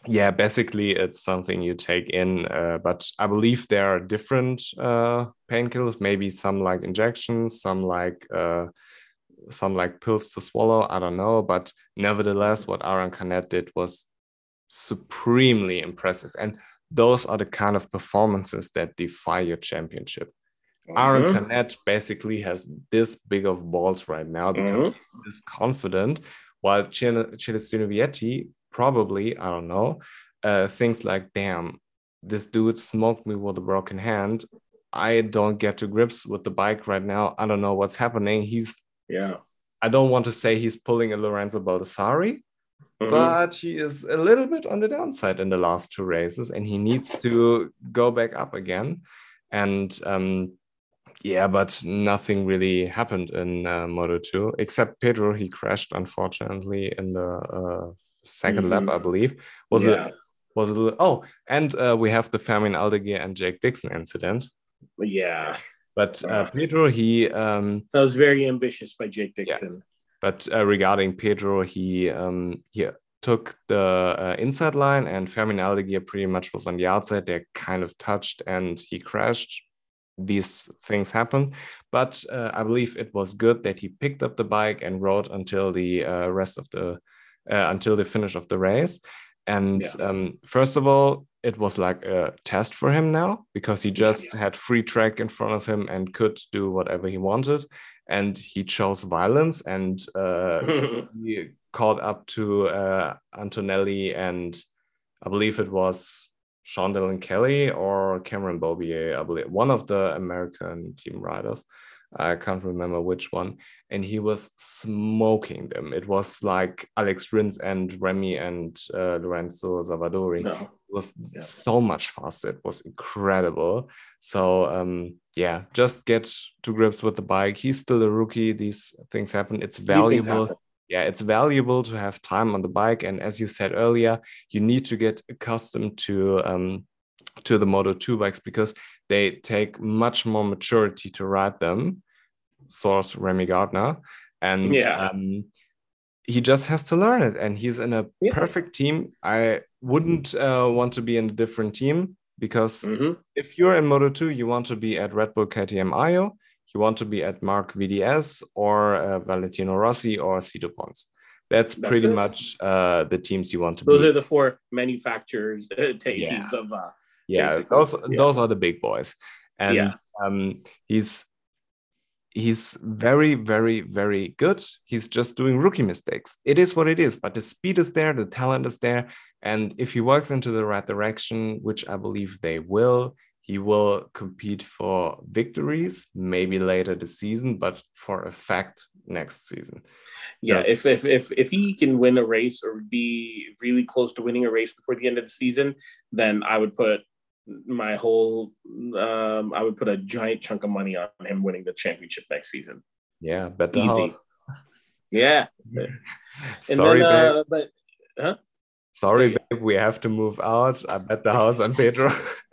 yeah, basically, it's something you take in, uh, but I believe there are different painkillers, maybe some like injections, some like some like pills to swallow. I don't know, but nevertheless, what Aron Canet did was supremely impressive, and those are the kind of performances that defy your championship. Mm-hmm. Aron Canet basically has this big of balls right now because mm-hmm. he's this confident, while Celestino Vietti probably, I don't know, uh, things like, damn, this dude smoked me with a broken hand. I don't get to grips with the bike right now. I don't know what's happening. He's yeah. I don't want to say he's pulling a Lorenzo Baldassarri, mm-hmm. but he is a little bit on the downside in the last two races, and he needs to go back up again. And um, yeah, but nothing really happened in uh, Moto 2 except Pedro. He crashed unfortunately in the uh, 2nd mm-hmm. lap, I believe. Was yeah. it? Was it? Oh, and uh, we have the Fermin Aldeguer and Jake Dixon incident. Yeah. But uh, Pedro, he um, that was very ambitious by Jake Dixon. Yeah. But uh, regarding Pedro, he um, he took the uh, inside line, and Fermin Aldeguer pretty much was on the outside. They kind of touched, and he crashed. These things happen, but uh, I believe it was good that he picked up the bike and rode until the uh, rest of the uh, until the finish of the race. And yeah. um, first of all, it was like a test for him now because he just yeah, yeah. had free track in front of him and could do whatever he wanted. And he chose violence and uh, [laughs] he called up to uh, Antonelli and I believe it was Sean Dylan Kelly or Cameron Beaubier, I believe, one of the American team riders. I can't remember which one. And he was smoking them. It was like Alex Rins and Remy and uh, Lorenzo Savadori. No. It was yeah. so much faster. It was incredible. So um, yeah, just get to grips with the bike. He's still a rookie. These things happen. It's valuable. Happen. Yeah, it's valuable to have time on the bike. And as you said earlier, you need to get accustomed to um, to the Moto 2 bikes because they take much more maturity to ride them. Source Remy Gardner. And yeah. um, he just has to learn it. And he's in a yeah. perfect team. I wouldn't uh, want to be in a different team because mm-hmm. if you're in Moto 2, you want to be at Red Bull KTM Ajo, you want to be at Marc VDS or uh, Valentino Rossi or Sito Pons. That's, That's pretty it. much uh, the teams you want to Those be. are the four manufacturers, uh, yeah. teams of uh, yeah Basically. those yeah. those are the big boys and yeah. um, he's he's very very very good he's just doing rookie mistakes it is what it is but the speed is there the talent is there and if he works into the right direction which i believe they will he will compete for victories maybe later this season but for a fact next season yeah if, if if if he can win a race or be really close to winning a race before the end of the season then i would put my whole um, I would put a giant chunk of money on him winning the championship next season. Yeah, bet the Easy. house. Yeah. [laughs] Sorry, then, uh, babe. but huh? Sorry, babe. We have to move out. I bet the [laughs] house on Pedro. [laughs]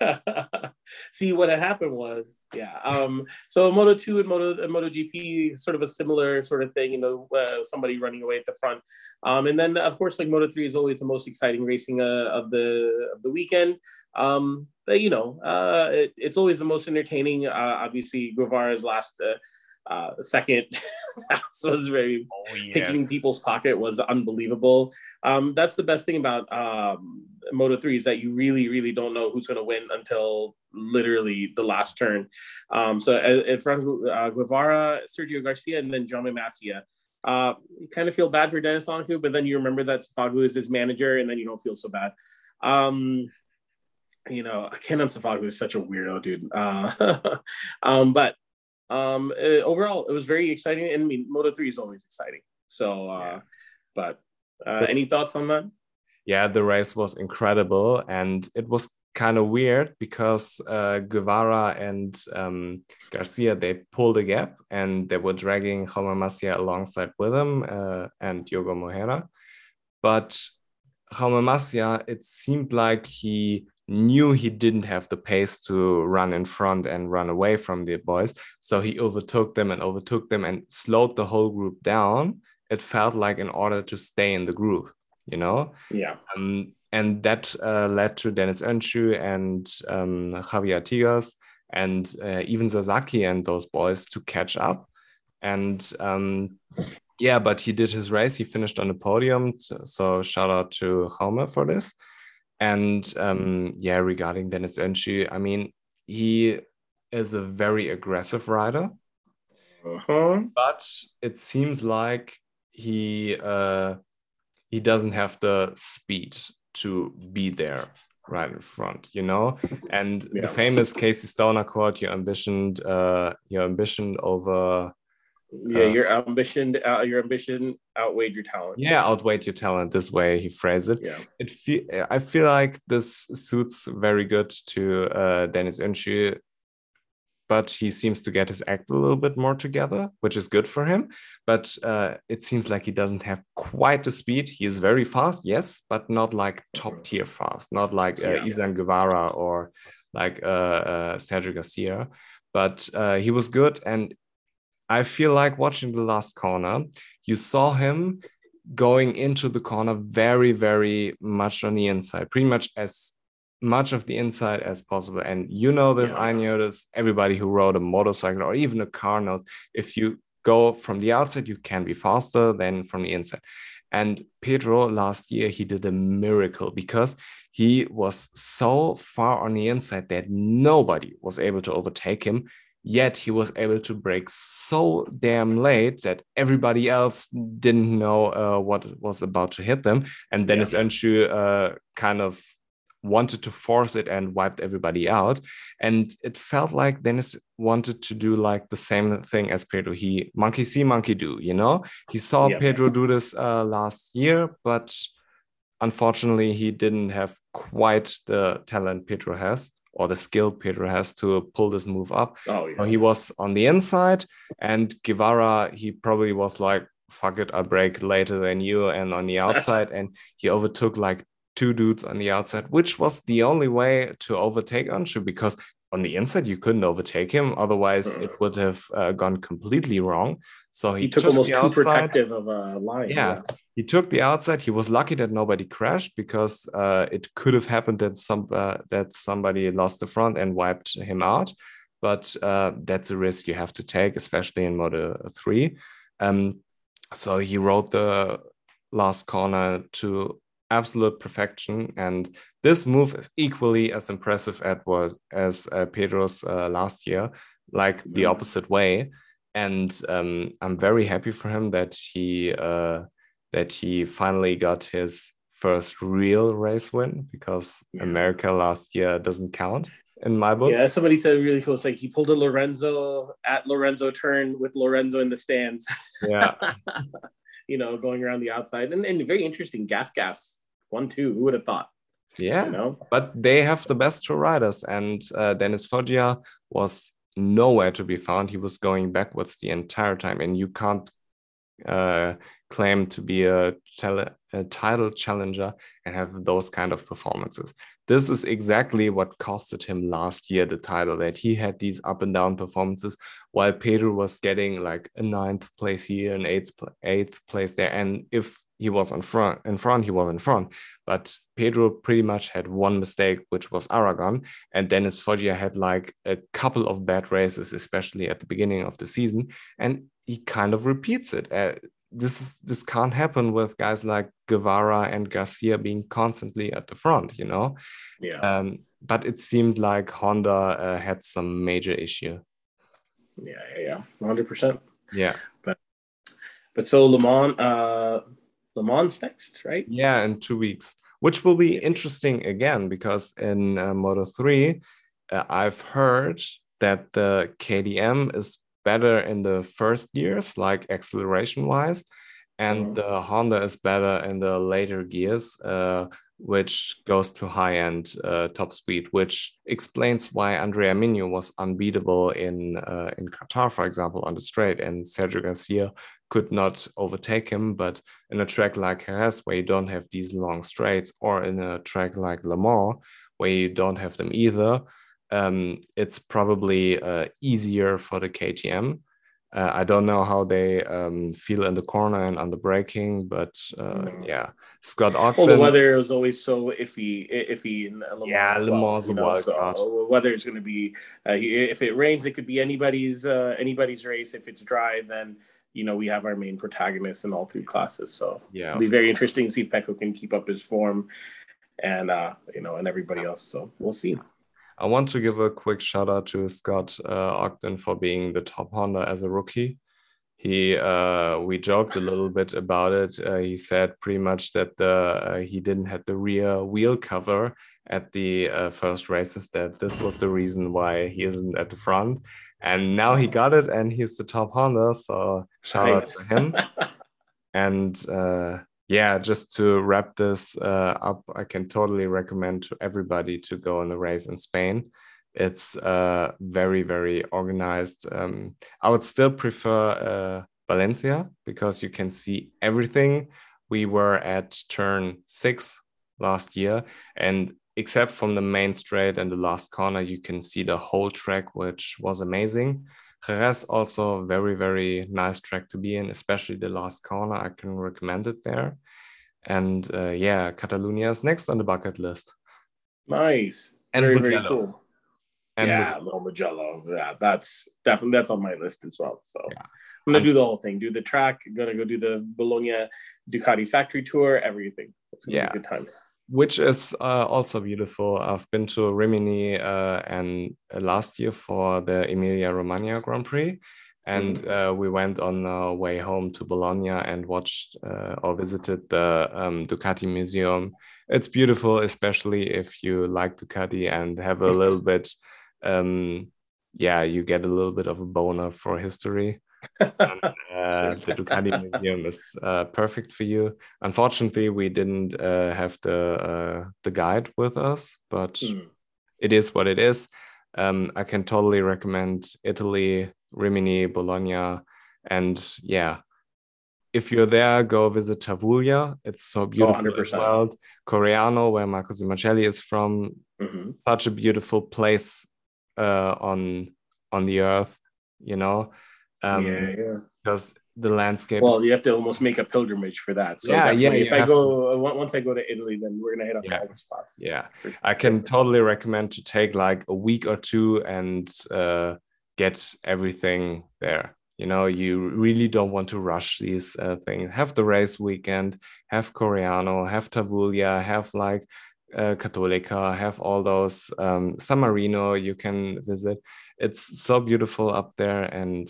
[laughs] See what had happened was, yeah. Um, so Moto two and Moto and Moto GP, sort of a similar sort of thing. You know, uh, somebody running away at the front, um, and then of course, like Moto three is always the most exciting racing uh, of the of the weekend. Um, but you know, uh, it, it's always the most entertaining. Uh, obviously, Guevara's last. Uh, second [laughs] was very oh, yes. picking people's pocket was unbelievable. Um, that's the best thing about um, Moto 3 is that you really, really don't know who's going to win until literally the last turn. Um, so in front of Guevara, Sergio Garcia, and then Jaume Masia. Uh, you kind of feel bad for Deniz Öncü, but then you remember that Sofuoglu is his manager, and then you don't feel so bad. Um, you know, Kenan Sofuoglu is such a weirdo, dude. Uh, [laughs] um, but um, uh, overall, it was very exciting. And I mean, Moto 3 is always exciting. So, uh, yeah. but uh, any thoughts on that? Yeah, the race was incredible. And it was kind of weird because uh, Guevara and um, Garcia, they pulled a gap and they were dragging Jaume Masia alongside with them uh, and Diogo Moreira. But Jaume Masia, it seemed like he knew he didn't have the pace to run in front and run away from the boys. So he overtook them and overtook them and slowed the whole group down. It felt like in order to stay in the group, you know? Yeah. Um, and that uh, led to Deniz Öncü and um, Javier Artigas and uh, even Sasaki and those boys to catch up. And um, yeah, but he did his race. He finished on the podium. So, so shout out to Jaume for this. And um, yeah, regarding Deniz Öncü, I mean, he is a very aggressive rider. Uh-huh. But it seems like he uh, he doesn't have the speed to be there right in front, you know. And yeah. the famous Casey Stoner quote: "Your ambition, uh, your ambition over yeah, uh, your ambition, uh, your ambition outweighed your talent. Yeah, outweighed your talent. This way he phrased it. Yeah, it feel I feel like this suits very good to uh, Deniz Öncü, but he seems to get his act a little bit more together, which is good for him. But uh, it seems like he doesn't have quite the speed. He is very fast, yes, but not like top tier fast, not like uh, yeah. Izan Guevara or like uh, uh, Sergio Garcia. But uh, he was good, and I feel like watching the last corner, you saw him going into the corner very, very much on the inside, pretty much as much of the inside as possible. And you know this, yeah. I know this, everybody who rode a motorcycle or even a car knows if you go from the outside, you can be faster than from the inside. And Pedro last year, he did a miracle because he was so far on the inside that nobody was able to overtake him yet he was able to brake so damn late that everybody else didn't know uh, what was about to hit them. And Deniz yeah. Öncü uh, kind of wanted to force it and wiped everybody out. And it felt like Deniz wanted to do like the same thing as Pedro. He monkey see monkey do you know? He saw. Pedro do this uh, last year but unfortunately he didn't have quite the talent Pedro has or the skill Pedro has to uh, pull this move up. Oh, yeah. So he was on the inside, and Guevara, he probably was like, fuck it, I brake later than you, and on the [laughs] outside, and he overtook like two dudes on the outside, which was the only way to overtake Öncü because on the inside you couldn't overtake him otherwise uh, it would have uh, gone completely wrong so he, he took, took, almost too protective of a line yeah. yeah. he took the outside he was lucky that nobody crashed because uh, it could have happened that some uh, that somebody lost the front and wiped him out but uh, that's a risk you have to take especially in moto 3 um, so he rode the last corner to absolute perfection. And this move is equally as impressive Edward as uh, Pedro's uh, last year, like the opposite way. And um, I'm very happy for him that he uh, that he finally got his first real race win because yeah. America last year doesn't count in my book. Yeah, somebody said really cool. It's like he pulled a Lorenzo at Lorenzo turn with Lorenzo in the stands. Yeah. [laughs] you know, going around the outside and, and very interesting GasGas one, two. Who would have thought? Yeah, you know? but they have the best two riders, and uh, Dennis Foggia was nowhere to be found. He was going backwards the entire time, and you can't uh, claim to be a, a, title challenger and have those kind of performances. This is exactly what costed him last year the title, that he had these up and down performances while Pedro was getting like a ninth place here, an eighth, eighth place there. And if he was on front in front he was in front. But pedro pretty much had one mistake which was aragon. And dennis foggia had like a couple of bad races especially at the beginning of the season. And he kind of repeats it. Uh, this is this can't happen with guys like guevara and garcia being constantly at the front you know? Yeah. Um, but it seemed like honda uh, had some major issue. Yeah yeah 100% yeah. But but so Le Mans, uh, Le Mans next, right? Yeah, in two weeks, which will be interesting again because in uh, Moto 3, uh, I've heard that the KTM is better in the first gears, like acceleration wise, and mm-hmm. the Honda is better in the later gears, uh, which goes to high end uh, top speed, which explains why Andrea Migno was unbeatable in uh, in Qatar, for example, on the straight, and Sergio Garcia could not overtake him. But in a track like Jerez, where you don't have these long straights, or in a track like Le Mans, where you don't have them either, um, it's probably uh, easier for the KTM. Uh, I don't know how they um, feel in the corner and on the braking, but uh, mm. yeah, Scott Ogden. Well, the weather is always so iffy, iffy in Le Mans. Yeah, Le Mans well, is a so Weather is going to be. Uh, if it rains, it could be anybody's uh, anybody's race. If it's dry, then you know, we have our main protagonists in all three classes. So yeah, it'll be very interesting to see if Pecco can keep up his form and uh, you know, and everybody else. So we'll see. I want to give a quick shout out to Scott uh, Ogden for being the top Honda as a rookie. He uh, we joked a little bit about it. Uh, he said pretty much that the uh, he didn't have the rear wheel cover at the uh, first races. That this was the reason why he isn't at the front and now he got it and he's the top Honda. So shout nice. out to him. [laughs] and uh, yeah, just to wrap this uh, up, I can totally recommend to everybody to go on the race in Spain. It's uh, very, very organized. Um, I would still prefer uh, Valencia because you can see everything. We were at turn six last year, and except from the main straight and the last corner, you can see the whole track, which was amazing. Jerez also very, very nice track to be in, especially the last corner. I can recommend it there. And uh, yeah, Catalonia is next on the bucket list. Nice. And very, Mugello. very cool. And yeah, little Mugello. Yeah, that's definitely that's on my list as well. So yeah. I'm gonna do the whole thing. Do the track. I'm gonna go do the Bologna Ducati factory tour. Everything. It's gonna yeah. be good times which is uh, also beautiful. I've been to Rimini uh, and uh, last year for the Emilia Romagna Grand Prix, and mm. we went on our way home to Bologna and watched uh, or visited the um, Ducati Museum. It's beautiful, especially if you like Ducati and have a little bit. Um, yeah, you get a little bit of a boner for history and, [laughs] uh, the Ducati Museum is uh, perfect for you. Unfortunately, we didn't uh, have the uh, the guide with us, but mm. it is what it is. Um, I can totally recommend Italy, Rimini, Bologna, and yeah, if you're there, go visit Tavullia. It's so beautiful oh, as well. Coriano, where Marco Simoncelli is from, mm-hmm. such a beautiful place uh, on on the earth. You know, um, yeah, yeah. Because the landscape. Well, you have to almost make a pilgrimage for that. So yeah, yeah. If I go to. once I go to Italy, then we're gonna hit up yeah. all the spots. Yeah, I can totally recommend to take like a week or two and uh, get everything there. You know, you really don't want to rush these uh, things. Have the race weekend, have Coriano, have Tavullia, have like uh, Cattolica, have all those um, San Marino you can visit. It's so beautiful up there, and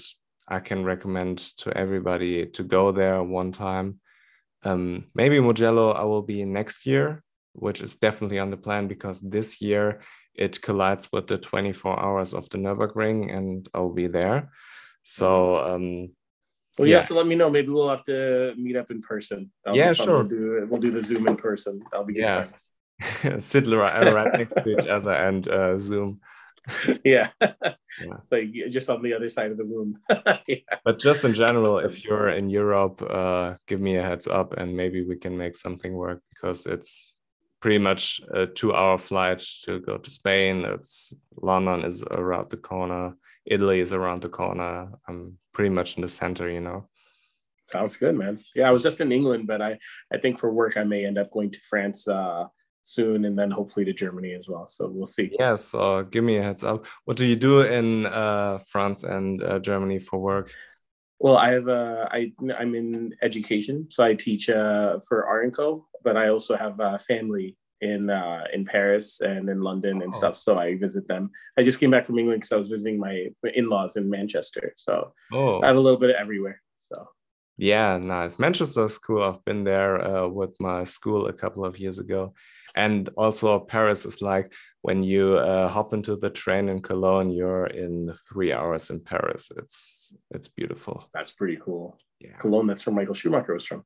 I can recommend to everybody to go there one time. Um, maybe Mugello I will be next year, which is definitely on the plan because this year it collides with the 24 hours of the Nürburgring and I'll be there. So, um, well, you yeah. have to let me know. Maybe we'll have to meet up in person. That'll yeah, sure. We'll do, we'll do the Zoom in person. That'll be good yeah. [laughs] Sit right, right next to each [laughs] other and uh, zoom. [laughs] yeah. yeah. So just on the other side of the room. [laughs] yeah. But just in general, if you're in Europe, uh, give me a heads up and maybe we can make something work because it's pretty much a two-hour flight to go to Spain. It's London is around the corner. Italy is around the corner. I'm pretty much in the center, you know. Sounds good, man. Yeah, I was just in England, but I I think for work I may end up going to France uh, soon, and then hopefully to Germany as well. So we'll see. Yeah. So give me a heads up. What do you do in uh, France and uh, Germany for work? Well, I have uh, I I'm in education, so I teach uh, for Art Co. But I also have a family in uh, in Paris and in London and oh. stuff. So I visit them. I just came back from England because I was visiting my in-laws in Manchester. So oh. I have a little bit of everywhere. So yeah, nice. Manchester's cool. I've been there uh, with my school a couple of years ago, and also Paris is like when you uh, hop into the train in Cologne, you're in three hours in Paris. It's it's beautiful. That's pretty cool. Yeah, Cologne. That's where Michael Schumacher was from.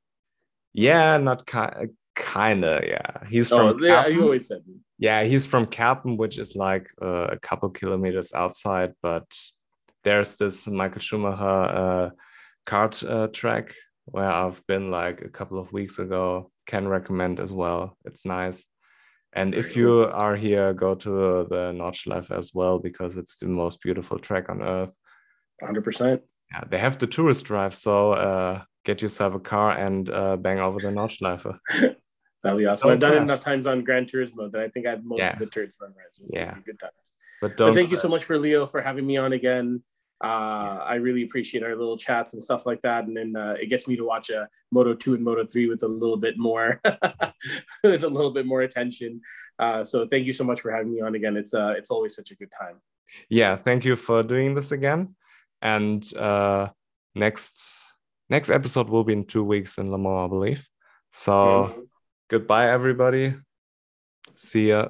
Yeah, not kind kinda yeah he's from oh, yeah you always said yeah he's from Kerpen which is like uh, a couple kilometers outside but there's this Michael Schumacher uh, kart uh, track where I've been like a couple of weeks ago can recommend as well it's nice and Very if you cool. are here go to the Notch Nordschleife as well because it's the most beautiful track on earth 100% yeah they have the tourist drive so uh, get yourself a car and uh, bang over the Nordschleife [laughs] That'll be awesome. Don't I've done crash. it enough times on Gran Turismo that I think I've most yeah. of the turns run right. yeah, good time. But, but thank crash. you so much for Leo for having me on again. Uh, I really appreciate our little chats and stuff like that, and then uh, it gets me to watch a Moto two and Moto three with a little bit more, [laughs] with a little bit more attention. Uh, so thank you so much for having me on again. It's uh, it's always such a good time. Yeah, thank you for doing this again. And uh, next next episode will be in two weeks in Le Mans, I believe. So. Mm-hmm Goodbye, everybody. See ya.